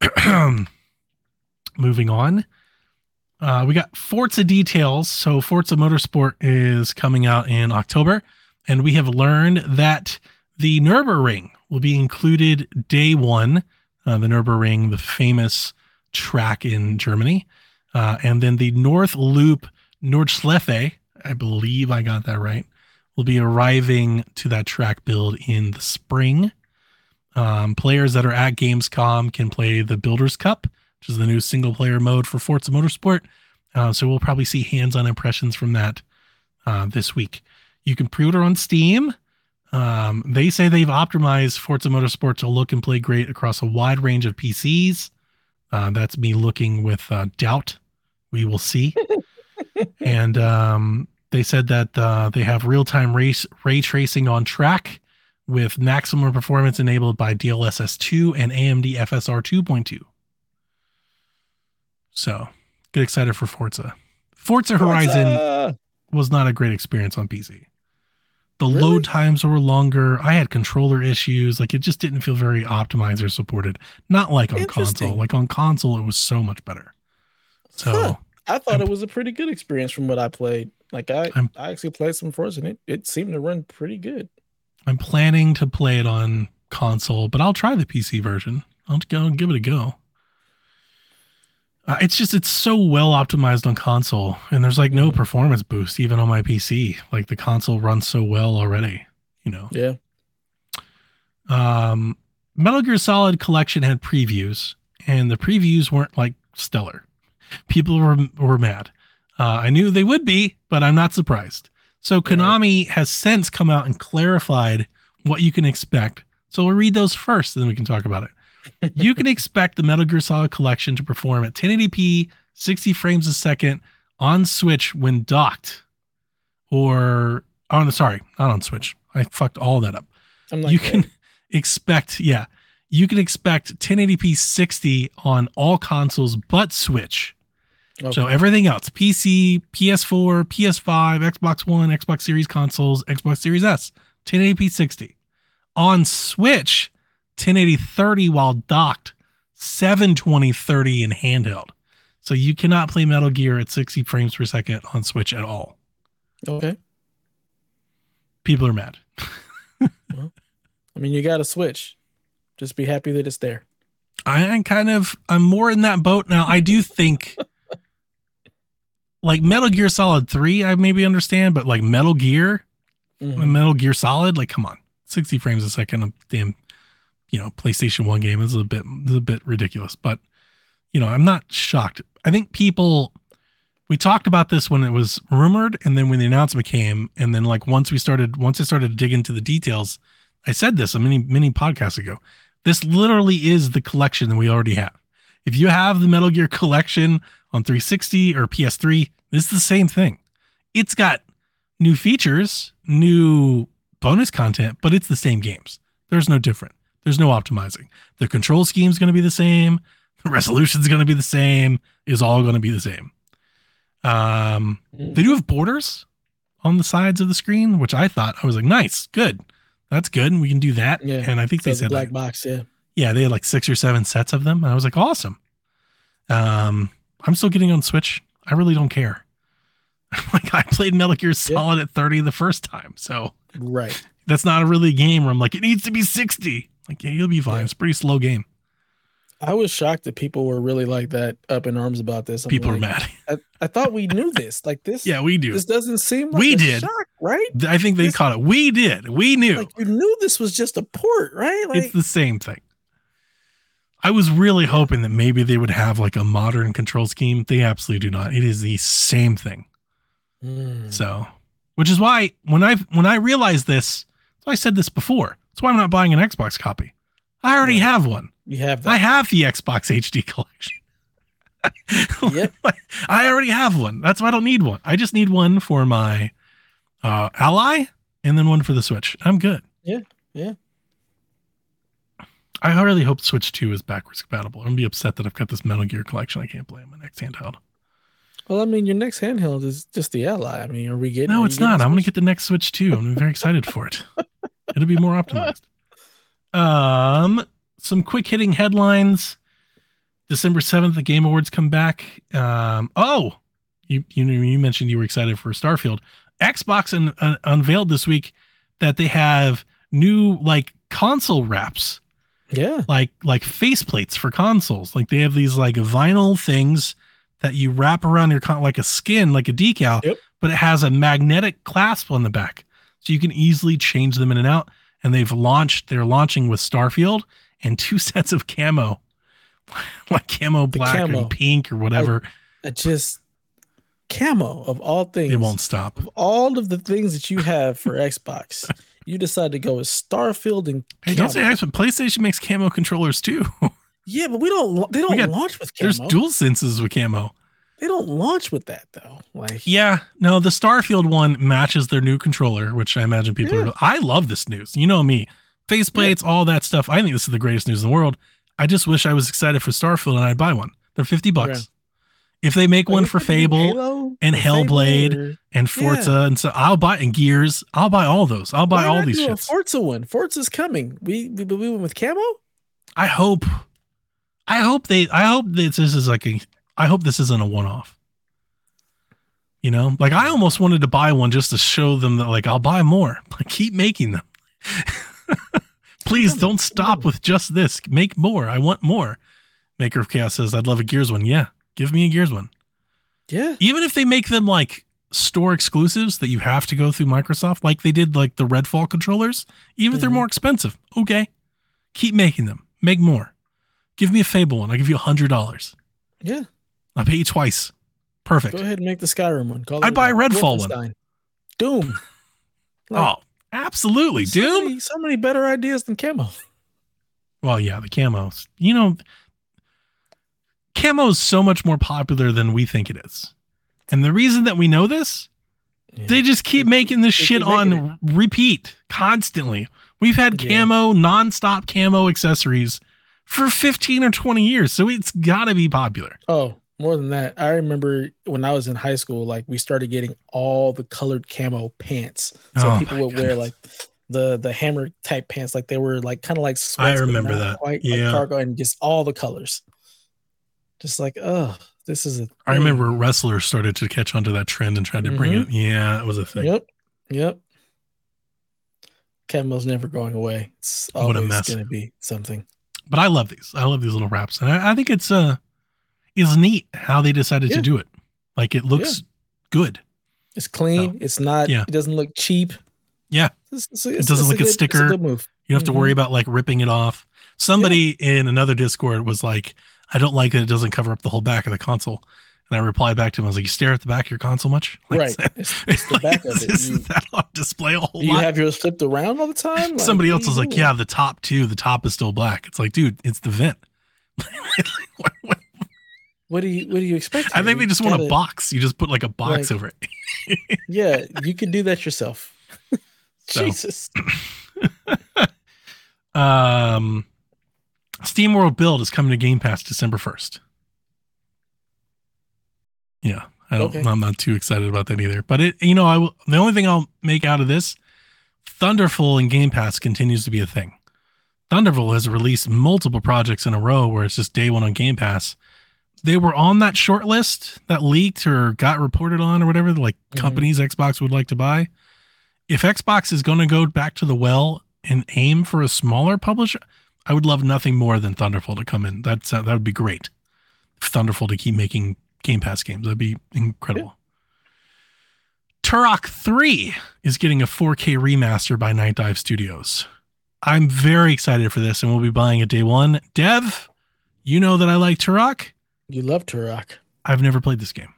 Moving on. Uh, we got Forza details. So, Forza Motorsport is coming out in October, and we have learned that the Nürburgring will be included day one. Uh, the Nürburgring, the famous track in Germany, uh, and then the North Loop Nordschleife. I believe I got that right will be arriving to that track build in the spring. Um, players that are at Gamescom can play the Builders Cup, which is the new single player mode for Forza Motorsport. Uh, so we'll probably see hands on impressions from that uh, this week. You can pre order on Steam. Um, they say they've optimized Forza Motorsport to look and play great across a wide range of PCs. Uh, that's me looking with uh, doubt. We will see. and um, they said that uh, they have real-time race ray tracing on track with maximum performance enabled by DLSS 2 and AMD FSR 2.2. So get excited for Forza. Forza Horizon Forza! was not a great experience on PC. The Really? load times were longer. I had controller issues. Like it just didn't feel very optimized or supported. Not like on console. Like on console, it was so much better. So Huh. I thought I'm- it was a pretty good experience from what I played. Like I, I'm- I actually played some Forza and it, it seemed to run pretty good. I'm planning to play it on console, but I'll try the PC version. I'll go give it a go. Uh, it's just it's so well optimized on console, and there's like no Mhm. performance boost even on my PC. Like the console runs so well already, you know. Yeah. Um, Metal Gear Solid Collection had previews, and the previews weren't like stellar. People were were mad. Uh, I knew they would be, but I'm not surprised. So Konami has since come out and clarified what you can expect. So we'll read those first, and then we can talk about it. you can expect the Metal Gear Solid Collection to perform at 1080p, 60 frames a second on Switch when docked, or oh, on the sorry, not on Switch. I fucked all that up. I'm like, you can expect, yeah, you can expect 1080p 60 on all consoles but Switch. okay. So everything else, PC, PS4, PS5, Xbox One, Xbox Series consoles, Xbox Series S, 1080p 60. On Switch, 1080 30 while docked, 720 30 in handheld. So you cannot play Metal Gear at 60 frames per second on Switch at all. okay. People are mad. well, I mean, you got to switch. Just be happy that it's there. I am kind of I'm more in that boat now. I do think like Metal Gear Solid 3, I maybe understand, but like Metal Gear, Mhm. Metal Gear Solid, like come on. 60 frames a second damn, you know, PlayStation 1 game is a bit is a bit ridiculous. But you know, I'm not shocked. I think people we talked about this when it was rumored and then when the announcement came and then like once we started once I started to dig into the details, I said this a many many podcasts ago. This literally is the collection that we already have. If you have the Metal Gear collection on 360 or PS3, this is the same thing. It's got new features, new bonus content, but it's the same games. There's no different. There's no optimizing. The control scheme is going to be the same. The resolution is going to be the same. Is all going to be the same. Um, they do have borders on the sides of the screen, which I thought I was like, nice, good, that's good. And we can do that. Yeah. And I think they So said black like, box, yeah. yeah, they had like six or seven sets of them. And I was like, awesome. Um, I'm still getting on Switch. I really don't care. like I played Metal Gear Solid at 30 the first time. So Right. that's not a really game where I'm like, it needs to be 60. Like, yeah, you'll be fine. Yeah. It's a pretty slow game. I was shocked that people were really like that up in arms about this. I'm People are mad. I, I thought we knew this. Like this. yeah, we do. This doesn't seem like We a did. shock, right? I think they this- caught it. We did. We knew. Like you knew this was just a port, right? Like it's the same thing. I was really hoping that maybe they would have like a modern control scheme. They absolutely do not. It is the same thing. Mm. So, which is why when I when I realized this, so I said this before. That's why I'm not buying an Xbox copy. I already Yeah. have one. you have I have the Xbox HD collection. Yep. I already have one. That's why I don't need one. I just need one for my uh, Ally and then one for the Switch. I'm good. Yeah, yeah. I really hope Switch 2 is backwards compatible. I'm gonna be upset that I've got this Metal Gear collection I can't play on my next handheld. Well, I mean, your next handheld is just the Ally. I mean, are we getting? No, it's not. I'm gonna get the next Switch 2. I'm very excited for it. It'll be more optimized. Um, some quick hitting headlines. December 7th, the Game Awards come back. Um, oh, you you you mentioned you were excited for Starfield. Xbox un, un- unveiled this week that they have new like console wraps, Yeah. like like faceplates for consoles. Like they have these like vinyl things that you wrap around your con like a skin, like a decal, Yep. but it has a magnetic clasp on the back, so you can easily change them in and out. And they've launched. They're launching with Starfield and two sets of camo, like camo black camo. and pink or whatever. I just camo of all things. it won't stop. Of all of the things that you have for Xbox, you decide to go with Starfield and Hey, don't say. Xbox. PlayStation makes camo controllers too. Yeah, but we don't. They don't got- launch with camo. There's dual senses with camo. They don't launch with that though. Like Yeah, no, the Starfield one matches their new controller, which I imagine people Yeah. are. I love this news. You know me, faceplates, all that stuff. I think this is the greatest news in the world. I just wish I was excited for Starfield and I'd buy one. They're fifty bucks. If they make Like, one for Fable Halo and Fable Hellblade or- and Forza, and so I'll buy and Gears. I'll buy all those. I'll buy Why all these do a shits. Forza one. Forza's coming. We we, we went with camo. I hope. I hope they. I hope that this is like a. I hope this isn't a one-off. You know, like I almost wanted to buy one just to show them that, like, I'll buy more. Like, keep making them. Please don't stop with just this. Make more. I want more. Maker of Chaos says, "I'd love a Gears one." Yeah, give me a Gears one. Yeah. Even if they make them like store exclusives that you have to go through Microsoft, like they did like the Redfall controllers. Even if they're Mhm. more expensive, okay, keep making them. Make more. Give me a Fable one. I'll give you a hundred dollars. Yeah. I'll pay you twice. Perfect. Go ahead and make the Skyrim one. Call I'd buy a Redfall one. Doom. Like, Oh, absolutely, so Doom. Many, so many better ideas than camo. Well, yeah, the camos. You know, camo is so much more popular than we think it is. And the reason that we know this, Yeah. they just keep They- making this shit on repeat constantly. We've had Yeah. camo, nonstop camo accessories for 15 or 20 years. So it's got to be popular. Oh, more than that. I remember when I was in high school, like we started getting all the colored camo pants. So Oh, people would wear like the the hammer type pants, like they were like kind of like I sweats, but remember that. Quite Yeah. like cargo and just all the colors. Just like, oh, this is a I thing. remember wrestlers started to catch onto that trend and tried to bring it. Yeah, it was a thing. Yep. Yep. Camo's never going away. It's always mess. gonna be something. But I love these. I love these little wraps. And I, I think it's uh it's neat how they decided Yeah. to do it. Like it looks good. It's clean. It's not. Yeah. It doesn't look cheap. Yeah. It's, it's, It doesn't look a good- sticker. good move. You don't have to worry mm-hmm. about like ripping it off. Somebody in another Discord was like, I don't like that it doesn't cover up the whole back of the console. And I replied back to him, I was like, You stare at the back of your console much? Like, Right. It's, it's the like, back of it. Is You, that on display a whole you lot? have yours flipped around all the time? Like, Somebody else was like. Yeah, the top too. The top is still black. It's like, dude, it's the vent. What- what- What do you What do you expect? I think they just want a box. You just put like a box Like- over it. Yeah, you could do that yourself. Jesus. Um, SteamWorld Build is coming to Game Pass December first. Yeah, I don't. Okay. I'm not too excited about that either. But it, you know, I will. The only thing I'll make out of this, Thunderful and Game Pass continues to be a thing. Thunderful has released multiple projects in a row where it's just day one on Game Pass. They were on that short list that leaked or got reported on or whatever, like Mhm. companies Xbox would like to buy. If Xbox is going to go back to the well and aim for a smaller publisher, I would love nothing more than Thunderful to come in. That's uh, that would be great. Thunderful to keep making Game Pass games. That'd be incredible. Turok 3 is getting a 4K remaster by Nightdive Studios. I'm very excited for this and we'll be buying it day one. Dev, you know that I like Turok. You love Turok. I've never played this game.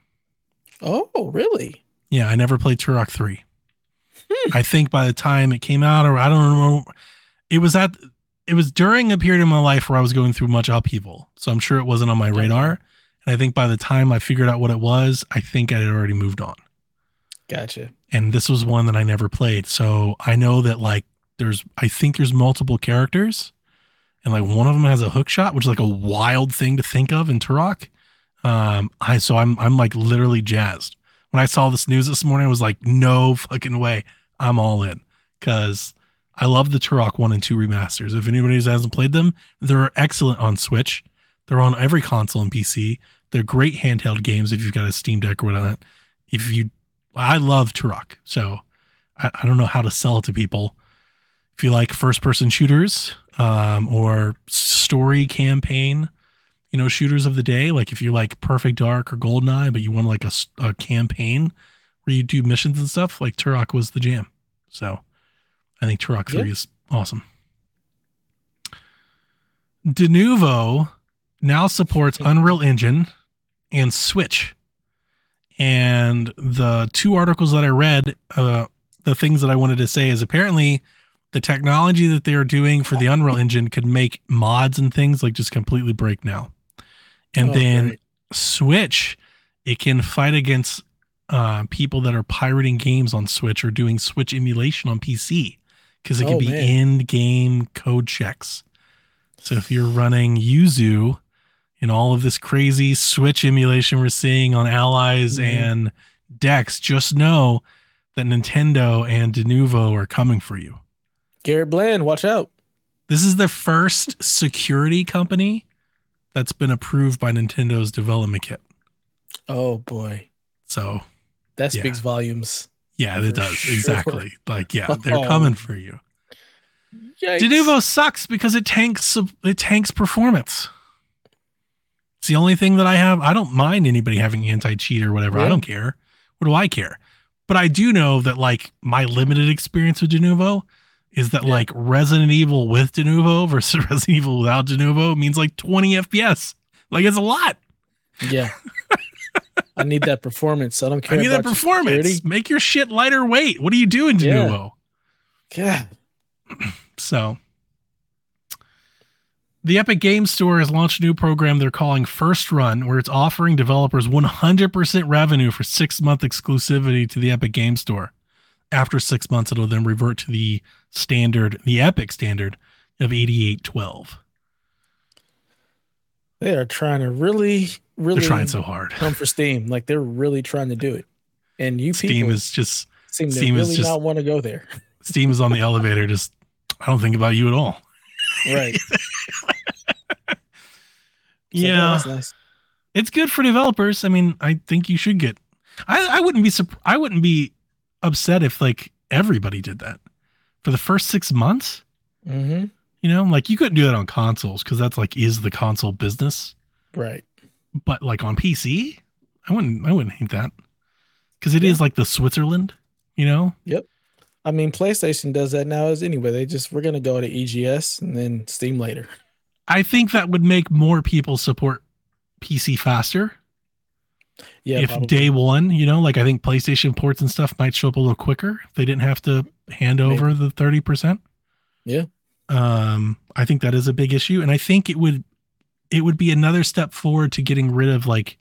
Oh, really? Yeah, I never played Turok 3. Hmm. I think by the time it came out, or I don't remember, it was at it was during a period in my life where I was going through much upheaval. So I'm sure it wasn't on my radar. And I think by the time I figured out what it was, I think I had already moved on. Gotcha. And this was one that I never played. So I know that like there's I think there's multiple characters. And like one of them has a hook shot, which is like a wild thing to think of in Turok. Um, I so I'm I'm like literally jazzed. When I saw this news this morning, I was like, no fucking way. I'm all in. Cause I love the Turok 1 and 2 remasters. If anybody hasn't played them, they're excellent on Switch. They're on every console and PC. They're great handheld games if you've got a Steam Deck or whatever. If you I love Turok. So I, I don't know how to sell it to people. If you like first person shooters, um, or story campaign, you know, shooters of the day, like if you like Perfect Dark or Goldeneye, but you want like a, a campaign where you do missions and stuff, like Turok was the jam. So I think Turok 3 Yeah. is awesome. Denuvo now supports Unreal Engine and Switch. And the two articles that I read, uh, the things that I wanted to say is apparently the technology that they are doing for the Unreal Engine could make mods and things like just completely break now. And Oh, then great. Switch, it can fight against uh, people that are pirating games on Switch or doing Switch emulation on PC because it can Oh, be man. in-game code checks. So if you're running Yuzu and all of this crazy Switch emulation we're seeing on Allies Mhm. and Dex, just know that Nintendo and Denuvo are coming for you. Garrett Bland, watch out. This is the first security company that's been approved by Nintendo's development kit. Oh boy, So that Yeah. speaks volumes. yeah, it does sure. exactly. Like yeah, they're Oh. coming for you. Yikes. Denuvo sucks because it tanks it tanks performance. It's the only thing that I have. I don't mind anybody having anti cheat or whatever. I don't care. What do I care? But I do know that like my limited experience with Denuvo is that Yeah. like Resident Evil with Denuvo versus Resident Evil without Denuvo means like 20 FPS. Like it's a lot. Yeah. I need that performance. I don't I care. need that performance. security. Make your shit lighter weight. What are you doing, Yeah. Denuvo? God. So The Epic Games Store has launched a new program they're calling First Run, where it's offering developers 100% revenue for six month exclusivity to the Epic Games Store. After six months, it'll then revert to the standard, the Epic standard of 8812. They are trying to really, really They're trying so hard. come for Steam. Like they're really trying to do it. And you Steam is just seem to Steam is really just- not want to go there. Steam is on the elevator. Just I don't think about you at all. Right. Like, oh, yeah, nice. it's good for developers. I mean, I think you should get. I I wouldn't be I wouldn't be upset if like everybody did that for the first six months. Mm-hmm. You know, like you couldn't do that on consoles because that's like is the console business. Right. But like on PC, I wouldn't I wouldn't hate that because it is Yeah. like the Switzerland. You know, Yep. I mean, PlayStation does that now as anyway. They just we're gonna go to EGS and then Steam later. I think that would make more people support PC faster. Yeah. if probably. day one, you know, like I think PlayStation ports and stuff might show up a little quicker if they didn't have to hand over the 30%. Yeah. Um, I think that is a big issue. And I think it would it would be another step forward to getting rid of like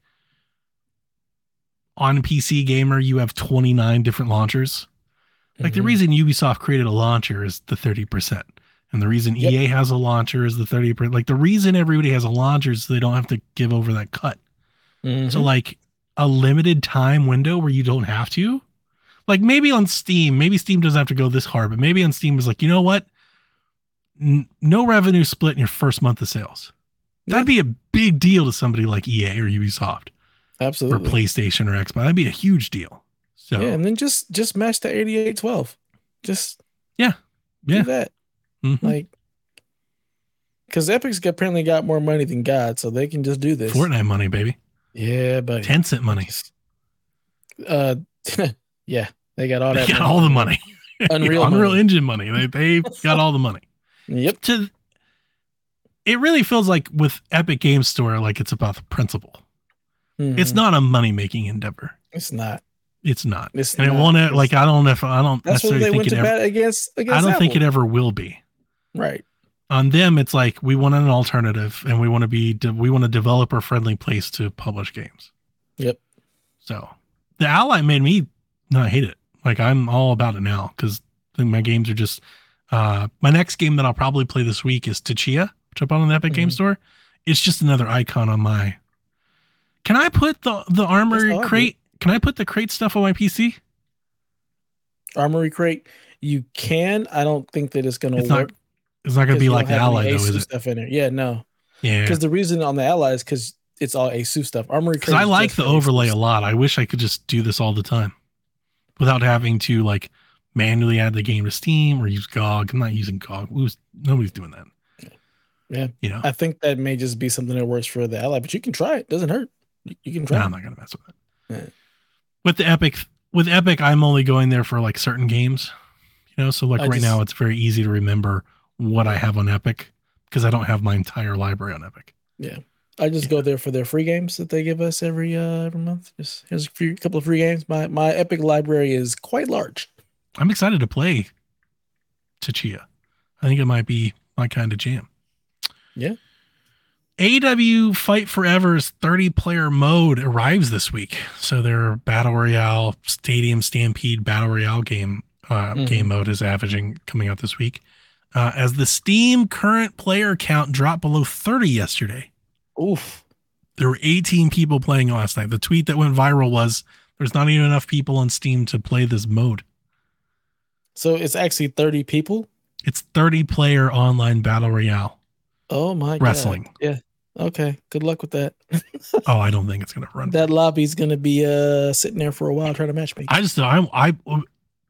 on PC gamer, you have 29 different launchers. Like the Mhm. reason Ubisoft created a launcher is the 30%. And the reason Yep. EA has a launcher is the 30%. Like the reason everybody has a launcher is so they don't have to give over that cut. Mhm. So like a limited time window where you don't have to. Like maybe on Steam, maybe Steam doesn't have to go this hard, but maybe on Steam is like, you know what? N- no revenue split in your first month of sales. That'd be a big deal to somebody like EA or Ubisoft Absolutely. or. PlayStation or Xbox. That'd be a huge deal. So Yeah, and then just just match the 8812. Just Yeah. do Yeah. that. mhm. Like because Epic's apparently got more money than God, so they can just do this. Fortnite money, baby. Yeah, but Tencent money. Uh, yeah, they got all They that. got all the money. Unreal Unreal money. Engine money. They they got all the money. Yep. to it really feels like with Epic Games Store, like it's about the principle. It's Mhm. not a money making endeavor. It's not. It's not. It's and it not. won't e- It's- like I don't know if I don't That's what necessarily they think went it to ever bat against. against I don't think it ever will be. Right. On them, it's like we want an alternative and we want to be we want a developer friendly place to publish games. Yep. So the ally made me not hate it. Like I'm all about it now because my games are just uh my next game that I'll probably play this week is Tchia, which I bought on the Epic Game Mhm. Store. It's just another icon on my Can I put the the armory how I do crate? Can I put the crate stuff on my PC? Armory crate. You can. I don't think that it's going to It's not work. It's not going to be like the ally though, is it? Stuff in there. Yeah, no. Yeah. Because the reason on the ally is because it's all ASUS stuff. Armory Because. I like the overlay a lot. I wish I could just do this all the time without having to like manually add the game to Steam or use GOG. I'm not using GOG. Who's, nobody's doing that. Yeah. You know, I think that may just be something that works for the ally, but you can try it. Doesn't hurt. You, can no, try. I'm not gonna mess with it. Yeah. With the Epic, with Epic, I'm only going there for like certain games. You know, so like I right just- now, it's very easy to remember what I have on Epic because I don't have my entire library on Epic. Yeah. I just go there for their free games that they give us every uh every month. Just here's a few, couple of free games. My my Epic library is quite large. I'm excited to play Tchia. I think it might be my kind of jam. Yeah. AEW Fight Forever's 30 player mode arrives this week. So their Battle Royale Stadium Stampede Battle Royale game uh, Mhm. game mode is averaging coming out this week. Uh, as the Steam current player count dropped below 30 yesterday. Oof. There were 18 people playing last night. The tweet that went viral was there's not even enough people on Steam to play this mode. So it's actually 30 people. It's 30 player online battle royale. Oh my god. Wrestling. Yeah. Okay. Good luck with that. Oh, I don't think it's gonna run. that lobby's gonna be uh sitting there for a while trying to match me. I just I I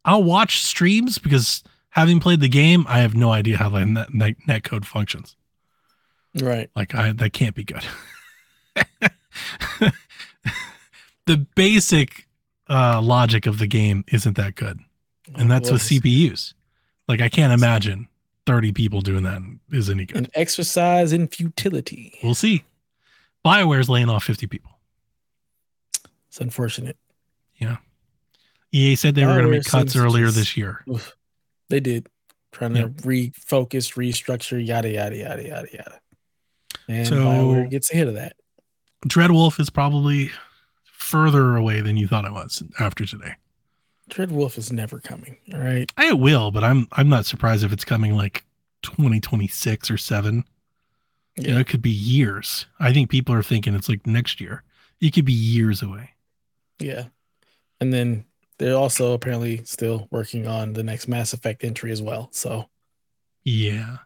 I'll watch streams because having played the game, I have no idea how the net, net, net code functions. right. Like I that can't be good. the basic uh, logic of the game isn't that good, and that's with CPUs. Like I can't imagine thirty people doing that is any good. An exercise in futility. We'll see. Bioware's laying off fifty people. It's unfortunate. Yeah. EA said they were going to make cuts earlier just- this year. They did. Trying to refocus, restructure, yada yada yada yada yada. and So- BioWare gets ahead of that. Dreadwolf is probably further away than you thought it was after today. Dreadwolf is never coming. All right. I will, but I'm I'm not surprised if it's coming like 2026 or 7. You know, Yeah. it could be years. I think people are thinking it's like next year. It could be years away. Yeah. And then they're also apparently still working on the next Mass Effect entry as well. So Yeah.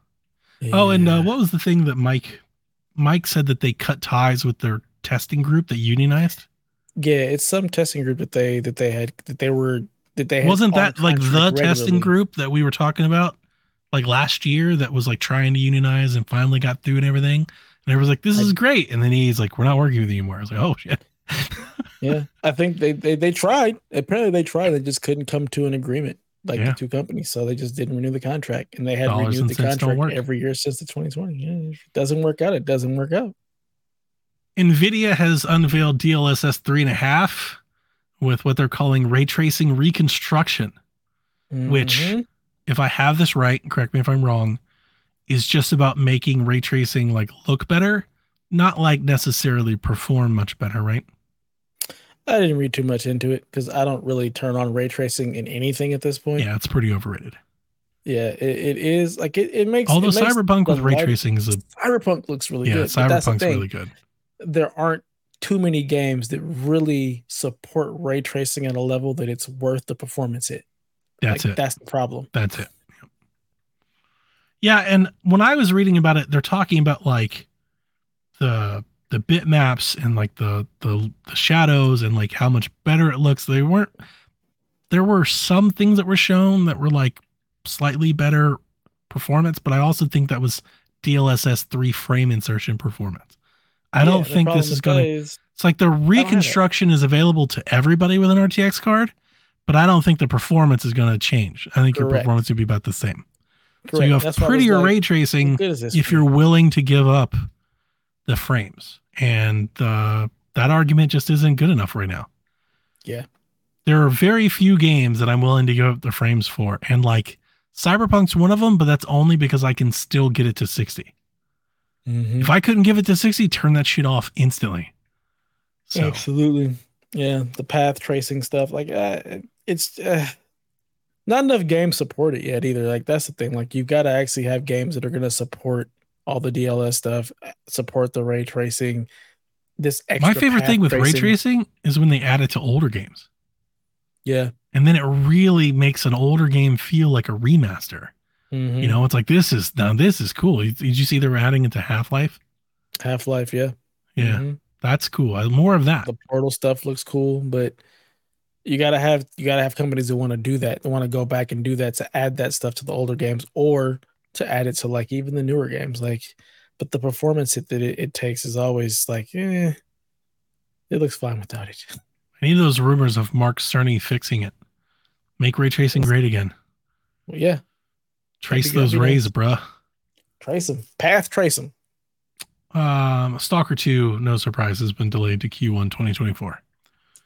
Oh, and uh, what was the thing that Mike Mike said that they cut ties with their testing group that unionized? yeah, it's some testing group that they that they had that they were that they had Wasn't that like the contract testing group that we were talking about like last year that was like trying to unionize and finally got through and everything? And everyone's like, this I- is great. And then he's like, we're not working with you anymore. I was like, oh shit. Yeah, I think they, they they tried. Apparently, they tried. They just couldn't come to an agreement, like Yeah. the two companies. So they just didn't renew the contract, and they had Dollars renewed the contract every year since the 2020. Yeah, if it doesn't work out, it doesn't work out. NVIDIA has unveiled DLSS 3.5 with what they're calling ray tracing reconstruction, which, Mhm. if I have this right, correct me if I'm wrong, is just about making ray tracing like look better, not like necessarily perform much better, right? I didn't read too much into it because I don't really turn on ray tracing in anything at this point. Yeah, it's pretty overrated. Yeah, it, it is like it, it makes. Although it makes Cyberpunk with ray tracing is a Cyberpunk looks really yeah, good. the Cyberpunk's really good. There aren't too many games that really support ray tracing at a level that it's worth the performance hit. That's Like, it. That's the problem. That's it. Yeah, and when I was reading about it, they're talking about like the the bitmaps and like the the the shadows and like how much better it looks. They weren't there were some things that were shown that were like slightly better performance, but I also think that was DLSS 3 frame insertion performance. I Yeah, don't think this is going to. it's like the reconstruction is available to everybody with an RTX card, but I don't think the performance is going to change. I think your Correct. performance would be about the same. So you have That's why I was prettier like, ray tracing good is this if you're willing to give up the frames, and uh, that argument just isn't good enough right now. Yeah. There are very few games that I'm willing to give up the frames for, and like Cyberpunk's one of them, but that's only because I can still get it to 60. Mhm. If I couldn't give it to 60, turn that shit off instantly. So Absolutely. Yeah, the path tracing stuff like uh, it's uh, not enough games support it yet either. Like that's the thing. Like you've got to actually have games that are going to support all the DLS stuff, support the ray tracing. This extra my favorite thing with ray tracing is when they add it to older games. Yeah. And then it really makes an older game feel like a remaster. Mhm. You know, it's like this is now this is cool. Did you see they're adding it to Half Life? Half Life. Yeah. Yeah, Mhm. that's cool. More of that. the portal stuff looks cool, but you gotta have you gotta have companies that want to do that. They want to go back and do that to add that stuff to the older games or to add it to like even the newer games. Like, but the performance hit that it, it takes is always like, eh, it looks fine without it. I need those rumors of Mark Cerny fixing it. Make ray tracing great again. Well, yeah, Trace those rays, bruh. trace them, path trace them. Um, Stalker 2, no surprise, has been delayed to Q1 2024.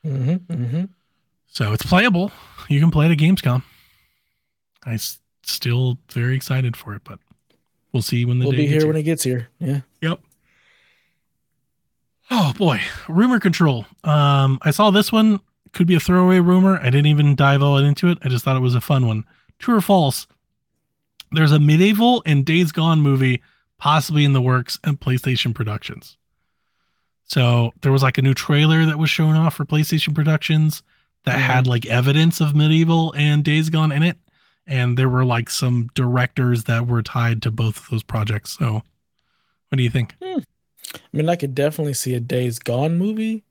Mm-hmm, mm-hmm. So it's playable. You can play it at Gamescom. I still very excited for it, but we'll see when the We'll day be gets here when it gets here. Yeah. Yep. Oh boy, rumor control. Um, I saw this one. Could be a throwaway rumor. I didn't even dive all into it. I just thought it was a fun one. True or false? There's a MediEvil and Days Gone movie possibly in the works and PlayStation Productions. So there was like a new trailer that was shown off for PlayStation Productions that Mhm. had like evidence of MediEvil and Days Gone in it. And there were like some directors that were tied to both of those projects. So what do you think? Hmm. I mean, I could definitely see a Days Gone movie.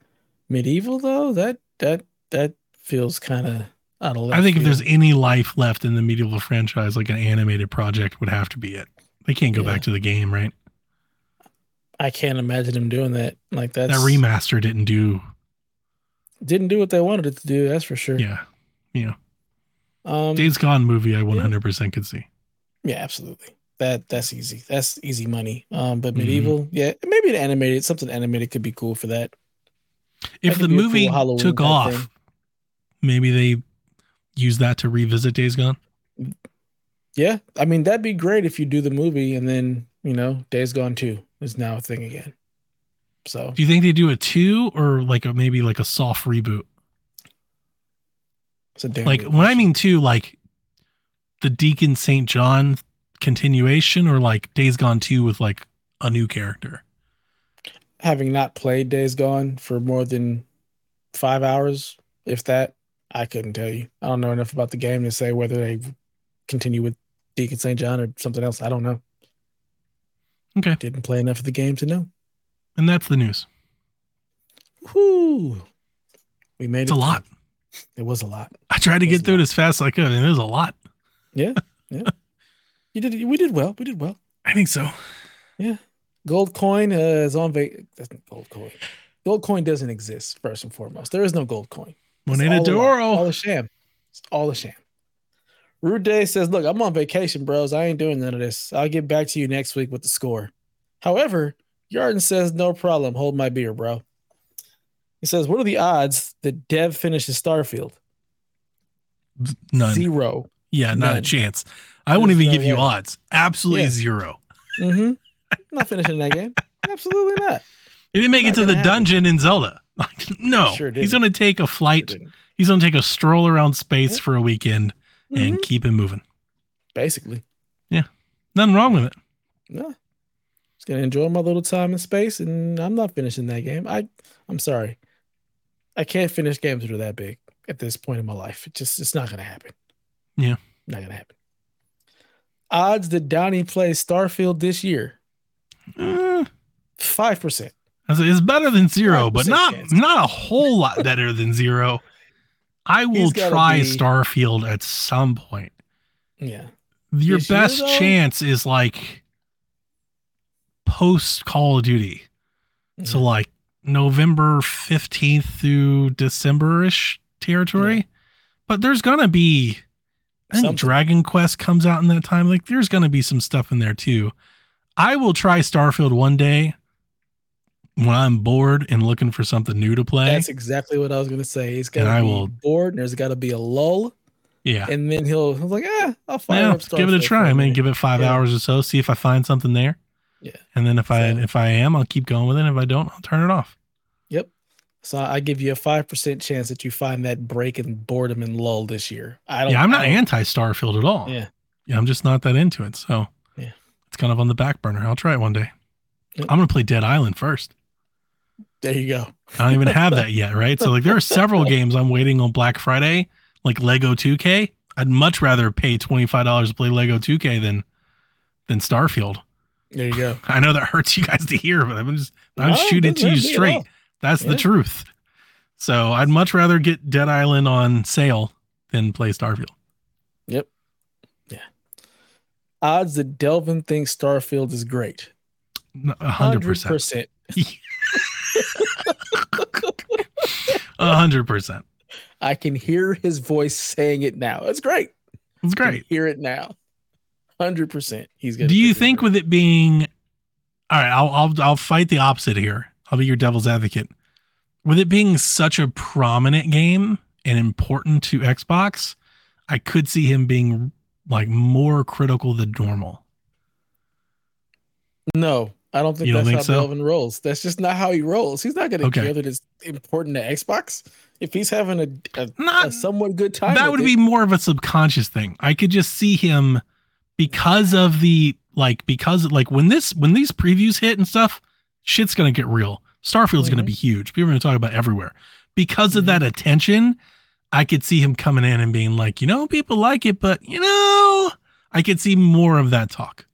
MediEvil though, that that that feels kind of out of left I think if there's any life left in the MediEvil franchise, like an animated project would have to be it. They can't go Yeah. back to the game, right? I can't imagine him doing that. Like that's that remaster didn't do. didn't do what they wanted it to do. That's for sure. Yeah. Yeah, Um, Days Gone movie, I 100% could see. yeah, absolutely. That that's easy. That's easy money. Um, but Mhm. MediEvil, yeah, maybe an animated something animated could be cool for that. If could the a cool movie took off, thing. maybe they use that to revisit Days Gone. Yeah, I mean that'd be great if you do the movie and then you know Days Gone too. is now a thing again. So Do you think they do a two or like a maybe like a soft reboot? Like when I mean too, like the Deacon St. John continuation or like Days Gone 2 with like a new character. having not played Days Gone for more than five hours, if that, I couldn't tell you. I don't know enough about the game to say whether they continue with Deacon St. John or something else. I don't know. Okay. Didn't play enough of the game to know. And that's the news. Whoo. We made It's it. a lot. through. It was a lot. I tried to get through it as fast as I could, and it was a lot. Yeah, yeah. you did we did well. We did well. I think so. Yeah. Gold coin uh, is on va- that's not gold coin. Gold coin doesn't exist, first and foremost. There is no gold coin. Moneda all a All a sham. It's all a sham. Rude Day says, Look, I'm on vacation, bros. I ain't doing none of this. I'll get back to you next week with the score. However, Yarden says, No problem. Hold my beer, bro. He says, What are the odds that Dev finishes Starfield? None. Zero. Yeah, not a chance. I won't even no give you odds. Absolutely Yeah. zero. Mm-hmm. not finishing that game. Absolutely not. He didn't make Not it to the happen. dungeon in Zelda. No, Sure he's going to take a flight. Didn't. He's going to take a stroll around space Yeah. for a weekend and Mhm. keep it moving. Basically. Yeah. Nothing wrong with it. No. Just gonna enjoy my little time in space, and I'm not finishing that game. I I'm sorry. I can't finish games that are that big at this point in my life. It just it's not gonna happen. Yeah. Not gonna happen. Odds that Donnie plays Starfield this year, Uh, five percent. it's- better than zero, but not chance. not a whole lot better than zero. I will try be- Starfield at some point. Yeah. Your This best though? chance is like post Call of Duty. So Mhm. like November 15th through December-ish territory. But there's gonna be I think Something. Dragon Quest comes out in that time. Like there's gonna be some stuff in there too. I will try Starfield one day when I'm bored and looking for something new to play. That's exactly what I was gonna say. He's And gotta be will- bored, and there's gotta be a lull, yeah. and then he'll like, ah, I'll fire Yeah, up give it a try. I mean, give it five Yeah. hours or so, see if I find something there. Yeah. And then if I if I am, I'll keep going with it. If I don't, I'll turn it off. So I give you a five percent chance that you find that break in boredom and lull this year. I don't. Yeah, I'm not anti Starfield at all. Yeah. Yeah, I'm just not that into it. So Yeah. it's kind of on the back burner. I'll try it one day. Yep. I'm gonna play Dead Island first. There you go. I don't even have that yet, right? So like there are several games I'm waiting on Black Friday, like Lego 2K. I'd much rather pay $25 to play Lego 2K than than Starfield. There you go. I know that hurts you guys to hear, but I'm just I'm No, shooting to you straight. That's the truth. So I'd much rather get Dead Island on sale than play Starfield. Yep. Yeah. Odds that Delvin thinks Starfield is great. Hundred percent. hundred percent. I can hear his voice saying it now. That's great. It's great. hear it now. Hundred percent. He's gonna. Do you pick it think with it being all right, I'll I'll I'll fight the opposite here. I'll be your devil's advocate. With it being such a prominent game and important to Xbox, I could see him being like more critical than normal. No, I don't think don't that's think how so? Delvin rolls. That's just not how he rolls. He's not going to Okay. care that it's important to Xbox. If he's having a, a, Not a somewhat good time, that would it, be more of a subconscious thing. I could just see him because of the like because like when this when these previews hit and stuff, shit's gonna get real. Starfield's gonna Mhm. be huge. People are gonna talk about everywhere. Because of that attention, I could see him coming in and being like, you know, people like it, but you know, I could see more of that talk.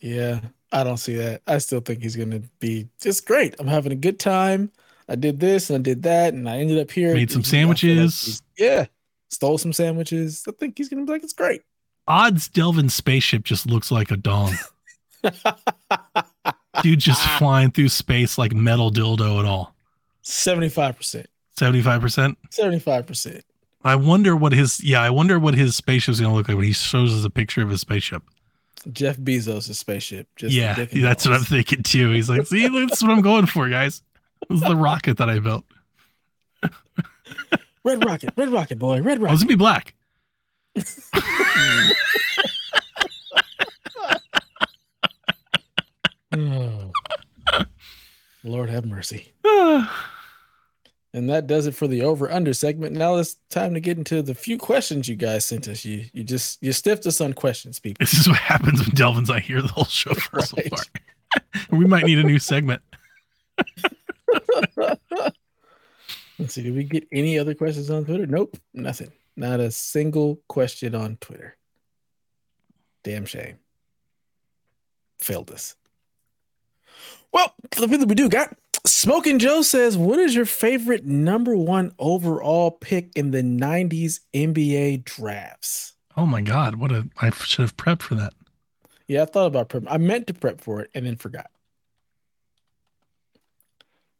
Yeah, I don't see that. I still think he's going to be just great. I'm having a good time. I did this and I did that, and I ended up here. Made some feel like sandwiches. yeah, stole some sandwiches. I think he's going to be like, it's great. Odds Delvin's spaceship just looks like a dong. Dude just flying through space like metal dildo at all. 75%. 75%. 75%. I wonder what his yeah, I wonder what his spaceship's gonna look like when he shows us a picture of his spaceship. Jeff Bezos' spaceship. Just yeah, dick and that's what I'm thinking too. He's like, see, that's what I'm going for, guys. This is the rocket that I built. Red Rocket, Red Rocket, boy, Red oh, rocket. I was Rocket. gonna be black. Oh. Lord have mercy. And that does it for the over under segment. Now it's time to get into the few questions you guys sent us. You you just you stiffed us on questions, people. this is what happens when Delvin's not here the whole show falls Right. apart. we might need a new segment. Let's see. Did we get any other questions on Twitter? Nope, nothing. Not a single question on Twitter. Damn shame. Failed us. Well, the people we do got, Smoking Joe says, What is your favorite number one overall pick in the 90s NBA drafts? Oh my god, what a I should have prepped for that. Yeah, I thought about prep. I meant to prep for it and then forgot.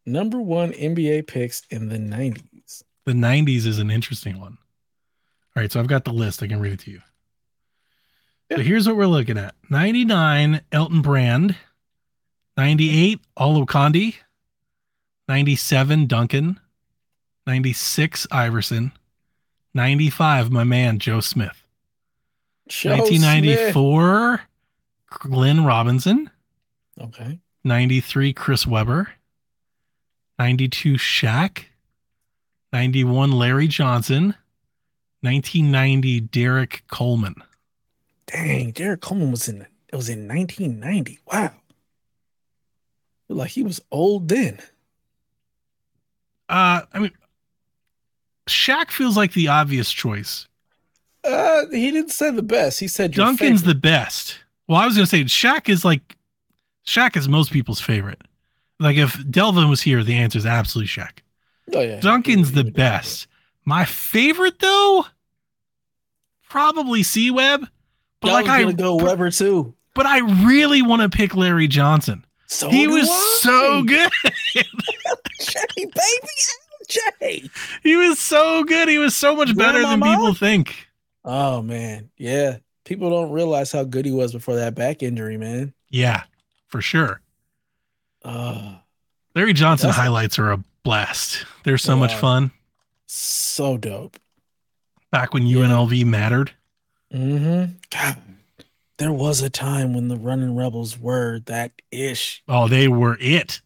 Number one NBA picks in the 90s. The 90s is an interesting one. All right, so I've got the list. I can read it to you. So here's what we're looking at 99, Elton Brand. 98, Olowokandi. 97, Duncan. 96, Iverson. 95, my man, Joe Smith. Joe Smith. 1994, Glenn Robinson. Okay. 93 Chris Webber, 92 Shaq, 91 Larry Johnson, 1990 Derrick Coleman. Dang, Derrick Coleman was in it was in 1990. Wow. Like he was old then. Uh I mean Shaq feels like the obvious choice. Uh he didn't say the best. He said Duncan's the best. Well, I was going to say Shaq is like Shaq is most people's favorite. Like if Delvin was here, the answer is absolutely Shaq. oh, yeah. Duncan's the best. My favorite though, probably C Web. But I like I gonna go Webber too. but I really want to pick Larry Johnson. So he was I. so good. Jay, baby. Jay. he was so good. He was so much better than Grandmama? people think. Oh man. Yeah. People don't realize how good he was before that back injury, man. Yeah, for sure. Oh, Larry Johnson highlights are a blast. They're so much Wow. fun. so dope. Back when Yeah. UNLV mattered. Mm-hmm. God, there was a time when the running rebels were that ish. Oh, they were it.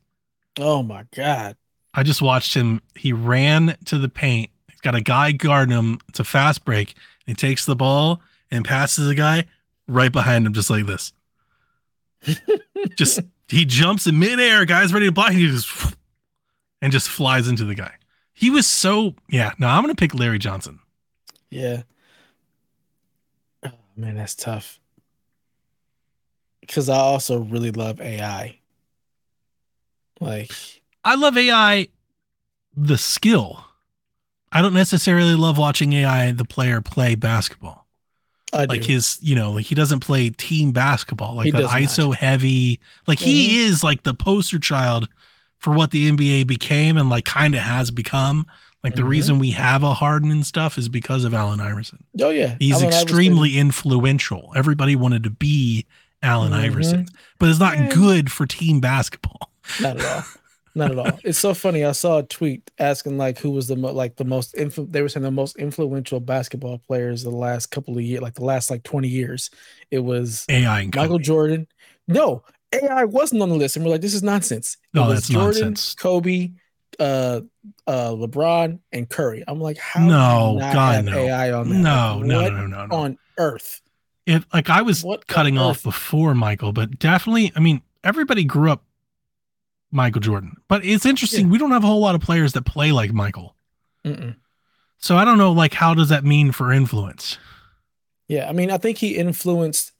Oh my god. I just watched him. He ran to the paint. He's got a guy guarding him. It's a fast break. He takes the ball and passes the guy right behind him, just like this. just he jumps in midair. Guy's ready to block. He just and just flies into the guy. He was so yeah. No, I'm gonna pick Larry Johnson. Yeah. Oh, man, that's tough. Because I also really love AI. Like, I love AI, the skill. I don't necessarily love watching AI the player play basketball. I like do. his you know like he doesn't play team basketball like He that does not. iso heavy like he is like the poster child for what the nba became and like kind of has become like the Mhm. reason we have a harden and stuff is because of allen iverson oh yeah, he's Allen Iverson- extremely influential everybody wanted to be allen Mhm. iverson but it's not good for team basketball Not at all. Not at all. It's so funny. I saw a tweet asking like who was the mo- like the most influ- they were saying the most influential basketball players the last couple of years, like the last like 20 years. It was ai and Michael Kobe. Jordan. No, AI wasn't on the list, and we're like, this is nonsense. It No, was that's nonsense. Kobe, uh, uh, LeBron, and Curry. I'm like, how? No, God, no. AI on that? no Like, no what no no no on earth? It like I was What cutting off before Michael, but definitely, I mean, everybody grew up Michael Jordan. But it's interesting, Yeah. we don't have a whole lot of players that play like Michael. Mm-mm. So I don't know like how does that mean for influence? Yeah, I mean, I think he influenced.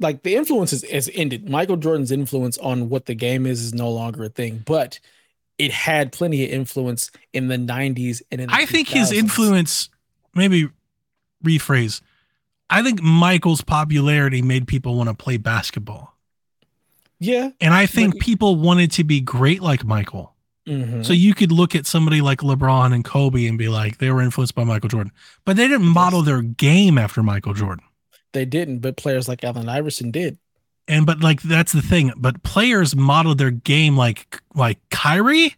Like the influence is, is ended. Michael Jordan's influence on what the game is is no longer a thing, but it had plenty of influence in the 90s and in the I think his influence maybe rephrase. I think Michael's popularity made people want to play basketball. Yeah. And I think Like- people wanted to be great like Michael. mhm. So you could look at somebody like LeBron and Kobe and be like, they were influenced by Michael Jordan, but they didn't model their game after Michael Jordan. They didn't, but players like Allen Iverson did. And but like that's the thing. But players modeled their game like like Kyrie,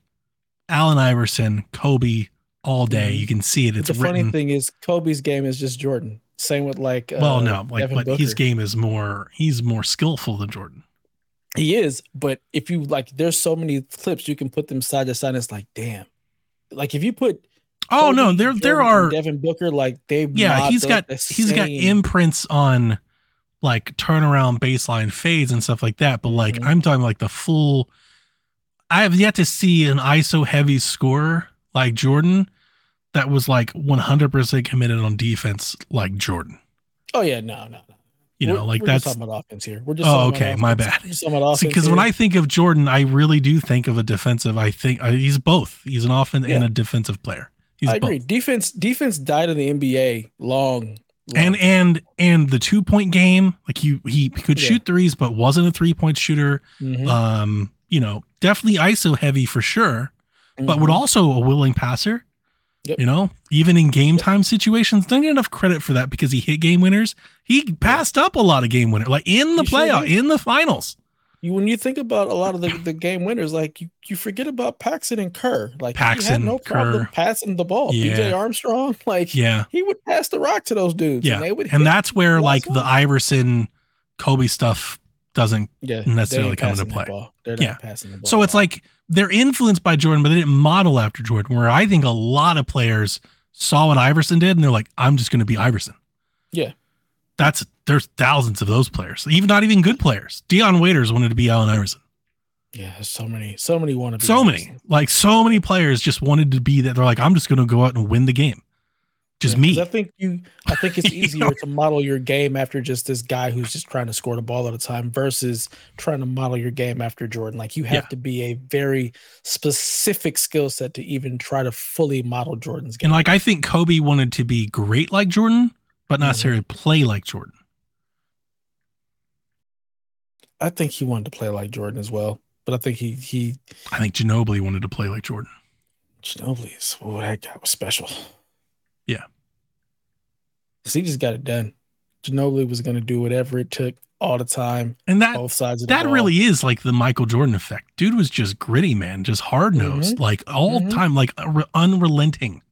Allen Iverson, Kobe all day. Mhm. You can see it. But It's the funny written. thing is, Kobe's game is just Jordan. Same with like, uh, well, no, like Devin but his game is more. He's more skillful than Jordan. He is, but if you like, there's so many clips you can put them side to side. And it's like, damn. Like if you put Oh no, Kobe, there there Jordan, are Devin Booker, like they yeah, he's got the he's got imprints on like turnaround baseline fades and stuff like that. But like Mhm. I'm talking like the full. I have yet to see an ISO heavy scorer like Jordan that was like 100% committed on defense like Jordan. Oh yeah, no, no, no. You know, We're- like we're that's talking about offense here. We're just Oh, okay, my bad. Talking about offense because when. I think of Jordan, I really do think of a defensive. I think uh, he's both. He's an offense and a defensive player. He's I agree. both. Defense defense died in the NBA long, And long. and and the two point game, like he he could Yeah. shoot threes, but wasn't a three point shooter. Mhm. Um, you know, definitely ISO heavy for sure, but would Mhm. also a willing passer. Yep. You know, even in game time situations, don't get enough credit for that because he hit game winners. He passed up a lot of game winners, like in the He sure playoff, in the finals. you when you think about a lot of the, the game winners, like you, you forget about Paxson and Kerr. Like he had no problem Kerr. passing the ball. Yeah. BJ Armstrong, like Yeah, he would pass the rock to those dudes. Yeah, and, they would and that's where like the. Iverson, Kobe stuff doesn't. yeah, necessarily come into play. Yeah. not passing the ball. So it's like they're influenced by Jordan, but they didn't model after Jordan. Where I think a lot of players saw what Iverson did and they're like, I'm just going to be Iverson. Yeah. That's there's thousands of those players, even not even good players. Dion Waiters wanted to be Allen Iverson. yeah, so many, so many want to be So many, like so many players just wanted to be that. They're like, I'm just going to go out and win the game. Just Yeah, me. I think you. I think it's easier to model your game after just this guy who's just trying to score the ball all the time versus trying to model your game after Jordan. Like you have Yeah. to be a very specific skill set to even try to fully model Jordan's game. And like I think Kobe wanted to be great like Jordan, but not Mhm. necessarily play like Jordan. I think he wanted to play like Jordan as well, but I think he he I think Ginobili wanted to play like Jordan. Ginobili is oh that guy was special. Yeah. 'Cause he just got it done. Ginobili was going to do whatever it took all the time, And that both sides of that ball. really is like the Michael Jordan effect. Dude was just gritty, man, just hard nosed, Mm-hmm. like all Mhm. time, like unre- unrelenting.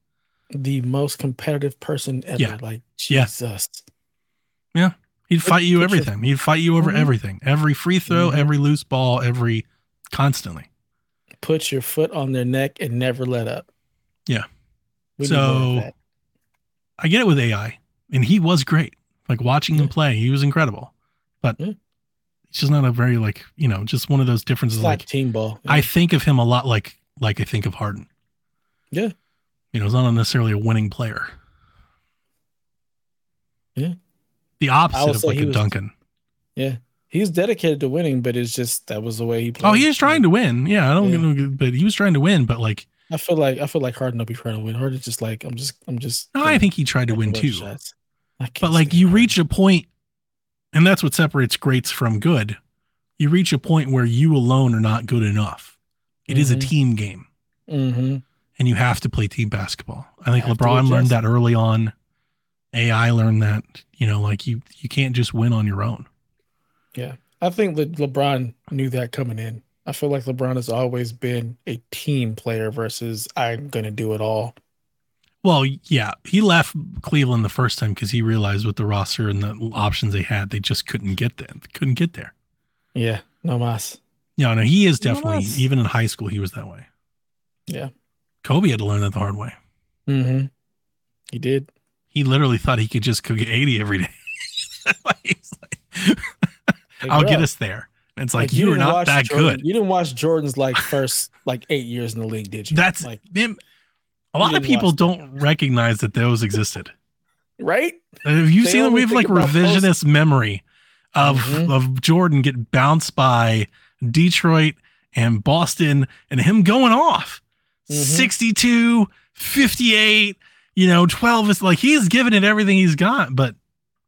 the most competitive person ever. Yeah. Like Jesus. Yeah. Jesus. He'd fight you everything. He'd fight you over Mhm. everything, every free throw, Mhm. every loose ball, every constantly. Put your foot on their neck and never let up. Yeah. We need more of So- I get it with AI, and he was great. Like watching him play, he was incredible. But Yeah. it's just not a very like you know, just one of those differences. it's Like team ball. I think of him a lot like like I think of Harden. Yeah. You know, he's not necessarily a winning player. Yeah. The opposite of like a was- Duncan. Yeah, he's dedicated to winning, but it's just that was the way he played. Oh, he was trying to win. Yeah, I don't Yeah. know, but he was trying to win. But like, I feel like I feel like Harden will be trying to win. Harden's just like I'm just I'm just. no, I think he tried to win too. shots. But like, you reach a point, and that's what separates greats from good. You reach a point where you alone are not good enough. It is a Mhm. team game, Mhm. and you have to play team basketball. I think LeBron learned that early on. AI learned that. You know, like you you can't just win on your own. Yeah, I think that LeBron knew that coming in. I feel like LeBron has always been a team player versus I'm gonna do it all. Well, yeah, he left Cleveland the first time because he realized with the roster and the options they had, they just couldn't get there. Couldn't get there. Yeah, no mas. Yeah, no, he is definitely that's- even in high school he was that way. Yeah. Kobe had to learn that the hard way. Mm-hmm. He did. He literally thought he could just cook 80 every day. He's like, I'll get bro, us there. And it's like, you you are didn't that Jordan- good. You didn't watch Jordan's like first like eight years in the league, did you? That's like him. A lot of people don't recognize that those existed. right. Have you They seen only We have like revisionist memory of Mhm. of Jordan getting bounced by Detroit and Boston and him going off Mhm. 62, 58, you know, 12 is like he's given it everything he's got, but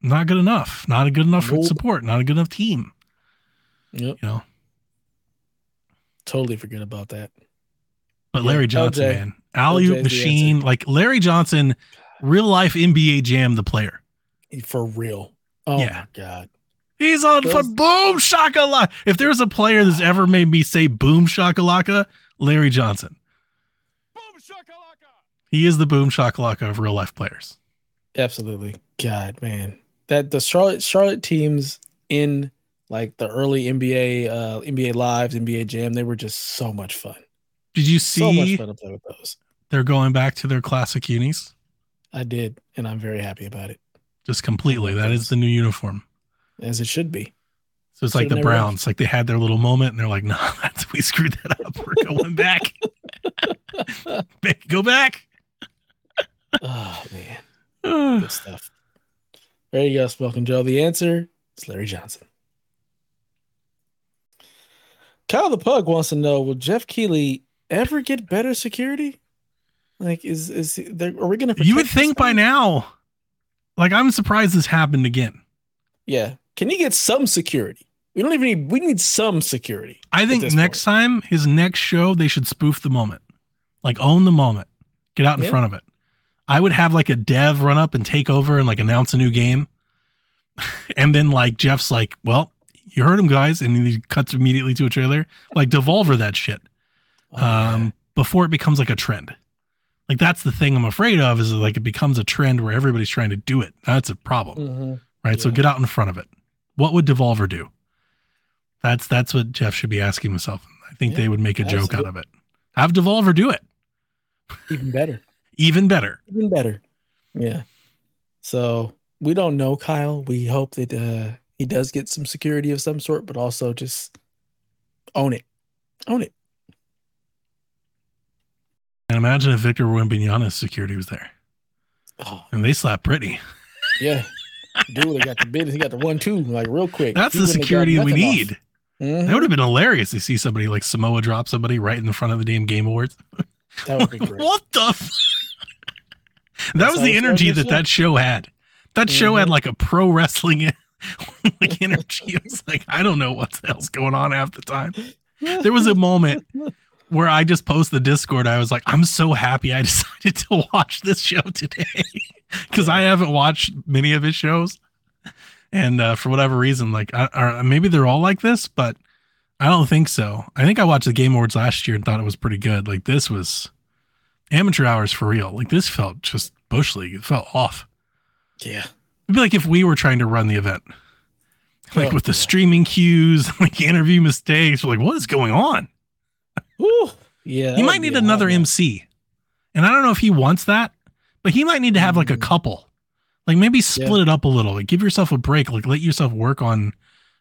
not good enough. Not a good enough Nope. support, not a good enough team, Yep. you know. Totally forget about that. But Yeah, Larry Johnson, LJ. man, alley LJ oop machine, like Larry Johnson, real life NBA Jam, the player. For real. Oh Yeah. my god. He's on for Those- boom shakalaka. If there's a player that's ever made me say boom shakalaka, Larry Johnson. Boom shakalaka. He is the boom shakalaka of real life players. Absolutely. God, man. That the Charlotte Charlotte teams in like the early NBA, uh, NBA lives, NBA Jam. They were just so much fun. Did you see? So much fun to play with those. they're going back to their classic unis? I did, and I'm very happy about it, Just completely. That is the new uniform. as it should be. So it's like Should've the Browns. Like they had their little moment and they're like, no, that's we screwed that up. We're going back. Go back. Oh man, good stuff. There you go, Smoking Joe. The answer is Larry Johnson. Kyle the Pug wants to know: Will Jeff Keighley ever get better security? Like, is is there, are we to? you would think by now, like I'm surprised this happened again. Yeah. Can you get some security? We don't even need. We need some security. I think next time, his next show, they should spoof the moment, like own the moment, get out in Yeah. front of it. I would have like a dev run up and take over and like announce a new game, and then like Jeff's like, "Well, you heard him, guys," and he cuts immediately to a trailer. Like devolver that shit um, before it becomes like a trend. Like that's the thing I'm afraid of is like it becomes a trend where everybody's trying to do it. That's a problem Mhm. right? So get out in front of it. What would Devolver do? That's that's what Jeff should be asking himself. I think Yeah, they would make a joke out of it. Have Devolver do it. even better. Even better. Even better. Yeah. So we don't know Kyle. We hope that uh, he does get some security of some sort, but also just own it. Own it. And imagine if Victor Wembanyama's security was there, Oh and they slap pretty. yeah. Dude, he got the bid. He got the one two like real quick. That's He the wouldn't have got security we need. Mhm. That would have been hilarious to see somebody like Samoa drop somebody right in the front of the damn Game Awards. That would be great. what the? F- that was the energy that that show had. That show had like a pro wrestling like energy. It was like I don't know what the hell's going on half the time. There was a moment where I just post the Discord. I was like, I'm so happy I decided to watch this show today because I haven't watched many of his shows, and uh, for whatever reason, like, I, or maybe they're all like this, but I don't think so. I think I watched the Game Awards last year and thought it was pretty good. Like this was amateur hours for real. Like this felt just bush league. It felt off. yeah. It'd be like if we were trying to run the event, like Oh, with the yeah. streaming cues, like interview mistakes. Like, what is going on? Whew. Yeah. he might need another. MC. And I don't know if he wants that, but he might need to have like a Mm. couple. Like maybe split it up a little. Like give yourself a break. Like let yourself work on.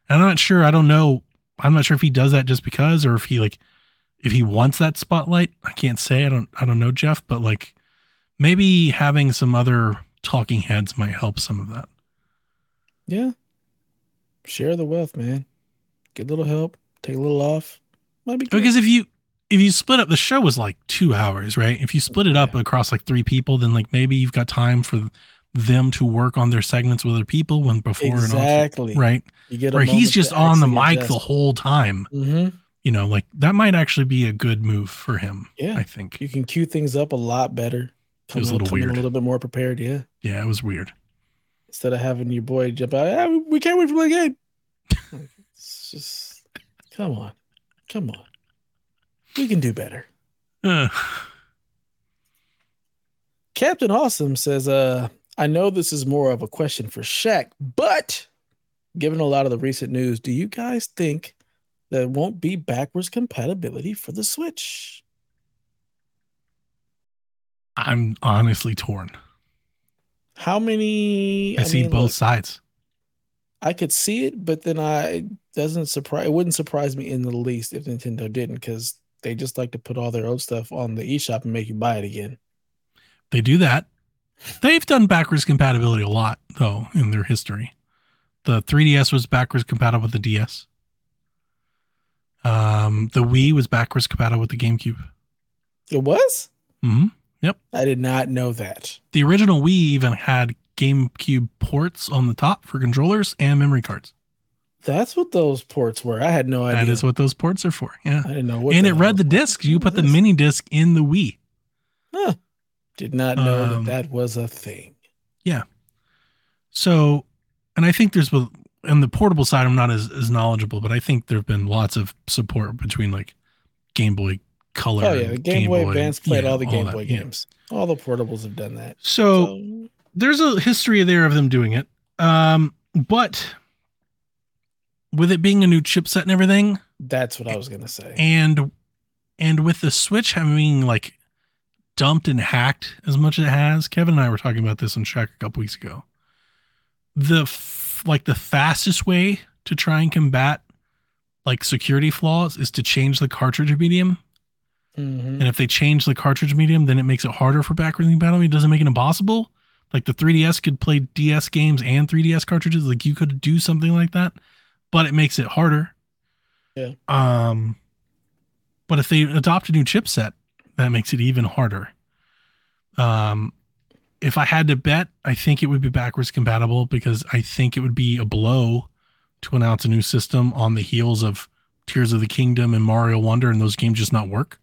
I'm not sure. I don't know. I'm not sure if he does that just because or if he like if he wants that spotlight. I can't say. I don't I don't know, Jeff, but like maybe having some other talking heads might help some of that. Yeah. Share the wealth, man. Get a little help. Take a little off. Might be good. Because if you if you split up the show was like two hours, right? If you split it up Yeah. across like three people, then like maybe you've got time for them to work on their segments with other people when before and exactly. after, right? You get Where he's just on the mic the whole time. Mhm. You know, like that might actually be a good move for him. Yeah. I think. You can cue things up a lot better. It was a little weird. A little bit more prepared. Yeah. Yeah, it was weird. Instead of having your boy jump out, "Ah, we can't wait for the game. It's just, come on. Come on. We can do better. Uh, Captain Awesome says, uh, I know this is more of a question for Shaq, but given a lot of the recent news, do you guys think there won't be backwards compatibility for the Switch? I'm honestly torn. How many? I, see mean, both look, sides. I could see it, but then I doesn't surprise. It wouldn't surprise me in the least if Nintendo didn't, because they just like to put all their old stuff on the eShop and make you buy it again. They do that. They've done backwards compatibility a lot, though, in their history. The 3DS was backwards compatible with the DS. Um, the Wii was backwards compatible with the GameCube. It was. hmm Yep. I did not know that. The original Wii even had GameCube ports on the top for controllers and memory cards. That's what those ports were. I had no idea. That is what those ports are for. Yeah. I didn't know what. and it read the disc. You put the this? mini disc in the Wii. Huh. Did not know Um, that that was a thing. Yeah. So, and I think there's, well on the portable side, I'm not as, as knowledgeable, but I think there have been lots of support between like Game Boy Color. Oh yeah, the Game, Boy Advance played yeah, all the Game that, Boy yeah. games. All the portables have done that. So, So, there's a history there of them doing it. Um, but with it being a new chipset and everything, That's what I was gonna say. and and with the Switch having like dumped and hacked as much as it has, Kevin and I were talking about this on Shack a couple weeks ago. The f- like the fastest way to try and combat like security flaws is to change the cartridge medium. Mhm. And if they change the cartridge medium, then it makes it harder for backwards compatibility. It doesn't make it impossible. Like the 3DS could play DS games and 3DS cartridges. Like you could do something like that, but it makes it harder. Yeah. Um, but if they adopt a new chipset, that makes it even harder. Um, if I had to bet, I think it would be backwards compatible because I think it would be a blow to announce a new system on the heels of Tears of the Kingdom and Mario Wonder, and those games just not work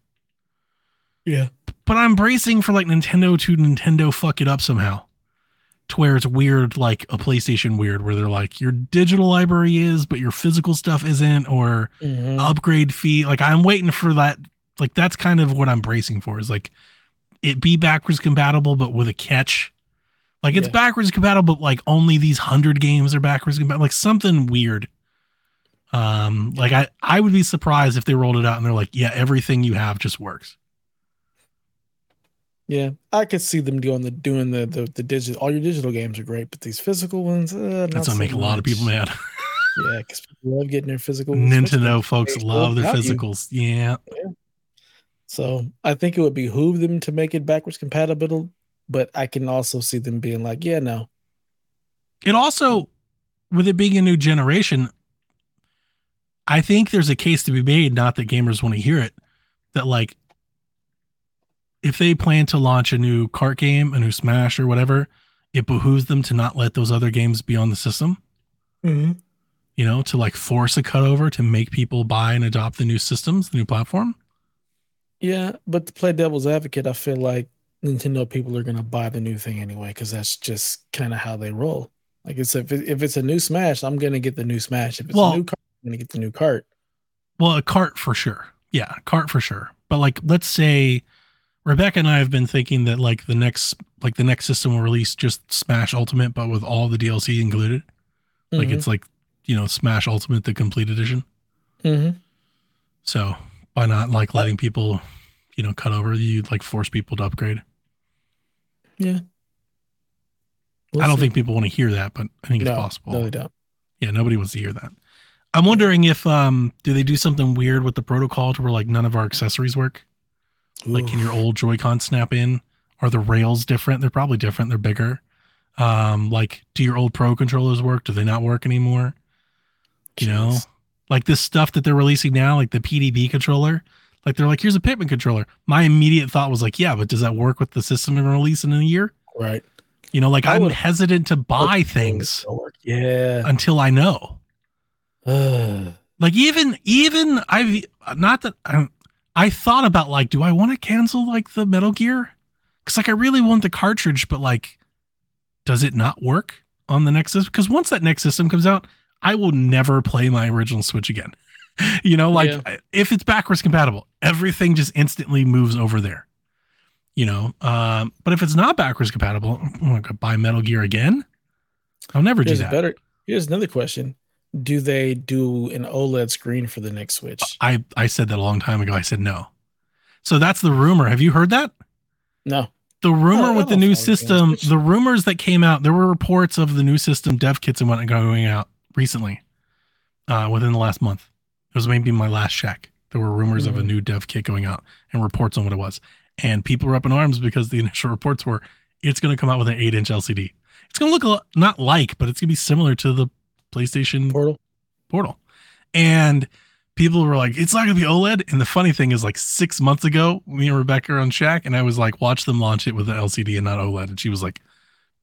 Yeah. but I'm bracing for like Nintendo to Nintendo fuck it up somehow. To where it's weird, like a PlayStation weird, where they're like, your digital library is, but your physical stuff isn't, or Mhm. upgrade fee. Like I'm waiting for that. Like that's kind of what I'm bracing for is like it be backwards compatible, but with a catch. Like it's Yeah. backwards compatible, but like only these hundred games are backwards compatible. Like something weird. Um, like I, I would be surprised if they rolled it out and they're like, yeah, everything you have just works. Yeah, I could see them doing the doing the the, the digital. All your digital games are great, but these physical ones, uh, That's gonna so make a lot of people mad. Yeah, because people love getting their physical. Nintendo folks love their physicals. Yeah. So I think it would behoove them to make it backwards compatible, but I can also see them being like, yeah, no, It also, with it being a new generation, I think there's a case to be made, not that gamers want to hear it, that like if they plan to launch a new cart game, a new Smash or whatever, it behooves them to not let those other games be on the system. Mm-hmm. You know, to like force a cutover to make people buy and adopt the new systems, the new platform. yeah. But to play devil's advocate, I feel like Nintendo people are gonna buy the new thing anyway because that's just kind of how they roll. Like it's if it, if it's a new Smash, I'm gonna get the new Smash. If it's Well- a new cart, I'm gonna get the new cart. Well, a cart for sure. Yeah, a cart for sure. But like, let's say Rebecca and I have been thinking that like the next like the next system will release just Smash Ultimate, but with all the DLC included. Like Mhm. it's like you know Smash Ultimate, the complete edition. Mhm. So why not like letting people, you know, cut over? You like force people to upgrade. We'll I don't see. think people want to hear that, but I think it's no, possible. No, they don't. Yeah, nobody wants to hear that. I'm wondering if um do they do something weird with the protocol to where like none of our accessories work? Like, can your old Joy-Con snap in? Are the rails different? They're probably different. They're bigger. Um, like, do your old Pro controllers work? Do they not work anymore? You know, like this stuff that they're releasing now, like the PDP controller. Like they're like, here's a Pitman controller. My immediate thought was like, yeah, but does that work with the system they're releasing in a year? right? You know, like I I'm would- hesitant to buy things Yeah. until I know. Like even even i've not that i i thought about like do i want to cancel like the metal gear? Because like i really want the cartridge but like does it not work on the next system because once that next system comes out i will never play my original switch again. You know like Yeah. if it's backwards compatible everything just instantly moves over there. You know um but if it's not backwards compatible i'm gonna buy metal gear again? I'll never do Here's a that. better. Here's another question: Do they do an OLED screen for the next Switch? I I said that a long time ago. I said no. So that's the rumor. Have you heard that? No. The rumor Oh, with the new system, the rumors that came out, there were reports of the new system dev kits and whatnot going out recently, uh, within the last month. It was maybe my last check. There were rumors of a Mhm. new dev kit going out and reports on what it was. And people were up in arms because the initial reports were it's going to come out with an 8 inch LCD. It's going to look a lot, not like, but it's going to be similar to the PlayStation Portal. Portal. And people were like, it's not gonna be OLED. And the funny thing is, like six months ago, me and Rebecca are on Shack, and I was like, watch them launch it with the LCD and not OLED. And she was like,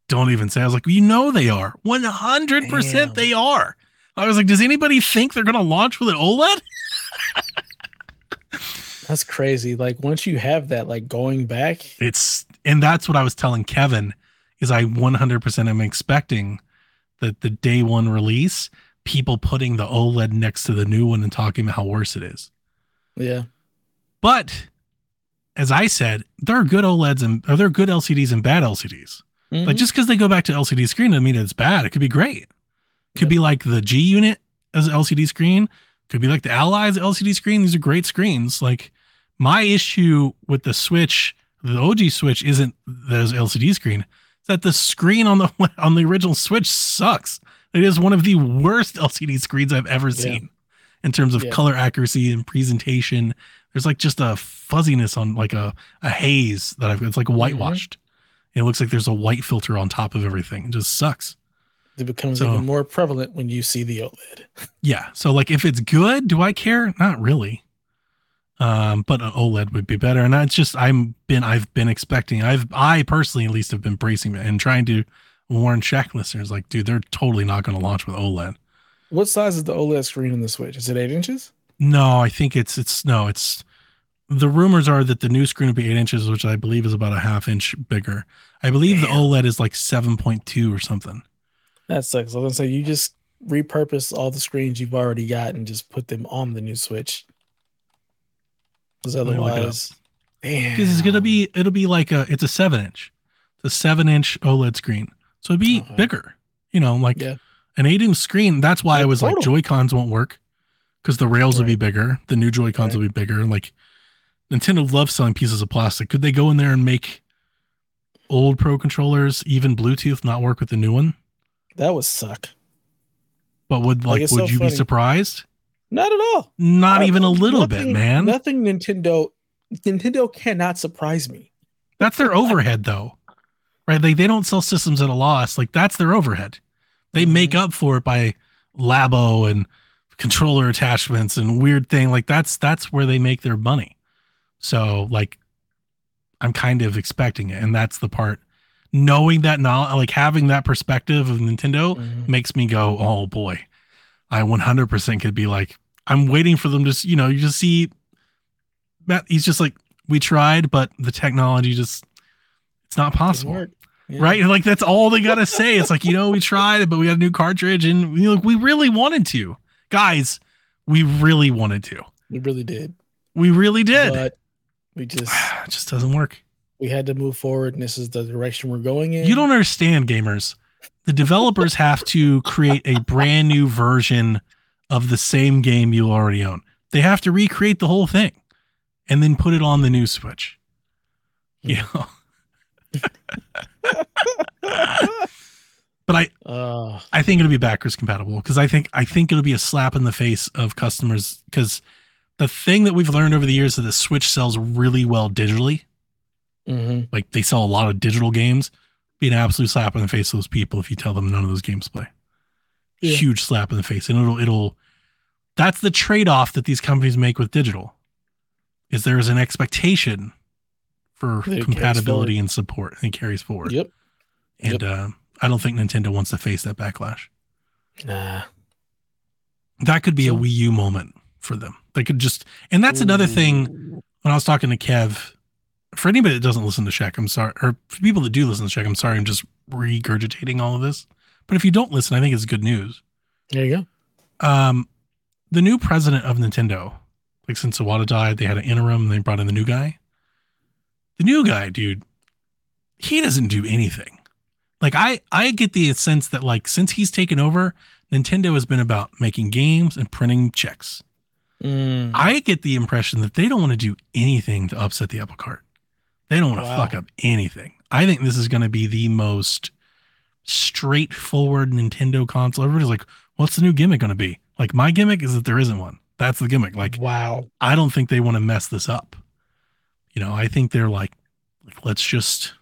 don't even say. I was like, you know they are. 100% Damn. they are. I was like, does anybody think they're gonna launch with an OLED? That's crazy. Like once you have that, like going back, It's and that's what I was telling Kevin is I 100% am expecting that the day one release, people putting the OLED next to the new one and talking about how worse it is. yeah, But as I said, there are good OLEDs and are there good LCDs and bad LCDs. Like Mhm. just because they go back to LCD screen doesn't mean it's bad. It could be great. It could Yeah. be like the G unit as LCD screen. Could be like the Ally's LCD screen. These are great screens. Like my issue with the Switch, the OG Switch, isn't those LCD screen. That the screen on the on the original Switch sucks. It is one of the worst LCD screens I've ever seen in terms of Yeah. color accuracy and presentation. There's like just a fuzziness on like a, a haze that I've, it's like mm-hmm. whitewashed. It looks like there's a white filter on top of everything. It just sucks. It becomes So- even more prevalent when you see the OLED. Yeah. So like if it's good, do I care? Not really. Um, but an OLED would be better. And that's just I'm been I've been expecting. I've I personally at least have been bracing and trying to warn Shack listeners like, dude, they're totally not going to launch with OLED. What size is the OLED screen in the Switch? Is it eight inches? No, I think it's it's no, it's the rumors are that the new screen would be eight inches, which I believe is about a half inch bigger. I believe the OLED is like seven point two or something. That sucks. I was gonna say you just repurpose all the screens you've already got and just put them on the new Switch. Because me look it otherwise, Because it's gonna be it'll be like a it's a seven inch, it's a seven inch OLED screen, so it'd be Uh-huh. bigger. You know, like Yeah. an eight inch screen. That's why I was like. Joy Cons won't work because the rails will be bigger. The new Joy Cons will be bigger. Like Nintendo loves selling pieces of plastic. Could they go in there and make old Pro controllers, even Bluetooth, not work with the new one? that would suck. But would Like, like would so you be surprised? Not at all. Not I- even a little bit, man. Nothing Nintendo Nintendo cannot surprise me. That's their overhead though. Right? Like they don't sell systems at a loss. Like that's their overhead. They Mhm. make up for it by labo and controller attachments and weird thing. Like that's that's where they make their money. So like I'm kind of expecting it. And that's the part. Knowing that now like having that perspective of Nintendo Mhm. makes me go, oh boy, I 100% could be like, I'm waiting for them to, you know, you just see Matt, he's just like, we tried, but the technology just, it's not possible. Yeah. Right. Like, that's all they got to say. It's like, you know, we tried, but we got a new cartridge and you know, we really wanted to. Guys, we really wanted to. We really did. We really did. But we just it just doesn't work. we had to move forward and this is the direction we're going in. You don't understand, gamers. The developers have to create a brand new version of the same game you already own. They have to recreate the whole thing and then put it on the new Switch. You know? but I, uh I think it'll be backwards compatible because I think I think it'll be a slap in the face of customers because the thing that we've learned over the years is that the Switch sells really well digitally. mhm. Like they sell a lot of digital games. Be an absolute slap in the face of those people if you tell them none of those games play. Yeah. Huge slap in the face. And it'll it'll that's the trade-off that these companies make with digital. Is there is an expectation for it compatibility and support and it carries forward. Yep. And uh, I don't think Nintendo wants to face that backlash. Nah. That could be a Wii U moment for them. They could just, and that's another thing. When I was talking to Kev, for anybody that doesn't listen to Shack, I'm sorry, or for people that do listen to Shack, I'm sorry, I'm just regurgitating all of this. But if you don't listen, I think it's good news. There you go. Um, the new president of Nintendo, like since Iwata died, they had an interim, and they brought in the new guy. The new guy, dude, he doesn't do anything. Like I, I get the sense that like since he's taken over, Nintendo has been about making games and printing checks. Mm. I get the impression that they don't want to do anything to upset the apple cart. They don't want to Wow. fuck up anything. I think this is going to be the most straightforward Nintendo console. Everybody's like, what's the new gimmick going to be? Like, my gimmick is that there isn't one. That's the gimmick. Like, wow. I don't think they want to mess this up. You know, I think they're like, like let's just,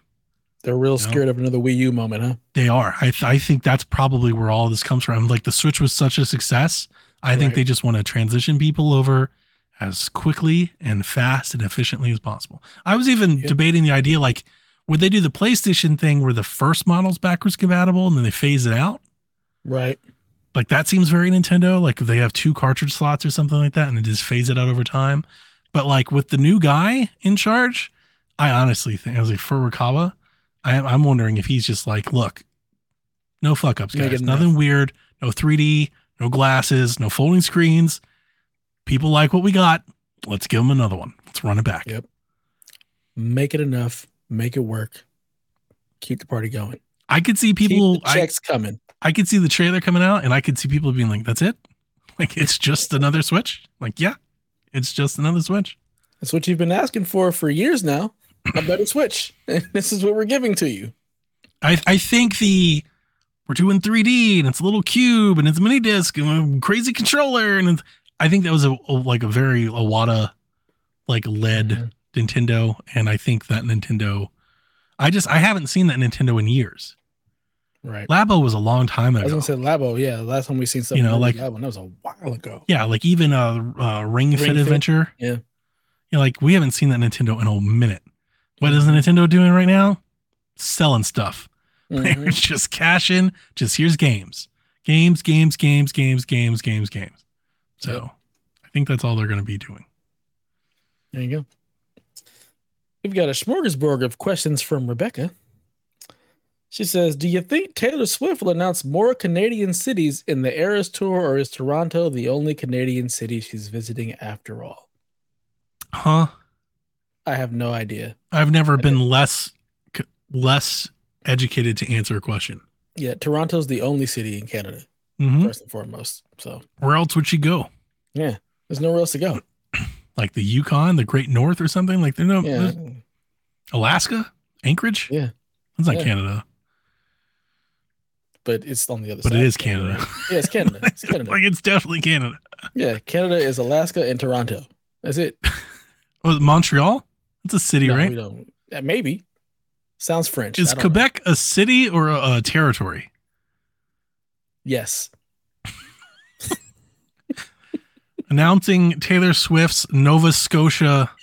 They're real No. scared of another Wii U moment, huh? they are. I, th- I think that's probably where all this comes from. Like, the Switch was such a success. I think they just want to transition people over as quickly and fast and efficiently as possible. I was even Yeah. debating the idea like, would they do the PlayStation thing where the first model's backwards compatible and then they phase it out? Right. Like that seems very Nintendo. Like if they have two cartridge slots or something like that and they just phase it out over time. But like with the new guy in charge, I honestly think I was like Furukawa, I, I'm wondering if he's just like, look, no fuck ups, guys. it enough. Nothing weird. No 3D. No glasses. No folding screens. People like what we got. Let's give them another one. Let's run it back. Yep. Make it enough. Make it work. Keep the party going. I could see Keep people. I, checks coming. I could see the trailer coming out, and I could see people being like, "That's it? Like it's just another Switch. Like yeah, it's just another Switch. That's what you've been asking for for years now. A better Switch. And this is what we're giving to you. I I think the we're doing 3D and it's a little cube and it's a mini disc and a crazy controller and it's, I think that was a, a- like a very Iwata like led Mhm. Nintendo and I think that Nintendo I just I haven't seen that Nintendo in years. Right. Labo was a long time I was ago. gonna say Labo. Yeah, the last time we seen something, You know, like Labo, that was a while ago. Yeah, like even a uh, uh, Ring, Ring Fit Fit? Adventure. Yeah. You know, like we haven't seen that Nintendo in a minute. What is the Nintendo doing right now? Selling stuff. Mhm. They're just cashing. Just here's games, games, games, games, games, games, games, games. So Yep. I think that's all they're going to be doing. There you go. We've got a smorgasbord of questions from Rebecca. She says, Do you think Taylor Swift will announce more Canadian cities in the Eras Tour, or is Toronto the only Canadian city she's visiting after all? Huh? I have no idea. I've never been less less educated to answer a question. Yeah, Toronto's the only city in Canada, hmm first and foremost. So Where else would she go? Yeah, there's nowhere else to go. Like the Yukon, the Great North, or something? Like there's no Yeah. there's- Alaska, Anchorage. Yeah. that's not Yeah. Canada, But it's on the other but side. But it is Canada. Yeah, it's Canada. It's Canada. like it's definitely Canada. Yeah, Canada is Alaska and Toronto. That's it. Oh, Montreal? It's a city, No, right? we don't. maybe. Sounds French. Is don't know. Quebec a city or a, a territory? Yes. Announcing Taylor Swift's Nova Scotia.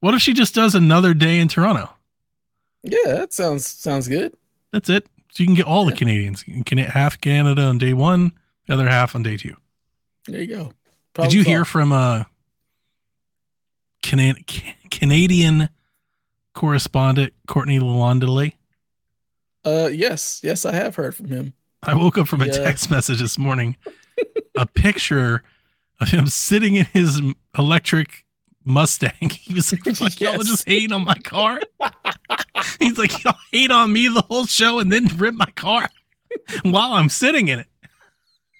What if she just does another day in Toronto? Yeah, that sounds sounds good. That's it. So you can get all the Yeah. Canadians. You can get half Canada on day one, the other half on day two. There you go. Did Problem you hear from uh, Cana- Ca- Canadian correspondent Courtney Lalonde? Uh, yes, yes, I have heard from him. I woke up from a Yeah. text message this morning, a picture of him sitting in his electric Mustang. He was like, "Fuck y'all Yes. just hating on my car." He's like, "Y'all hate on me the whole show and then rip my car while I'm sitting in it."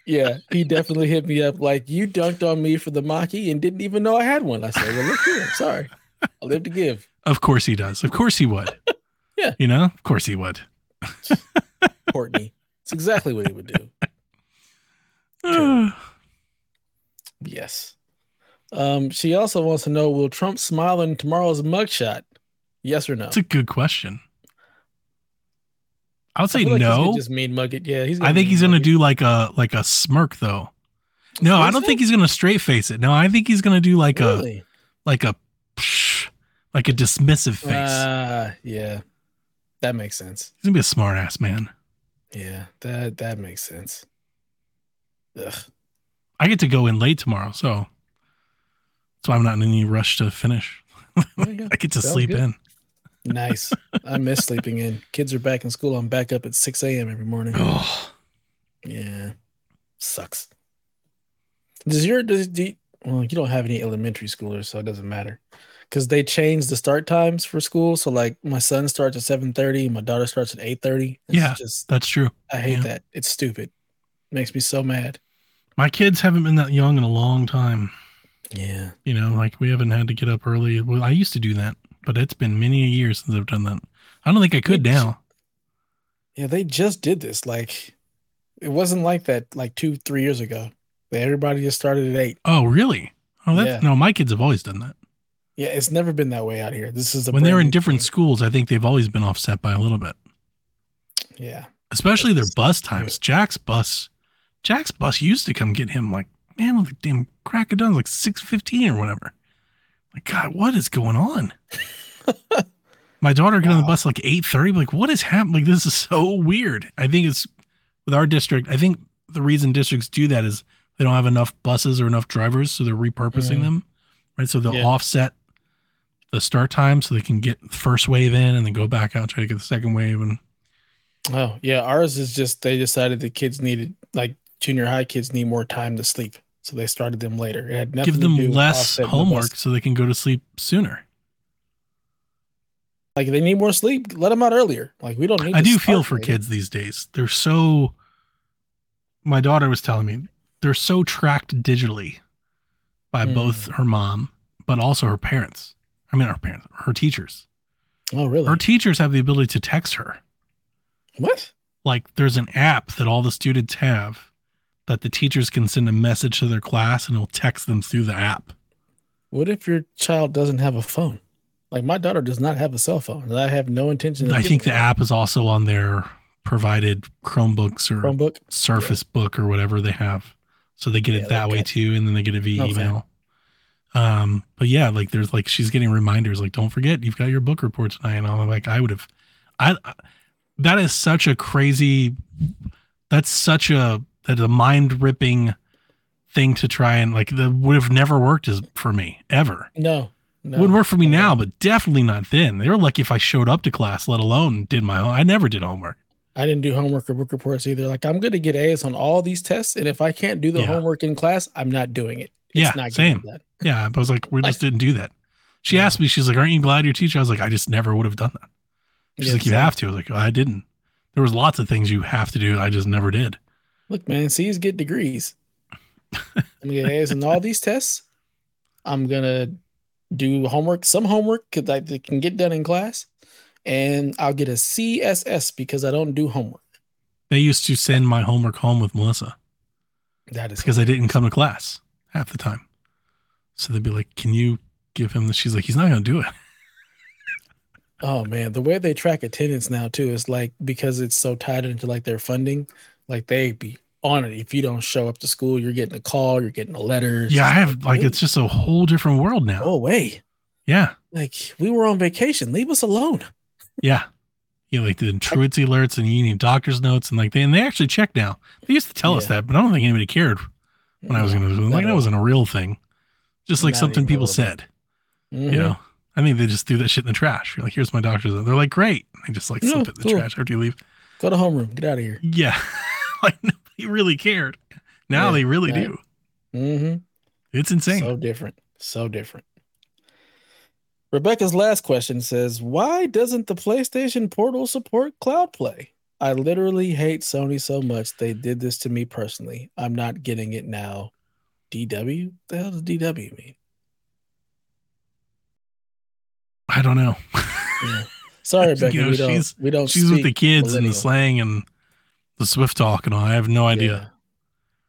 Yeah, he definitely hit me up like you dunked on me for the Mach-E and didn't even know I had one. I said, "Well, look here, I'm sorry. I live to give." Of course he does. Of course he would. Yeah. you know, of course he would. Courtney, it's exactly what he would do. Yes. Um, she also wants to know: Will Trump smile in tomorrow's mugshot? Yes or no? That's a good question. I would I say feel like no. Just mean mug it. Yeah, he's. I think he's gonna do like a like a smirk though. No, I don't think he's gonna straight face it. No, I think he's gonna do like a like a psh, like a dismissive face. Ah, yeah, that makes sense. he's gonna be a smart ass man. Yeah, that that makes sense. Ugh. I get to go in late tomorrow, so that's why I'm not in any rush to finish. There you go. I get to Sounds sleep good. in. Nice. I miss sleeping in. Kids are back in school. I'm back up at 6 a.m. every morning. Oh, Yeah. Sucks. Does your does do you, well, you don't have any elementary schoolers, so it doesn't matter. Because they changed the start times for school. So like my son starts at 7:30, my daughter starts at 8:30. It's Yeah. just that's true. I hate Yeah. that. It's stupid. Makes me so mad. My kids haven't been that young in a long time. Yeah. You know, like we haven't had to get up early. Well, I used to do that, but it's been many a years since I've done that. I don't think I could now. Yeah, they just did this. Like it wasn't like that like two, three years ago. Everybody just started at eight. Oh, really? Oh, that's Yeah. no. My kids have always done that. Yeah, it's never been that way out here. This is a when they're in different thing. schools, I think they've always been offset by a little bit, Yeah. especially their bus times. Jack's bus, Jack's bus used to come get him like man, like damn crack of dawn, like six fifteen or whatever. Like God, what is going on? My daughter got on the bus like eight thirty. Like, what is happening? Like, this is so weird. I think it's with our district. I think the reason districts do that is they don't have enough buses or enough drivers, so they're repurposing Mhm. them, right? So they'll Yeah. offset the start time so they can get the first wave in and then go back out try to get the second wave. And Oh, yeah. Ours is just they decided the kids needed like junior high kids need more time to sleep. So they started them later. It had nothing give them less homework so they can go to sleep sooner. Like they need more sleep. Let them out earlier. Like we don't need. I to do feel for late. kids these days. They're so. My daughter was telling me they're so tracked digitally by Hmm. both her mom, but also her parents. I mean, her parents, her teachers. Oh really? Her teachers have the ability to text her. what? Like, there's an app that all the students have that the teachers can send a message to their class and it'll text them through the app. What if your child doesn't have a phone? Like my daughter does not have a cell phone, and I have no intention. Of I think the her app is also on their provided Chromebooks or Chromebook. Surface Book or whatever they have. So they get Yeah, it that way too, and then they get it via Okay. email. Um, but yeah, like there's like she's getting reminders like, don't forget you've got your book report tonight. And I'm like, I would have I I- that is such a crazy that's such a that a mind ripping thing to try and like that would have never worked as for me ever. No, no. Would work for me no. now, but definitely not then. They were lucky if I showed up to class, let alone did my own. I never did homework. I didn't do homework or book reports either. Like I'm going to get A's on all these tests, and if I can't do the Yeah. homework in class, I'm not doing it. It's Yeah, same. Yeah, but I was like, we just didn't do that. She Yeah. asked me, she's like, "Aren't you glad your teacher?" I was like, "I just never would have done that." She's Yeah, like, "You same. have to." I was like, "I didn't." There was lots of things you have to do. I just never did. Look, man, C's get degrees. I'm gonna get A's in all these tests. I'm gonna do homework, some homework because I that can get done in class, and I'll get a CSS because I don't do homework. They used to send my homework home with Melissa That is because I didn't come to class half the time. So they'd be like, "Can you give him?" The-? She's like, "He's not going to do it." Oh man, the way they track attendance now too is like because it's so tied into like their funding, like they be on it. If you don't show up to school, you're getting a call, you're getting a letter. Yeah, I have like it's just a whole different world now. go away. Yeah, Like we were on vacation. Leave us alone. yeah. You know, like the truancy alerts and you need doctor's notes and like they and they actually check now. They used to tell us that, but I don't think anybody cared when I was going to No, like that wasn't a real thing. Just like Not something people said. Mhm. You know, I think they just threw that shit in the trash. You're like, here's my doctor's. note. They're like, great. They just like No, slip it in the cool. trash after you leave. Go to homeroom. Get out of here. Yeah, like nobody really cared. Now Yeah, they really right. do. Mm-hmm. It's insane. So different. So different. Rebecca's last question says, Why doesn't the PlayStation Portal support cloud play? I literally hate Sony so much. They did this to me personally. I'm not getting it now. DW? The hell does DW mean? I don't know. Yeah. Sorry, You Rebecca. know, we don't. she's- we don't. She's with the kids and the slang and the Swift talk and all. I have no idea.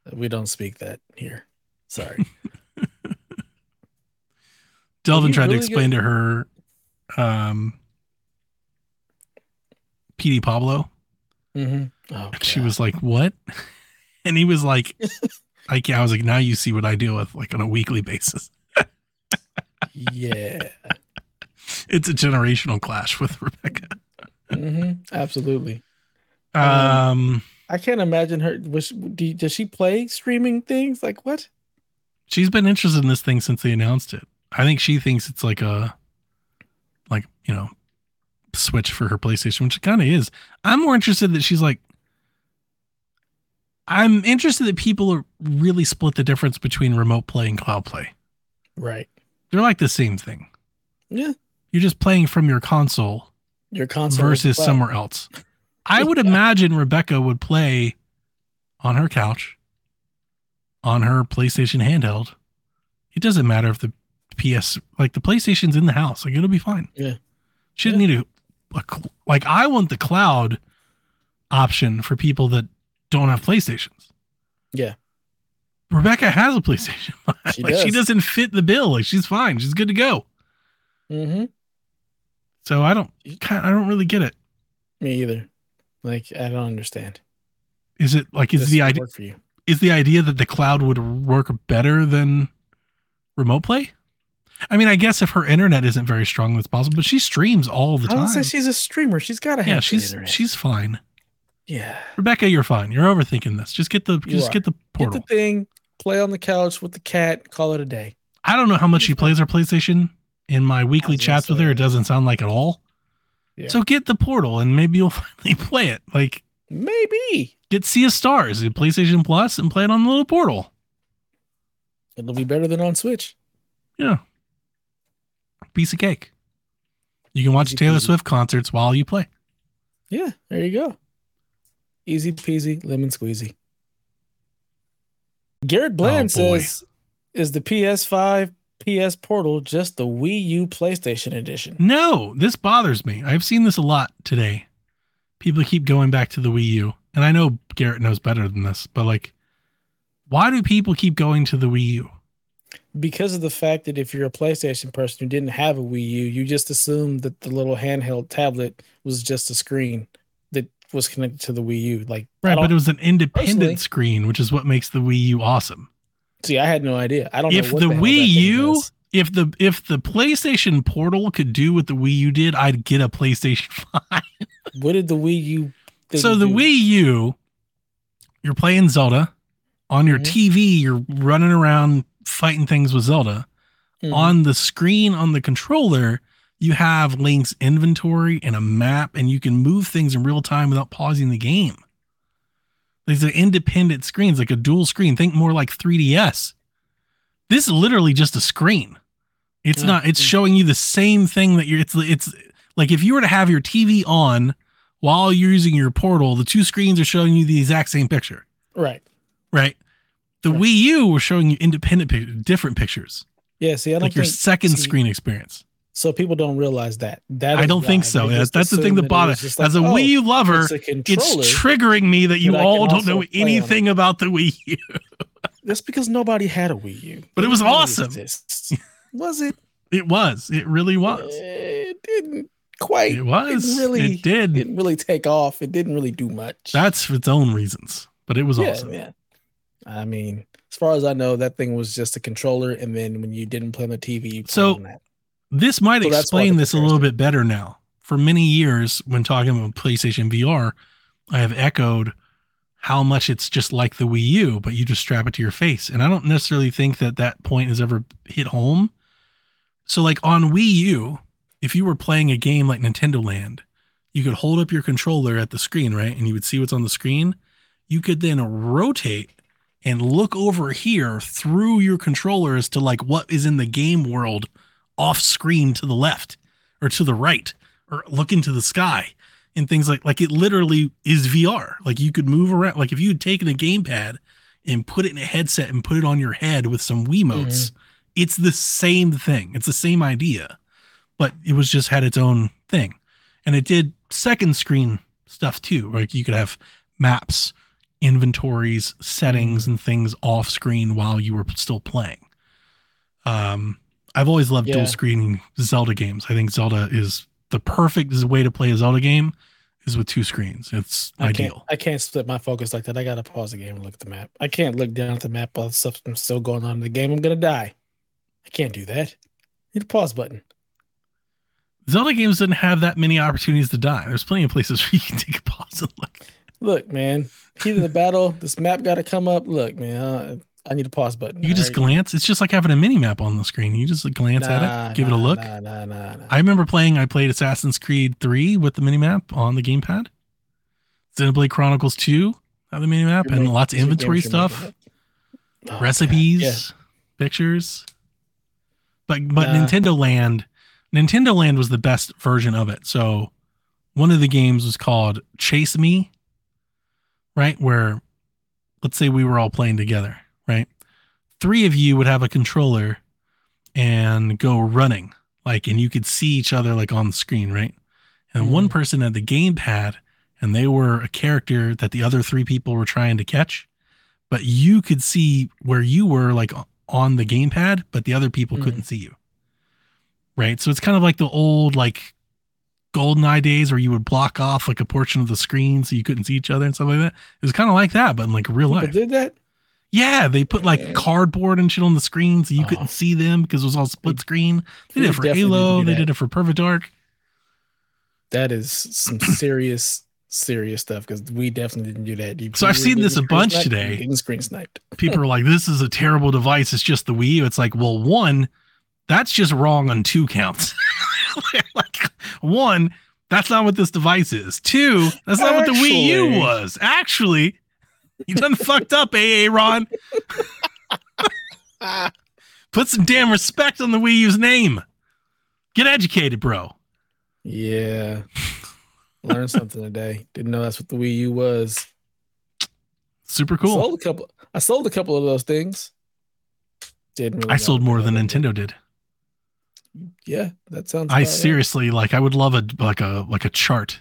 Yeah. We don't speak that here. Sorry. Delvin you tried to explain get- to her um PD Pablo. Hmm Oh, she God. was like, What? And he was like, I, can't. I was like, now you see what I deal with like on a weekly basis. yeah. It's a generational clash with Rebecca. hmm Absolutely. Um, I can't imagine her. Was do, does she play streaming things? Like what? she's been interested in this thing since they announced it. I think she thinks it's like a, like you know, switch for her PlayStation, which it kind of is. I'm more interested that she's like. I'm interested that people are really split the difference between remote play and cloud play. Right. They're like the same thing. Yeah. You're just playing from your console Your console versus somewhere else. I would imagine Rebecca would play on her couch, on her PlayStation handheld. It doesn't matter if the PS, like the PlayStation's in the house, like it'll be fine. Yeah. She doesn't need a, a like I want the cloud option for people that don't have PlayStations. Yeah. Rebecca has a PlayStation. She like she does. doesn't fit the bill. Like she's fine. She's good to go. Mm-hmm. So I don't, I don't really get it. Me either. Like I don't understand. Is it like is the idea for you? is the idea that the cloud would work better than remote play? I mean, I guess if her internet isn't very strong, that's possible. But she streams all the I would say time. she's a streamer. She's got to have Yeah, she's internet. she's fine. yeah. Rebecca, you're fine. You're overthinking this. Just get the You just are. get the Get portal. the thing. Play on the couch with the cat. Call it a day. I don't know how much she plays her PlayStation. In my weekly chats with her, it doesn't sound like at all. Yeah. So get the portal, and maybe you'll finally play it. Like Maybe get Sea of Stars, in PlayStation Plus, and play it on the little portal. it'll be better than on Switch. Yeah, piece of cake. You can watch Easy Taylor peasy. Swift concerts while you play. Yeah, there you go. Easy peasy, lemon squeezy. Garrett oh, Bland Oh, says, "Is the PS5 PS Portal just the Wii U PlayStation Edition?" No, this bothers me. I've seen this a lot today. People keep going back to the Wii U. And I know Garrett knows better than this, but like, why do people keep going to the Wii U? Because of the fact that if you're a PlayStation person who didn't have a Wii U, you just assumed that the little handheld tablet was just a screen that was connected to the Wii U. Like, Right, but it was an independent screen, which is what makes the Wii U awesome. see, I had no idea. I don't If the hell Wii U, does. if the if the PlayStation Portal could do what the Wii U did, I'd get a PlayStation 5. What did the Wii U? So the do? Wii U, you're playing Zelda on your Mhm. TV. You're running around fighting things with Zelda. Mhm. On the screen on the controller, you have Link's inventory and a map, and you can move things in real time without pausing the game. These are independent screens, like a dual screen. Think more like 3DS. This is literally just a screen. It's Yeah. not. It's showing you the same thing that you're. It's it's like if you were to have your TV on while you're using your portal, the two screens are showing you the exact same picture, right. right? The Right. Wii U was showing you independent, pic- different pictures, Yeah. See, I don't like your second see, screen experience. So people don't realize that. That I don't think so. Yeah, that's the thing that bothers. like, As a oh, Wii U lover, it's it's triggering me that you all don't know anything about the Wii U. That's because nobody had a Wii U. But it was awesome. was it? It was. It really was. Eh, it didn't quite. It was. Didn't really. it did. Didn't really take off. It didn't really do much. That's for its own reasons, but it was yeah, awesome. yeah. I mean, as far as I know, that thing was just a controller, and then when you didn't play on the TV, you So- that. This might So explain this a little bit better now. For many years, when talking about PlayStation VR, I have echoed how much it's just like the Wii U, but you just strap it to your face. And I don't necessarily think that that point has ever hit home. So, like on Wii U, if you were playing a game like Nintendo Land, you could hold up your controller at the screen, right? And you would see what's on the screen. You could then rotate and look over here through your controller as to like what is in the game world off screen to the left or to the right or look into the sky and things like like it literally is VR. Like you could move around. Like if you had taken a gamepad and put it in a headset and put it on your head with some Wiimotes, mm-hmm. it's the same thing. It's the same idea, but it was just had its own thing, and it did second screen stuff too. Like you could have maps, inventories, settings, and things off screen while you were still playing. Um, I've always loved Yeah. dual screening Zelda games. I think Zelda is the perfect way to play a Zelda game is with two screens. It's I can't. ideal. I can't split my focus like that. I gotta pause the game and look at the map. I can't look down at the map while stuff's still going on in the game. I'm gonna die. I can't do that. Hit a pause button. Zelda games didn't have that many opportunities to die. There's plenty of places where you can take a pause and look. Look, man. Heat of the battle. This map got to come up. Look, man. uh, I need a pause button. You can just All right? glance. It's just like having a mini map on the screen. You just glance at it, give it a look. Nah, nah, nah, nah. I remember playing. I played Assassin's Creed 3 with the mini map on the gamepad. Xenoblade Chronicles 2 had the minimap You're and making- lots of inventory stuff. Oh, recipes, God. pictures. But but Nah. Nintendo Land, Nintendo Land was the best version of it. So one of the games was called Chase Me, right? Where let's say we were all playing together, right? Three of you would have a controller and go running, like, and you could see each other like on the screen, right? And one Mhm. person had the gamepad and they were a character that the other three people were trying to catch, but you could see where you were like on the gamepad, but the other people Mhm. couldn't see you. Right. So it's kind of like the old like GoldenEye days where you would block off like a portion of the screen so you couldn't see each other and stuff like that. It was kind of like that, but in like real life. did that? Yeah, they put like cardboard and shit on the screen so you Oh. couldn't see them because it was all split screen. They did it for Halo. They did it for Perfect Dark. That is some serious, serious stuff because we definitely didn't do that. You- So I've seen this a bunch sniped, today. Getting screen sniped. People are like, "This is a terrible device. It's just the Wii U." It's like, well, one, that's just wrong on two counts. like, one, that's not what this device is. Two, that's not what the Wii U was. Actually, you done fucked up, eh, AA Ron. Put some damn respect on the Wii U's name. Get educated, bro. Yeah. Learned something today. Didn't know that's what the Wii U was. Super cool. I sold a couple. I sold a couple of those things. Didn't really I sold more than Nintendo did. Yeah, that sounds. I seriously like I would love a like a like a chart.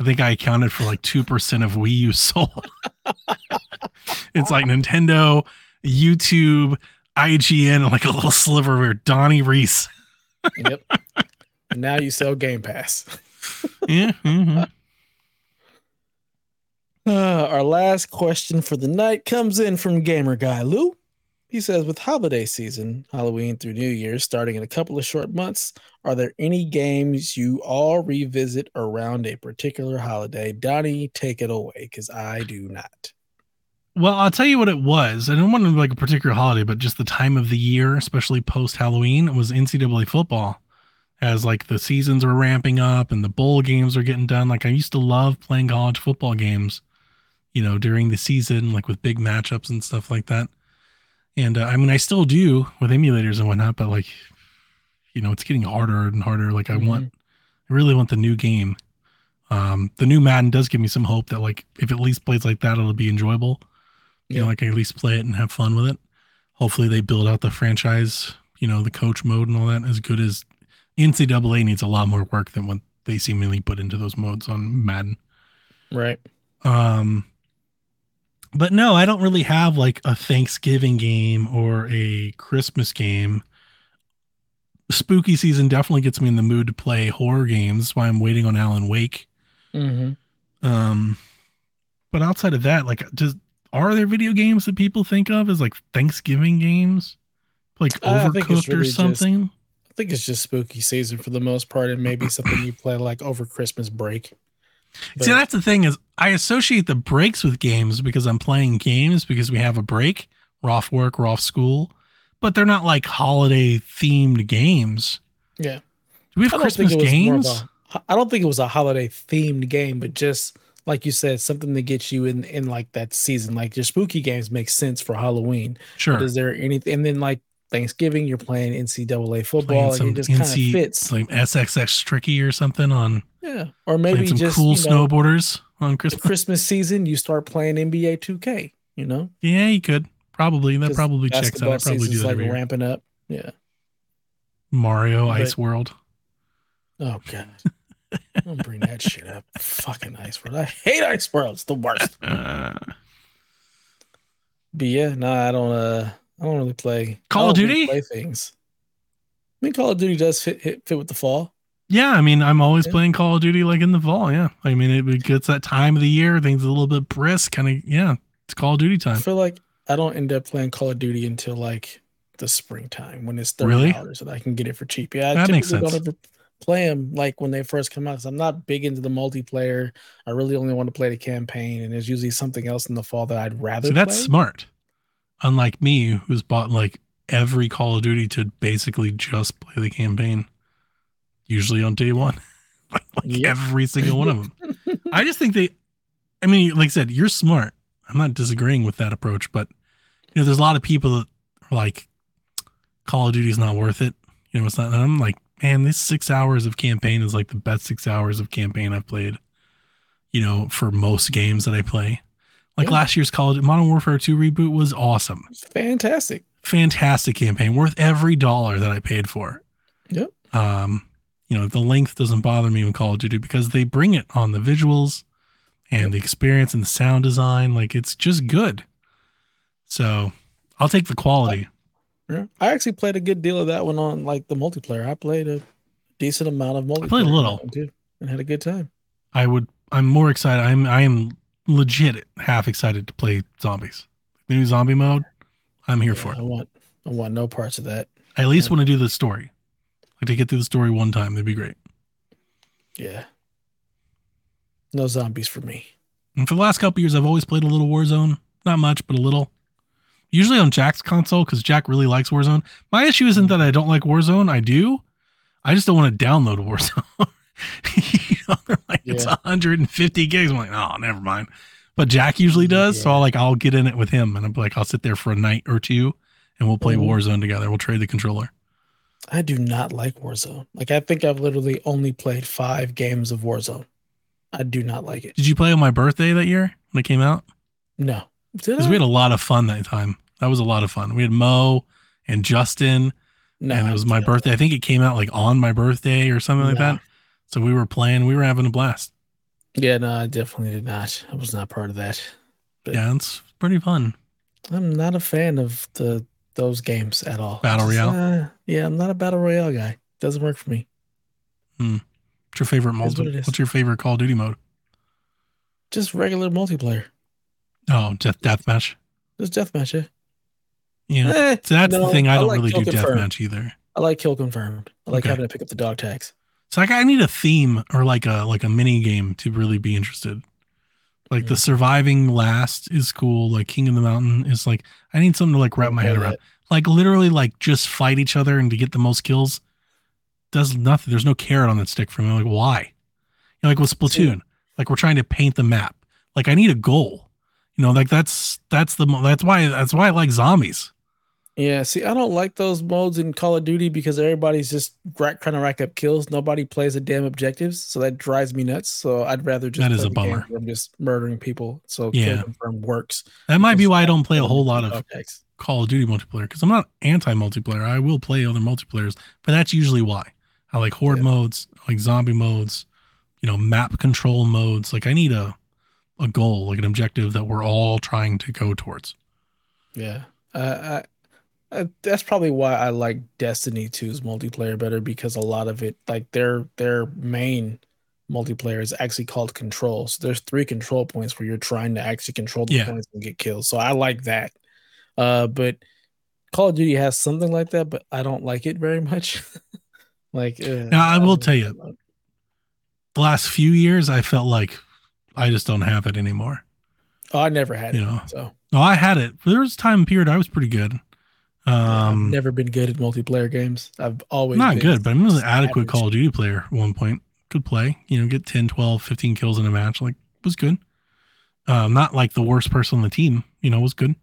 I think I accounted for like two percent of Wii U sold. it's like Nintendo, YouTube, IGN, and like a little sliver where Donnie Reese. Yep. And now you sell Game Pass. Yeah. mhm. Uh, our last question for the night comes in from Gamer Guy Lou. He says, with holiday season, Halloween through New Year's, starting in a couple of short months, are there any games you all revisit around a particular holiday? Donnie, take it away, because I do not. Well, I'll tell you what it was. I don't want to like a particular holiday, but just the time of the year, especially post Halloween, was NCAA football. As like the seasons were ramping up and the bowl games were getting done. Like I used to love playing college football games, you know, during the season, like with big matchups and stuff like that. And uh, I mean, I still do with emulators and whatnot, but like, you know, it's getting harder and harder. Like I want, I really want the new game. Um, the new Madden does give me some hope that like if it at least plays like that, it'll be enjoyable you know, like I at least play it and have fun with it. Hopefully, they build out the franchise, you know, the coach mode and all that as good as NCAA needs a lot more work than what they seemingly put into those modes on Madden. Right. Um, but no, I don't really have like a Thanksgiving game or a Christmas game. Spooky season definitely gets me in the mood to play horror games. That's why I'm waiting on Alan Wake. Mm-hmm. Um, but outside of that, like, just are there video games that people think of as like Thanksgiving games, like it's Overcooked or really just- something? I think it's just spooky season for the most part, and maybe something you play like over Christmas break. See, that's the thing is, I associate the breaks with games because I'm playing games because we have a break. We're off work, we're off school, but they're not like holiday themed games. Yeah. Do we have Christmas think it was games? I don't think it was a holiday themed game, but just like you said, something to get you in in like that season. Like your spooky games make sense for Halloween. Sure. But is there anything? And then like Thanksgiving, you're playing NCAA Playing football, and some it just kind of fits. like SSX Tricky or something on yeah, or maybe some just cool you know, snowboarders on Christmas. Christmas season, you start playing NBA 2K. You know, Yeah, you could probably. that probably checks out. I probably do that like ramping up. Yeah. Mario But- Ice World. Oh god. Don't bring that shit up. Fucking Ice World. I hate Ice World. It's the worst. Uh, But yeah, no, I don't. Uh, I don't really play Call of don't really Duty? Play things. I mean, Call of Duty does fit hit, fit with the fall. yeah, I mean, I'm always Yeah. playing Call of Duty like in the fall. Yeah, I mean, it, it gets that time of the year. Things a little bit brisk, kind of. Yeah, it's Call of Duty time. I feel like I don't end up playing Call of Duty until like the springtime when it's thirty Really? dollars and I can get it for cheap. Yeah, I That makes sense. Don't ever play them like when they first come out. I'm not big into the multiplayer. I really only want to play the campaign, and there's usually something else in the fall that I'd rather. So that's play. smart. Unlike me, who's bought like every Call of Duty to basically just play the campaign, usually on day one, like Yep. every single one of them. I just think they, I mean, like I said, you're smart. I'm not disagreeing with that approach, but you know, there's a lot of people that are like, Call of Duty is not worth it. You know, it's not. And I'm like, man, this six hours of campaign is like the best six hours of campaign I've played. You know, for most games that I play. Like Yeah. last year's Call of Duty Modern Warfare 2 reboot was awesome. Fantastic. Fantastic campaign, worth every dollar that I paid for. Yep. Um, you know, the length doesn't bother me in Call of Duty because they bring it on the visuals and the experience and the sound design. Like it's just good. So I'll take the quality. Yeah. I actually played a good deal of that one on like the multiplayer. I played a decent amount of multiplayer. played a little. too, and had a good time. I would I'm more excited. I'm I am legit half excited to play zombies. The new zombie mode. I'm here Yeah, for I it. want I want no parts of that. I at least yeah. want to do the story. Like to get through the story one time, that'd be great. Yeah. No zombies for me. And for the last couple years, I've always played a little Warzone. Not much, but a little. Usually on Jack's console because Jack really likes Warzone. My issue isn't that I don't like Warzone. I do. I just don't want to download Warzone. You know, they're like it's 150 gigs. I'm like, oh, never mind. But Jack usually does, so I'll like I'll get in it with him, and I'm like I'll sit there for a night or two, and we'll play Mhm. Warzone together. We'll trade the controller. I do not like Warzone. Like I think I've literally only played five games of Warzone. I do not like it. Did you play on my birthday that year when it came out? No. Because we had a lot of fun that time. That was a lot of fun. We had Mo and Justin, no, and it was my birthday. I think it came out like on my birthday or something like that. So we were playing. We were having a blast. Yeah, no, I definitely did not. I was not part of that. But- Yeah, it's pretty fun. I'm not a fan of the those games at all. Battle Royale? uh, yeah, I'm not a battle royale guy. Doesn't work for me. What's your favorite multi? what. What's your favorite Call of Duty mode? Just regular multiplayer. Oh, death deathmatch. Just deathmatch. Yeah. Yeah, Eh, so that's no, the thing. I I don't like really do deathmatch either. I like kill confirmed. I like Okay. having to pick up the dog tags. So like, I need a theme or like a like a mini game to really be interested. Like the Mm. surviving last is cool. Like King of the Mountain is like I need something to like wrap my head around. Like literally like just fight each other and to get the most kills does nothing. There's no carrot on that stick for me. Like why? You know, like with Splatoon, like we're trying to paint the map. Like I need a goal. You know, like that's that's the that's why that's why I like zombies. Yeah, see, I don't like those modes in Call of Duty because everybody's just rack, trying to rack up kills. Nobody plays the damn objectives, so that drives me nuts. So I'd rather just That is a bummer. I'm just murdering people. So Yeah. confirm works. That might be why I don't play a whole lot of tags. Call of Duty multiplayer because I'm not anti multiplayer. I will play other multiplayers, but that's usually why. I like horde Yeah. modes, I like zombie modes, you know, map control modes. Like I need a a goal, like an objective that we're all trying to go towards. Yeah, uh, I, I, that's probably why I like Destiny 2's multiplayer better because a lot of it, like their their main multiplayer, is actually called Control. So there's three control points where you're trying to actually control the Yeah. points and get kills. So I like that. Uh, but Call of Duty has something like that, but I don't like it very much. like, uh, Now, I will don't tell you. The last few years, I felt like I just don't have it anymore. oh, I never had You it. know, So no, I had it. There was a time period I was pretty good. Yeah, I've Um, never been good at multiplayer games. I've always not good, but I'm an adequate average. Call of Duty player at one point. Could play, you know, get 10, 12, 15 kills in a match. Like, was good. Um, not like the worst person on the team, you know, was good.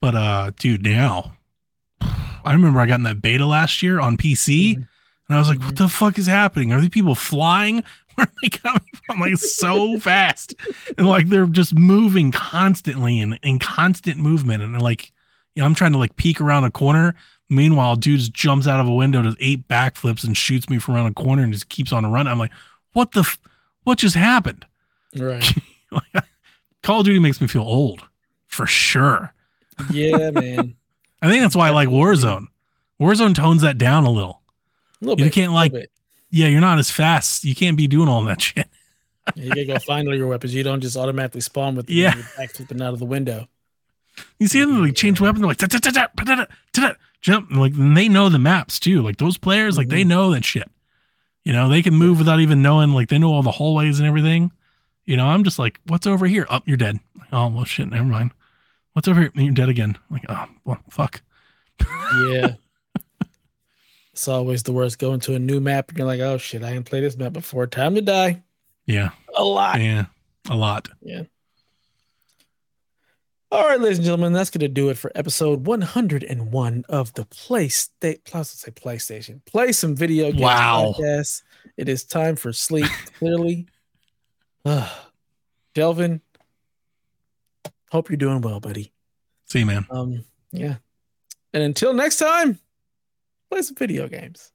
But, uh, dude, now I remember I got in that beta last year on PC Mhm. and I was like, what the fuck is happening? Are these people flying? Where are they coming from? Like, so fast. And like, they're just moving constantly and in constant movement. And like, you know, I'm trying to like peek around a corner. Meanwhile, dude just jumps out of a window, does eight backflips, and shoots me from around a corner and just keeps on running. I'm like, what the, f- what just happened? Right. Call of Duty makes me feel old, for sure. Yeah, man. I think that's why I like Warzone. Warzone tones that down a little. A little You bit. can't, like-. Yeah, you're not as fast. You can't be doing all that shit. You gotta go find all your weapons. You don't just automatically spawn with Yeah. back flipping out of the window. You see them like change weapons, they're like jump, and, like they know the maps too. Like those players, like they Mhm. know that shit. You know, they can move without even knowing. Like they know all the hallways and everything. You know, I'm just like, what's over here? Up, you're dead. Oh well, shit. Never mind. What's over here? You're dead again. Like, oh well, fuck. Yeah. it's always the worst. Going to a new map and you're like, oh shit, I didn't play this map before. Time to die. Yeah, A lot. yeah, a lot. All right, ladies and gentlemen, that's gonna do it for episode 101 of the PlayStation. Gonna say PlayStation. Play some video games Wow. podcast. It is time for sleep. Clearly, Ugh. Delvin. Hope you're doing well, buddy. See, you, man. Um, yeah. And until next time, play some video games.